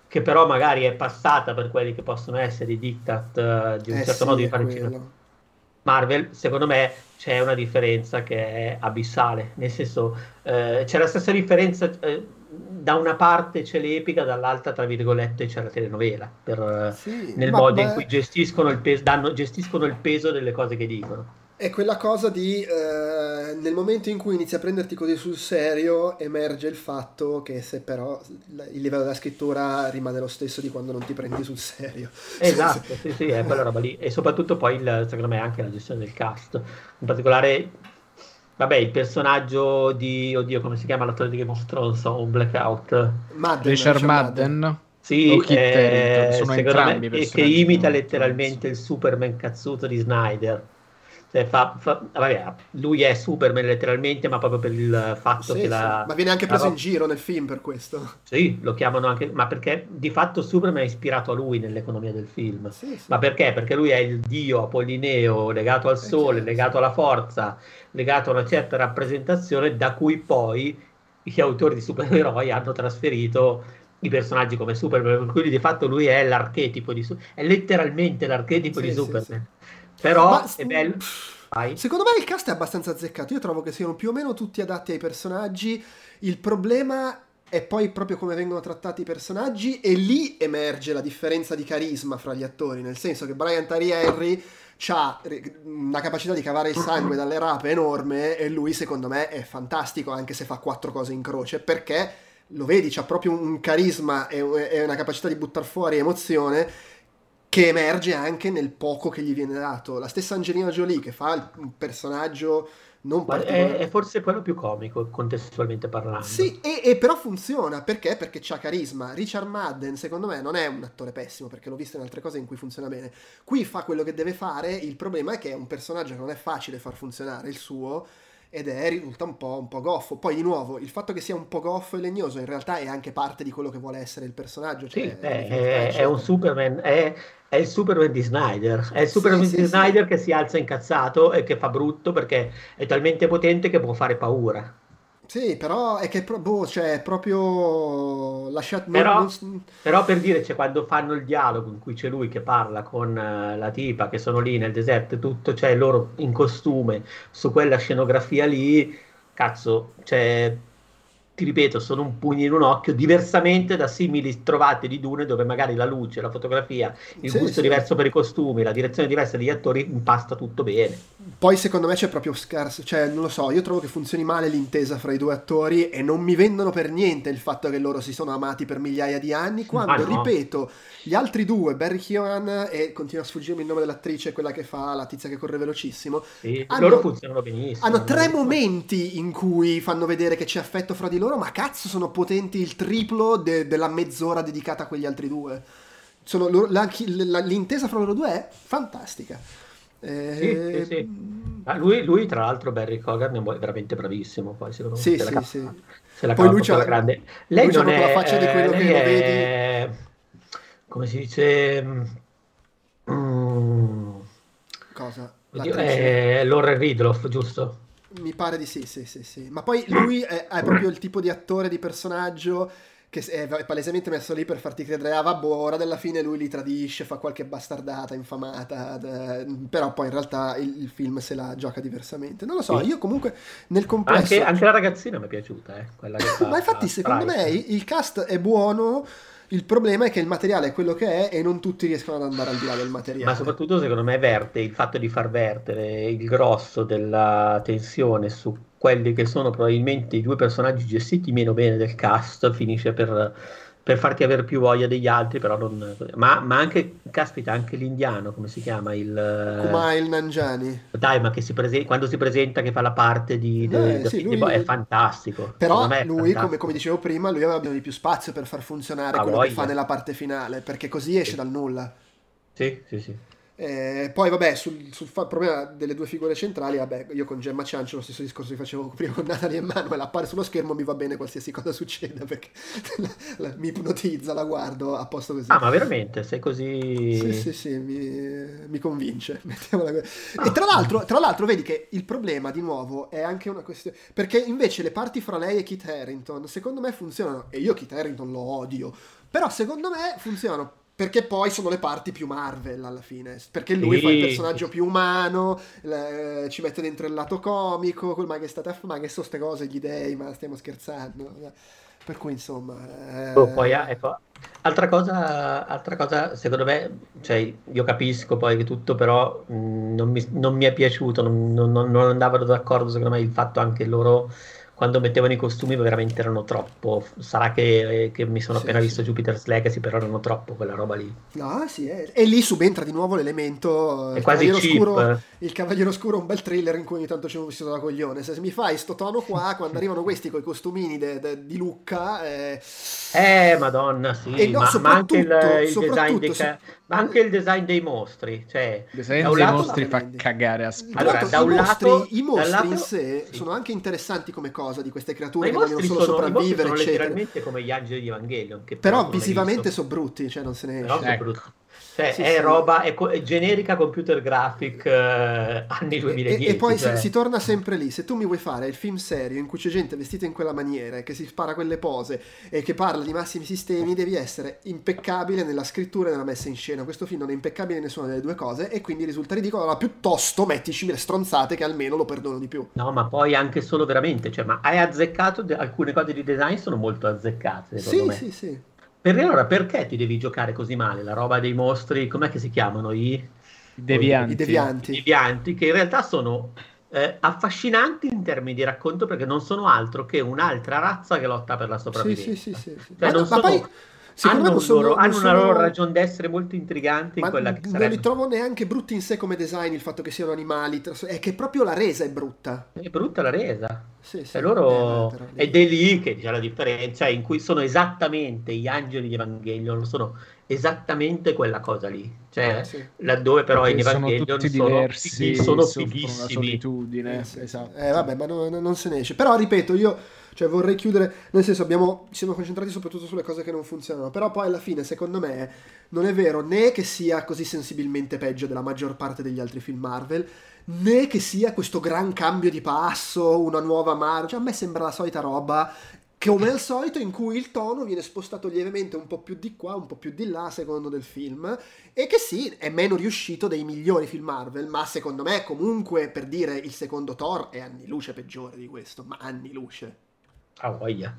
che però magari è passata per quelli che possono essere i dictat uh, di un eh certo sì, modo di fare cinema. Marvel, secondo me c'è una differenza che è abissale, nel senso eh, c'è la stessa differenza eh, da una parte c'è l'epica, dall'altra, tra virgolette, c'è la telenovela, per, sì, nel modo beh, in cui gestiscono il, peso, danno, gestiscono il peso delle cose che dicono. È quella cosa di eh, nel momento in cui inizi a prenderti così sul serio, emerge il fatto che se però il livello della scrittura rimane lo stesso di quando non ti prendi sul serio. Esatto, sì, sì, è quella roba lì. E soprattutto poi, il, secondo me, anche la gestione del cast. In particolare Vabbè, il personaggio di, oddio, come si chiama l'attore di Game of Thrones? Un blackout. Madden, Richard Madden. Sì, eh, sono entrambi me, che imita letteralmente il Superman cazzuto di Snyder. Cioè, fa, fa, vabbè, lui è Superman letteralmente, ma proprio per il fatto sì, che la. Ma viene anche preso in giro nel film per questo. Sì, lo chiamano anche. Ma perché di fatto Superman è ispirato a lui nell'economia del film. Sì. Ma perché? Perché lui è il dio apollineo legato al sole, certo, legato alla forza, legato a una certa rappresentazione da cui poi gli autori di supereroi hanno trasferito i personaggi come Superman. Per cui di fatto lui è l'archetipo di Superman. È letteralmente l'archetipo di Superman. Però Ma, è bello. Vai. Secondo me il cast è abbastanza azzeccato. Io trovo che siano più o meno tutti adatti ai personaggi. Il problema è poi proprio come vengono trattati i personaggi e lì emerge la differenza di carisma fra gli attori, nel senso che Brian Tyree Henry ha una capacità di cavare il sangue dalle rape enorme e lui secondo me è fantastico anche se fa quattro cose in croce perché lo vedi, c'ha proprio un carisma e una capacità di buttare fuori emozione che emerge anche nel poco che gli viene dato. La stessa Angelina Jolie che fa un personaggio non particolare... È, è, forse quello più comico, contestualmente parlando. Sì, e, e, però funziona, perché? Perché c'ha carisma. Richard Madden, secondo me, non è un attore pessimo, perché l'ho visto in altre cose in cui funziona bene. Qui fa quello che deve fare, il problema è che è un personaggio che non è facile far funzionare il suo, ed è risulta un po', un po', goffo. Poi di nuovo, il fatto che sia un po' goffo e legnoso in realtà è anche parte di quello che vuole essere il personaggio. Cioè, sì, è, è, è, un Superman, è, è, il Superman di Snyder, è il Superman sì, di sì, Snyder sì. che si alza incazzato e che fa brutto perché è talmente potente che può fare paura. Sì, però è che boh, cioè, proprio lasciato. Però, non... però, per dire, cioè, quando fanno il dialogo in cui c'è lui che parla con uh, la tipa che sono lì nel deserto, tutto, cioè loro in costume su quella scenografia lì, cazzo, cioè ti ripeto, sono un pugno in un occhio, diversamente da simili trovate di Dune dove magari la luce, la fotografia, il sì, gusto sì. diverso per i costumi, la direzione diversa degli attori impasta tutto bene. Poi secondo me c'è proprio scarso, cioè non lo so, io trovo che funzioni male l'intesa fra i due attori e non mi vendono per niente il fatto che loro si sono amati per migliaia di anni, quando, no. ripeto, gli altri due, Barry Keoghan e continua a sfuggirmi il nome dell'attrice, quella che fa la tizia che corre velocissimo, sì, hanno, loro funzionano benissimo. Hanno tre momenti in cui fanno vedere che c'è affetto fra di loro, ma cazzo sono potenti il triplo de- della mezz'ora dedicata a quegli altri due. Sono, la, la, l'intesa fra loro due è fantastica. Eh... Sì, sì, sì. Ah, lui, lui, tra l'altro, Barry Cogan è veramente bravissimo. Poi, secondo me, sì, sì, la sì. Se la poi lui c'ha, grande. Lei lui non è, la faccia di quello che lo vedi come si dice... Mm, Cosa? Oddio, è Lauren Ridloff, giusto? Mi pare di sì, sì, sì, sì. Ma poi lui è, è proprio il tipo di attore, di personaggio che è palesemente messo lì per farti credere, ah vabbè, ora della fine lui li tradisce, fa qualche bastardata infamata, d- però poi in realtà il, il, film se la gioca diversamente. Non lo so, sì. io comunque nel complesso... Anche, anche la ragazzina mi è piaciuta, eh, quella che fa, Ma infatti secondo me il cast è buono, il problema è che il materiale è quello che è e non tutti riescono ad andare al di là del materiale. Ma soprattutto secondo me verte il fatto di far vertere il grosso della tensione su quelli che sono probabilmente i due personaggi gestiti meno bene del cast finisce per per farti avere più voglia degli altri, però non... Ma, ma anche, caspita, anche l'indiano, come si chiama? Il... Kumail Nanjani. Dai, ma che si prese... quando si presenta che fa la parte di... Eh, sì, lui... È fantastico. Però lui, fantastico. Come, come, dicevo prima, lui aveva bisogno di più spazio per far funzionare ah, quello voglia. che fa nella parte finale, perché così esce sì. dal nulla. Sì, sì, sì. Eh, poi, vabbè, sul, sul fa- problema delle due figure centrali, vabbè, io con Gemma Ciancio lo stesso discorso che facevo prima con Natalie e Manuel, appare sullo schermo, mi va bene qualsiasi cosa succeda perché mi ipnotizza, la guardo a posto così. Ah, ma veramente? Sei così... Sì, sì, sì, mi, mi convince. Ah. E tra l'altro, tra l'altro, vedi che il problema, di nuovo, è anche una questione... Perché invece le parti fra lei e Kit Harrington, secondo me funzionano, e io Kit Harrington lo odio, però secondo me funzionano perché poi sono le parti più Marvel alla fine. Perché lui sì. fa il personaggio più umano, le, ci mette dentro il lato comico, ma che state a ma che sono queste cose, gli dei, ma stiamo scherzando. Per cui insomma... Eh... Oh, poi, ah, ecco, altra cosa, altra cosa, secondo me, cioè, io capisco poi che tutto, però mh, mm, non, mi, non, mi, è piaciuto, non, non, non andavano d'accordo secondo me il fatto anche loro quando mettevano i costumi veramente erano troppo. Sarà che, che mi sono sì, appena sì. visto Jupiter's Legacy, però erano troppo quella roba lì. No, sì, è... e lì subentra di nuovo l'elemento. È il quasi Cavaliere Oscuro, il Cavaliere Oscuro è un bel thriller in cui ogni tanto ci ho visto da coglione. Se mi fai sto tono qua, quando arrivano questi con i costumini de, de, di Lucca. Eh... eh, madonna, sì. No, ma, ma, anche il, il design dei. Ca- ma anche il design dei mostri. Cioè, il design dei mostri fa cagare a spazio. Allora, da un mostri, lato, I mostri lato, in sé sì. sono anche interessanti come cosa di queste creature che vogliono solo sono, sopravvivere. Sono eccetera. letteralmente come gli angeli di Evangelion. però visivamente sono brutti, cioè non se ne esce. Però sono brutti. Cioè, sì, è sì. roba, è, è, generica computer graphic eh, anni 2010. E, e poi cioè. si, si, torna sempre lì. Se tu mi vuoi fare il film serio in cui c'è gente vestita in quella maniera, che si spara quelle pose e che parla di massimi sistemi, devi essere impeccabile nella scrittura e nella messa in scena. Questo film non è impeccabile in nessuna delle due cose e quindi risulta ridicolo. Allora, piuttosto mettici le stronzate che almeno lo perdono di più. No, ma poi anche solo veramente, cioè, ma hai azzeccato de- alcune cose di design sono molto azzeccate, sì, me. Sì, sì, per allora perché ti devi giocare così male? La roba dei mostri, com'è che si chiamano? I devianti. I devianti. I devianti che in realtà sono eh, affascinanti in termini di racconto perché non sono altro che un'altra razza che lotta per la sopravvivenza. Sì, sì, sì, sì, sì. Cioè, ma, sono... poi hanno, sono, loro, hanno sono... una loro ragione d'essere molto intrigante in quella che sarebbe. Non li trovo neanche brutti in sé come design il fatto che siano animali, è che proprio la resa è brutta. È brutta la resa. Sì, sì, cioè, loro... Ed è lì che c'è la differenza, in cui sono esattamente gli angeli di Evangelion, sono esattamente quella cosa lì. Cioè, eh, sì. laddove però Perché in Evangelion sono, sono diversi, sono fighissimi. Una eh, esatto. Eh, vabbè, ma non, non se ne esce. Però, ripeto, io cioè vorrei chiudere, nel senso abbiamo, siamo concentrati soprattutto sulle cose che non funzionano, però poi alla fine secondo me non è vero né che sia così sensibilmente peggio della maggior parte degli altri film Marvel, né che sia questo gran cambio di passo, una nuova Marvel, cioè a me sembra la solita roba come al solito in cui il tono viene spostato lievemente un po' più di qua, un po' più di là secondo del film e che sì, è meno riuscito dei migliori film Marvel, ma secondo me comunque per dire il secondo Thor è anni luce peggiore di questo, ma anni luce. Ah, voglia.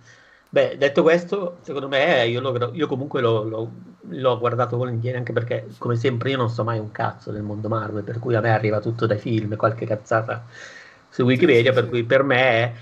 Beh, detto questo, secondo me io, lo, io comunque lo, lo, l'ho guardato volentieri anche perché, come sempre, io non so mai un cazzo del mondo Marvel, per cui a me arriva tutto dai film, qualche cazzata su Wikipedia, sì, sì, per sì. cui per me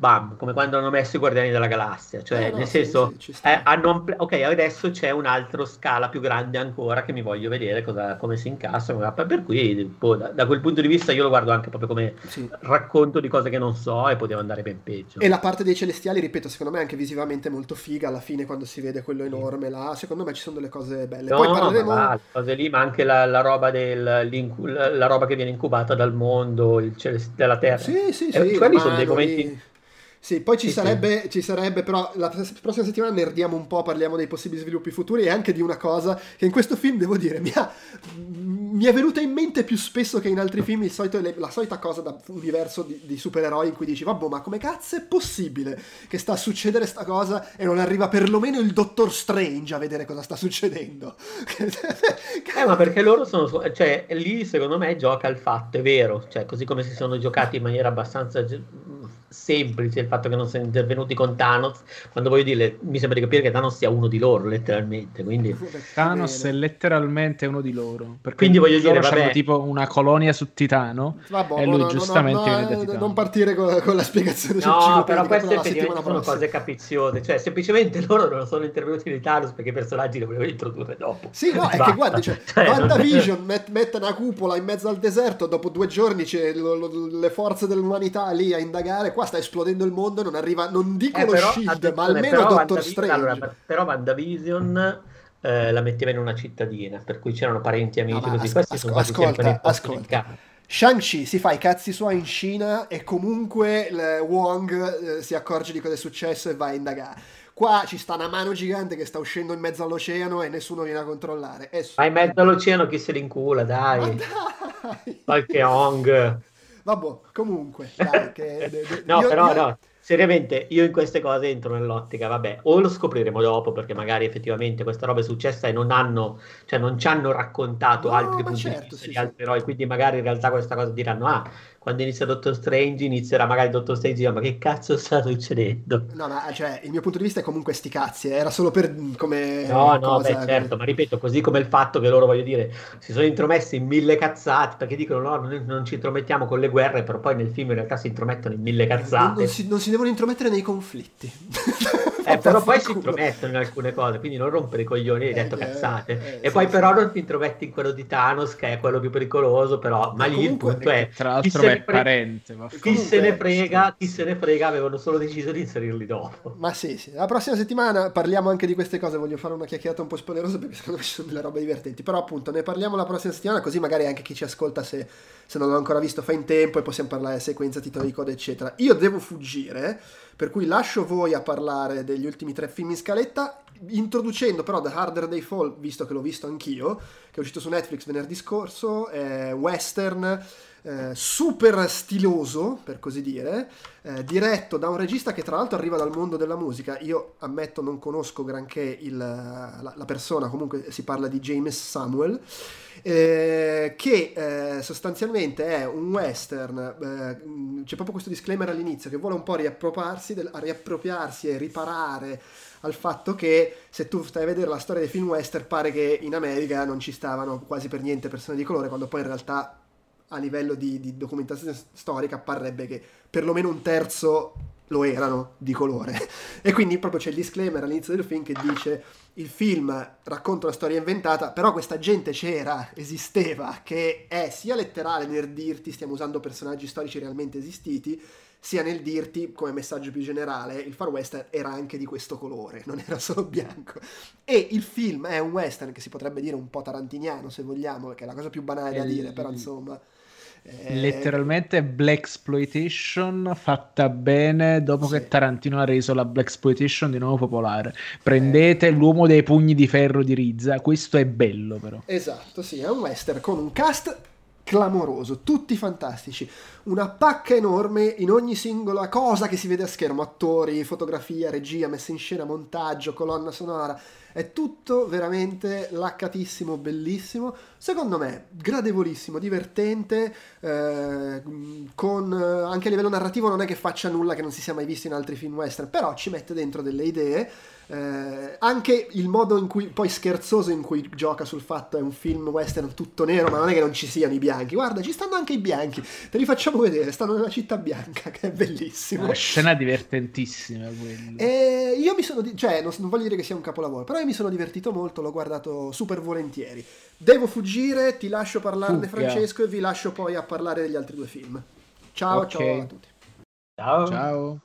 bam, come quando hanno messo i Guardiani della Galassia, cioè eh, no, nel sì, senso, sì, eh, hanno, ok, adesso c'è un'altra scala più grande ancora che mi voglio vedere cosa, come si incassa, per cui boh, da, da, quel punto di vista io lo guardo anche proprio come sì. racconto di cose che non so e poteva andare ben peggio. E la parte dei celestiali, ripeto, secondo me anche visivamente molto figa alla fine quando si vede quello enorme là, secondo me ci sono delle cose belle. No, Poi parleremo... ma va, cose lì, ma anche la, la roba del, la roba che viene incubata dal mondo, il celest- della Terra. Sì, sì, eh, sì. Quelli sono dei momenti... Lì sì, poi ci, sì, sarebbe, sì. ci sarebbe, però la prossima settimana nerdiamo un po', parliamo dei possibili sviluppi futuri e anche di una cosa che in questo film, devo dire, mi, ha, mi è venuta in mente più spesso che in altri film solito, la solita cosa da universo di, di, supereroi in cui dici, vabbè, ma come cazzo è possibile che sta a succedere sta cosa e non arriva perlomeno il Dottor Strange a vedere cosa sta succedendo? eh, ma perché loro sono, cioè, lì secondo me gioca il fatto, è vero, cioè, così come si sono giocati in maniera abbastanza semplice fatto che non siano intervenuti con Thanos, quando voglio dire, mi sembra di capire che Thanos sia uno di loro, letteralmente. Quindi... Thanos è letteralmente uno di loro. Quindi voglio dire, vabbè... tipo una colonia su Titano vabbè, e lui no, giustamente no, no, non partire con, con la spiegazione no, però queste effettivamente sono cose capriziose, cioè semplicemente loro non sono intervenuti di Thanos perché i personaggi li volevano introdurre dopo. Sì, no, è che guarda, cioè, cioè WandaVision non... met, mette una cupola in mezzo al deserto, dopo due giorni c'è lo, lo, le forze dell'umanità lì a indagare qua sta esplodendo il mondo, non arriva, non dico eh, lo però, Shield, ma almeno Doctor Strange. Allora, però WandaVision eh, la metteva in una cittadina, per cui c'erano parenti amici no, così. As- Questi as- sono ascolta, ascolta. Shang-Chi si fa i cazzi suoi in Cina e comunque Wong eh, si accorge di cosa è successo e va a indagare. Qua ci sta una mano gigante che sta uscendo in mezzo all'oceano e nessuno viene a controllare. Ma in mezzo all'oceano chi se l'incula, dai. dai. Qualche Hong. Vabbè, comunque, dai, che... no, io, però io... no, seriamente io in queste cose entro nell'ottica, vabbè, o lo scopriremo dopo perché magari effettivamente questa roba è successa e non hanno, cioè non ci hanno raccontato no, altri punti certo, di vista sì, di altri eroi, quindi magari in realtà questa cosa diranno, ah, quando inizia Doctor Strange inizierà magari Doctor Strange ma che cazzo sta succedendo? No ma cioè il mio punto di vista è comunque sti cazzi eh, era solo per come no no cosa, beh certo ma ripeto così come il fatto che loro voglio dire si sono intromessi in mille cazzate perché dicono no non, non ci intromettiamo con le guerre però poi nel film in realtà si intromettono in mille cazzate non, non, si, non si, devono intromettere nei conflitti eh, però poi si intromettono in alcune cose quindi non rompere i coglioni hai detto eh, cazzate eh, e sì, poi sì. però non ti intrometti in quello di Thanos che è quello più pericoloso però ma, ma lì comunque, il punto è tra l'altro è parente. Ma... Chi se ne frega, chi se ne frega, avevano solo deciso di inserirli dopo. Ma sì, sì. La prossima settimana parliamo anche di queste cose. Voglio fare una chiacchierata un po' spoilerosa perché secondo me ci sono delle robe divertenti. Però appunto ne parliamo la prossima settimana, così magari anche chi ci ascolta, se, se non l'ha ancora visto, fa in tempo e possiamo parlare sequenza, titolo di coda, eccetera. Io devo fuggire per cui lascio voi a parlare degli ultimi tre film in scaletta, introducendo però The Harder They Fall, visto che l'ho visto anch'io, che è uscito su Netflix venerdì scorso, è western eh, super stiloso, per così dire, eh, diretto da un regista che tra l'altro arriva dal mondo della musica. Io ammetto non conosco granché il, la, la, persona, comunque si parla di James Samuel, eh, che eh, sostanzialmente è un western, eh, c'è proprio questo disclaimer all'inizio, che vuole un po' riappropriarsi, del, riappropriarsi e riparare al fatto che se tu stai a vedere la storia dei film western pare che in America non ci stavano quasi per niente persone di colore, quando poi in realtà a livello di, di documentazione storica parrebbe che perlomeno un terzo lo erano di colore. e quindi proprio c'è il disclaimer all'inizio del film che dice il film racconta una storia inventata, però questa gente c'era, esisteva, che è sia letterale nel dirti stiamo usando personaggi storici realmente esistiti, sia nel dirti, come messaggio più generale, il far western era anche di questo colore, non era solo bianco. E il film è un western che si potrebbe dire un po' tarantiniano, se vogliamo, che è la cosa più banale da dire, però insomma Letteralmente Black Exploitation fatta bene dopo sì. che Tarantino ha reso la Black Exploitation di nuovo popolare. Prendete eh. l'uomo dei pugni di ferro di Rizza, questo è bello però. Esatto, sì, è un western con un cast clamoroso, tutti fantastici, una pacca enorme in ogni singola cosa che si vede a schermo, attori, fotografia, regia, messa in scena, montaggio, colonna sonora, è tutto veramente laccatissimo, bellissimo, secondo me gradevolissimo, divertente, eh, con, anche a livello narrativo non è che faccia nulla che non si sia mai visto in altri film western, però ci mette dentro delle idee eh, anche il modo in cui, poi scherzoso in cui gioca sul fatto è un film western tutto nero, ma non è che non ci siano i bianchi. Guarda, ci stanno anche i bianchi, te li facciamo vedere, stanno nella città bianca, che è bellissimo. Una scena divertentissima quella. E io mi sono, di- cioè, non, non voglio dire che sia un capolavoro, però io mi sono divertito molto, l'ho guardato super volentieri. Devo fuggire, ti lascio parlarne Fugga. Francesco e vi lascio poi a parlare degli altri due film. Ciao, okay. ciao a tutti. Ciao. Ciao.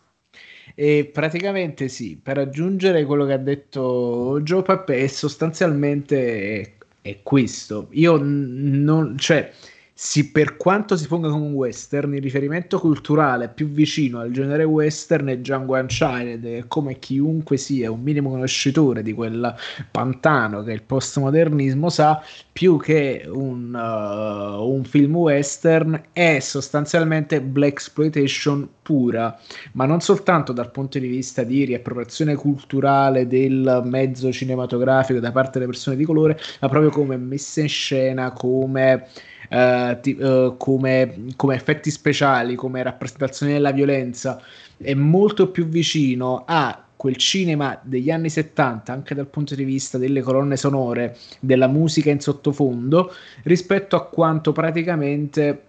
E praticamente sì, per aggiungere quello che ha detto Joe Pappe, è sostanzialmente è, è questo. Io non, cioè, si, per quanto si ponga come un western, il riferimento culturale più vicino al genere western è Django Unchained e come chiunque sia un minimo conoscitore di quel pantano che il postmodernismo sa, più che un, uh, un film western è sostanzialmente black exploitation pura, ma non soltanto dal punto di vista di riappropriazione culturale del mezzo cinematografico da parte delle persone di colore, ma proprio come messa in scena, come uh, ti, uh, come, come, effetti speciali, come rappresentazione della violenza, è molto più vicino a quel cinema degli anni 70, anche dal punto di vista delle colonne sonore, della musica in sottofondo, rispetto a quanto praticamente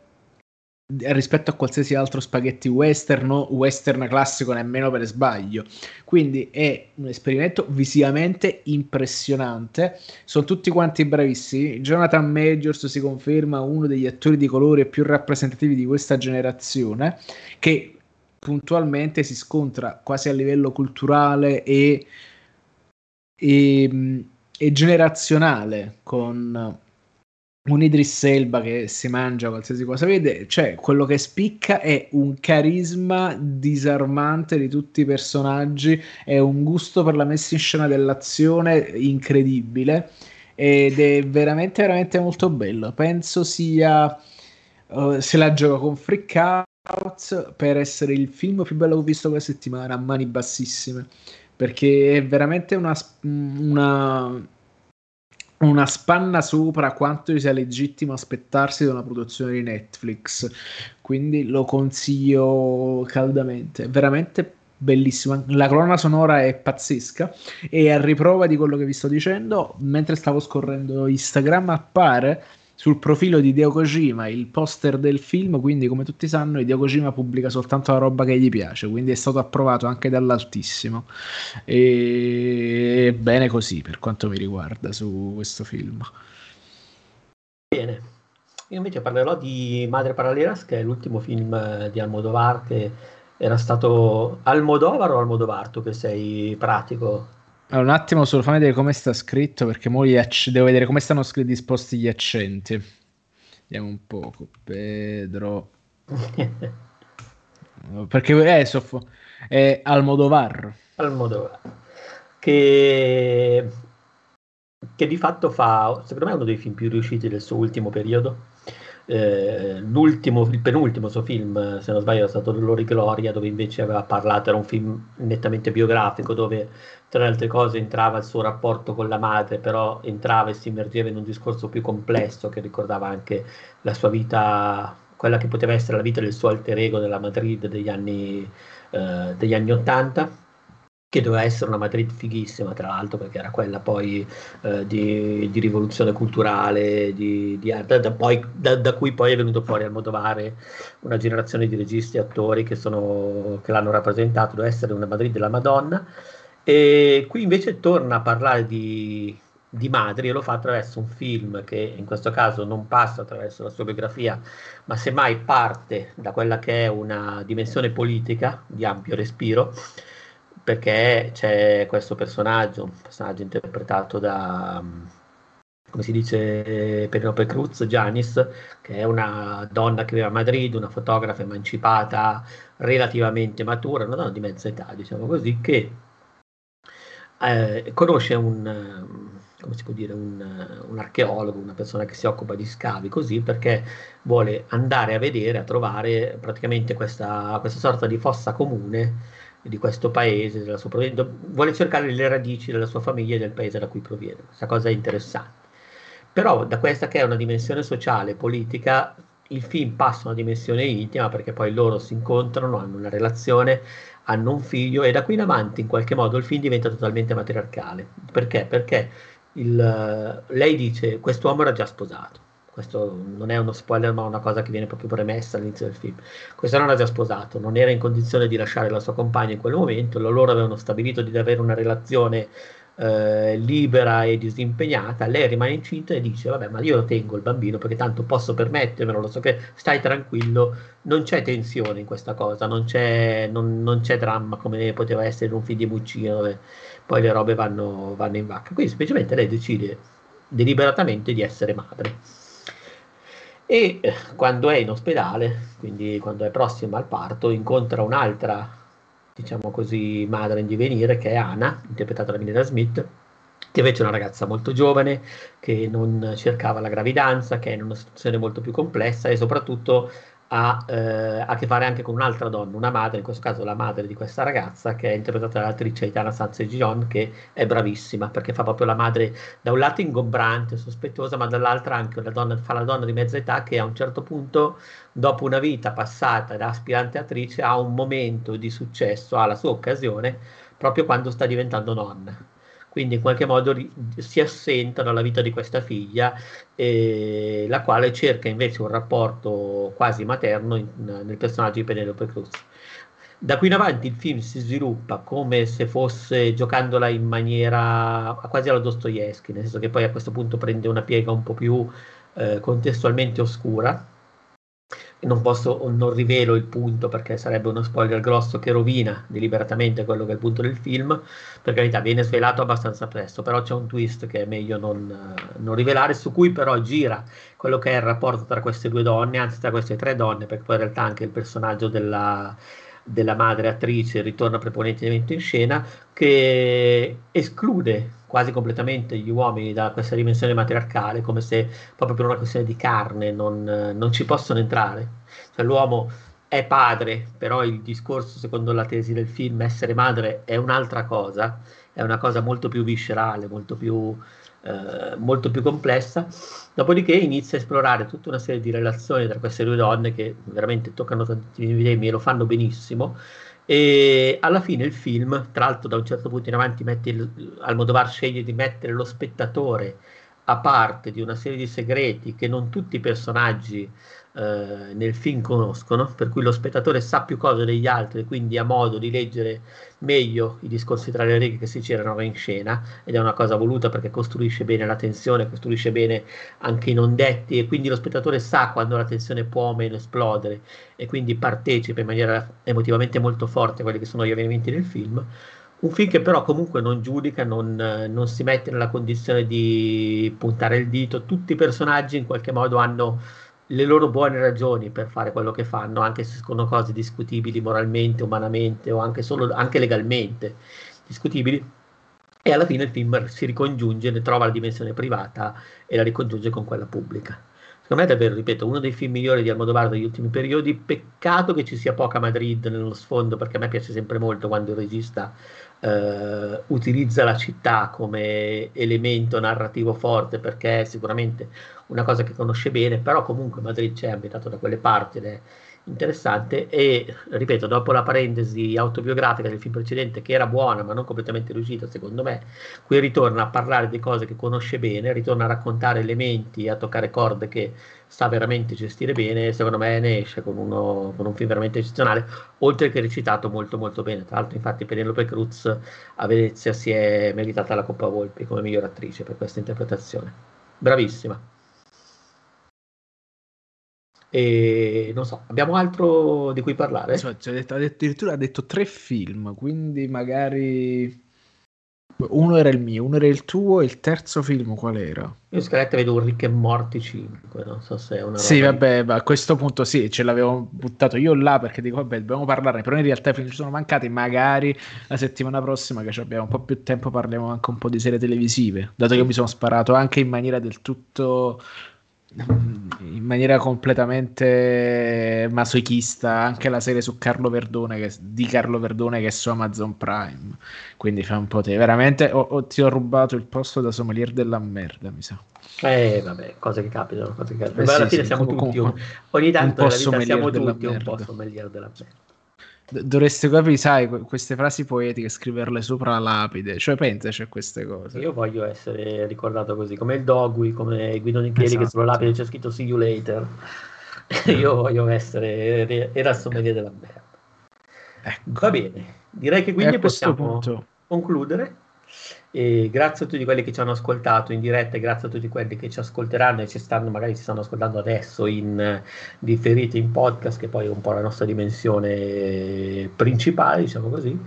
rispetto a qualsiasi altro spaghetti western o western classico nemmeno per sbaglio. Quindi è un esperimento visivamente impressionante. Sono tutti quanti bravissimi. Jonathan Majors si conferma uno degli attori di colore più rappresentativi di questa generazione che puntualmente si scontra quasi a livello culturale e, e, e generazionale con un Idris Elba che si mangia qualsiasi cosa vede, cioè quello che spicca è un carisma disarmante di tutti i personaggi, è un gusto per la messa in scena dell'azione incredibile ed è veramente veramente molto bello. Penso sia uh, se la gioca con Freak Out per essere il film più bello che ho visto questa settimana a mani bassissime, perché è veramente una, una una spanna sopra quanto sia legittimo aspettarsi da una produzione di Netflix. Quindi lo consiglio caldamente. È veramente bellissima. La colonna sonora è pazzesca e a riprova di quello che vi sto dicendo, mentre stavo scorrendo Instagram appare sul profilo di Deo Kojima il poster del film, quindi come tutti sanno Hideo Kojima pubblica soltanto la roba che gli piace, quindi è stato approvato anche dall'Altissimo. E bene così per quanto mi riguarda su questo film. Bene, io invece parlerò di Madre Paralelas che è l'ultimo film di Almodovar che era stato Almodovar o Almodovar tu che sei pratico allora, un attimo solo, fammi vedere come sta scritto perché mo acc- devo vedere come stanno scritti disposti gli accenti. Vediamo un poco. Pedro perché è, soff- è Almodovar. Almodovar. Che, che di fatto fa, secondo me, uno dei film più riusciti del suo ultimo periodo. Eh, il penultimo suo film, se non sbaglio, è stato Dolore e Gloria, dove invece aveva parlato, era un film nettamente biografico, dove tra le altre cose entrava il suo rapporto con la madre, però entrava e si immergeva in un discorso più complesso che ricordava anche la sua vita, quella che poteva essere la vita del suo alter ego nella Madrid degli anni, eh, degli anni 80 che doveva essere una Madrid fighissima, tra l'altro, perché era quella poi eh, di, di, rivoluzione culturale, di, di da, da, poi, da, da, cui poi è venuto fuori al Modovare una generazione di registi e attori che, sono, che l'hanno rappresentato, doveva essere una Madrid della Madonna. E qui invece torna a parlare di, di madri e lo fa attraverso un film che in questo caso non passa attraverso la sua biografia, ma semmai parte da quella che è una dimensione politica di ampio respiro perché c'è questo personaggio, un personaggio interpretato da, come si dice, Penelope Cruz, Janis, che è una donna che vive a Madrid, una fotografa emancipata, relativamente matura, una donna di mezza età, diciamo così, che eh, conosce un, come si può dire, un, un, archeologo, una persona che si occupa di scavi, così perché vuole andare a vedere, a trovare praticamente questa, questa sorta di fossa comune di questo paese, della sua provenienza, vuole cercare le radici della sua famiglia e del paese da cui proviene. Questa cosa è interessante. Però da questa che è una dimensione sociale, politica, il film passa a una dimensione intima perché poi loro si incontrano, hanno una relazione, hanno un figlio e da qui in avanti in qualche modo il film diventa totalmente matriarcale. Perché? Perché il, lei dice quest'uomo era già sposato questo non è uno spoiler ma una cosa che viene proprio premessa all'inizio del film. Questo non era già sposato, non era in condizione di lasciare la sua compagna in quel momento, loro avevano stabilito di avere una relazione eh, libera e disimpegnata, lei rimane incinta e dice vabbè ma io tengo il bambino perché tanto posso permettermelo, lo so che stai tranquillo, non c'è tensione in questa cosa, non c'è, non, non c'è dramma come poteva essere in un film di Muccino dove poi le robe vanno, vanno in vacca, quindi semplicemente lei decide deliberatamente di essere madre e eh, quando è in ospedale, quindi quando è prossima al parto, incontra un'altra, diciamo così, madre in divenire che è Anna, interpretata da Milena Smith, che invece è una ragazza molto giovane, che non cercava la gravidanza, che è in una situazione molto più complessa e soprattutto ha eh, a che fare anche con un'altra donna, una madre, in questo caso la madre di questa ragazza, che è interpretata dall'attrice Aitana Sansegion, che è bravissima perché fa proprio la madre da un lato ingombrante, sospettosa, ma dall'altra anche una donna, fa la donna di mezza età che a un certo punto, dopo una vita passata da aspirante attrice, ha un momento di successo, ha la sua occasione proprio quando sta diventando nonna quindi in qualche modo ri- si assenta dalla vita di questa figlia, eh, la quale cerca invece un rapporto quasi materno in, nel personaggio di Penelope Cruz. Da qui in avanti il film si sviluppa come se fosse giocandola in maniera quasi alla Dostoevsky, nel senso che poi a questo punto prende una piega un po' più eh, contestualmente oscura, non posso, non rivelo il punto perché sarebbe uno spoiler grosso che rovina deliberatamente quello che è il punto del film. Per carità, viene svelato abbastanza presto, però c'è un twist che è meglio non, non rivelare, su cui però gira quello che è il rapporto tra queste due donne, anzi tra queste tre donne, perché poi in realtà anche il personaggio della, della madre attrice ritorna prepotentemente in scena, che esclude quasi completamente gli uomini da questa dimensione matriarcale, come se proprio per una questione di carne non, non ci possono entrare. Cioè, l'uomo è padre, però il discorso, secondo la tesi del film, essere madre è un'altra cosa, è una cosa molto più viscerale, molto più, eh, molto più complessa. Dopodiché inizia a esplorare tutta una serie di relazioni tra queste due donne che veramente toccano tantissimi temi e lo fanno benissimo e alla fine il film, tra l'altro da un certo punto in avanti mette il, Almodovar sceglie di mettere lo spettatore a parte di una serie di segreti che non tutti i personaggi eh, nel film conoscono, per cui lo spettatore sa più cose degli altri quindi ha modo di leggere meglio i discorsi tra le righe che si c'erano in scena ed è una cosa voluta perché costruisce bene la tensione, costruisce bene anche i non detti e quindi lo spettatore sa quando la tensione può o meno esplodere e quindi partecipa in maniera emotivamente molto forte a quelli che sono gli avvenimenti del film. Un film che però comunque non giudica, non, non si mette nella condizione di puntare il dito, tutti i personaggi in qualche modo hanno le loro buone ragioni per fare quello che fanno, anche se sono cose discutibili moralmente, umanamente o anche, solo, anche legalmente discutibili. E alla fine il film si ricongiunge, ne trova la dimensione privata e la ricongiunge con quella pubblica. Secondo me è davvero, ripeto, uno dei film migliori di Almodovar degli ultimi periodi. Peccato che ci sia poca Madrid nello sfondo, perché a me piace sempre molto quando il regista eh, utilizza la città come elemento narrativo forte, perché sicuramente una cosa che conosce bene, però comunque Madrid c'è abitato da quelle parti ed è interessante. E ripeto dopo la parentesi autobiografica del film precedente che era buona ma non completamente riuscita secondo me qui ritorna a parlare di cose che conosce bene ritorna a raccontare elementi a toccare corde che sa veramente gestire bene secondo me ne esce con, uno, con un film veramente eccezionale oltre che recitato molto molto bene. Tra l'altro infatti Penelope Cruz a Venezia si è meritata la Coppa Volpi come miglior attrice per questa interpretazione. Bravissima e non so, abbiamo altro di cui parlare? Cioè, cioè, addirittura ha detto tre film, quindi magari uno era il mio, uno era il tuo e il terzo film qual era? Io scaletta vedo un Rick e Morty 5, non so se è una Sì, vabbè, a questo punto sì, ce l'avevo buttato io là perché dico vabbè, dobbiamo parlarne, però in realtà i film ci sono mancati, magari la settimana prossima che abbiamo un po' più tempo parliamo anche un po' di serie televisive, dato che mi sono sparato anche in maniera del tutto in maniera completamente masochista anche la serie su Carlo Verdone che, di Carlo Verdone che è su Amazon Prime. Quindi fa un po' te veramente o, o ti ho rubato il posto da sommelier della merda mi sa. Eh vabbè cose che capitano cose che capitano. Eh, sì, alla fine sì, siamo com- tutti ogni tanto nella vita siamo tutti un po' sommelier della merda dovreste capire, sai, queste frasi poetiche, scriverle sopra la lapide, cioè pensaci a queste cose. Io voglio essere ricordato così, come il Dogui, come Guido Nicchieri esatto. che sulla lapide c'è scritto see you later. Io voglio essere, era sommelier della merda. Ecco. Va bene, direi che quindi possiamo punto... concludere. E grazie a tutti quelli che ci hanno ascoltato in diretta e grazie a tutti quelli che ci ascolteranno e ci stanno, magari ci stanno ascoltando adesso in differite in podcast, che poi è un po' la nostra dimensione principale, diciamo così.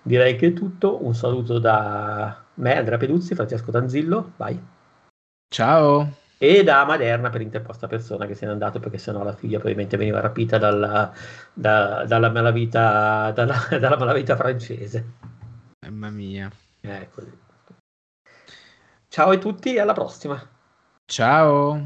Direi che è tutto. Un saluto da me, Andrea Peduzzi, Francesco Tanzillo, vai. Ciao. E da Maderna per interposta persona che se n'è andato perché sennò la figlia probabilmente veniva rapita dalla, da, dalla, malavita, dalla, dalla malavita francese. Mamma mia. Così. Ciao a tutti e alla prossima. Ciao.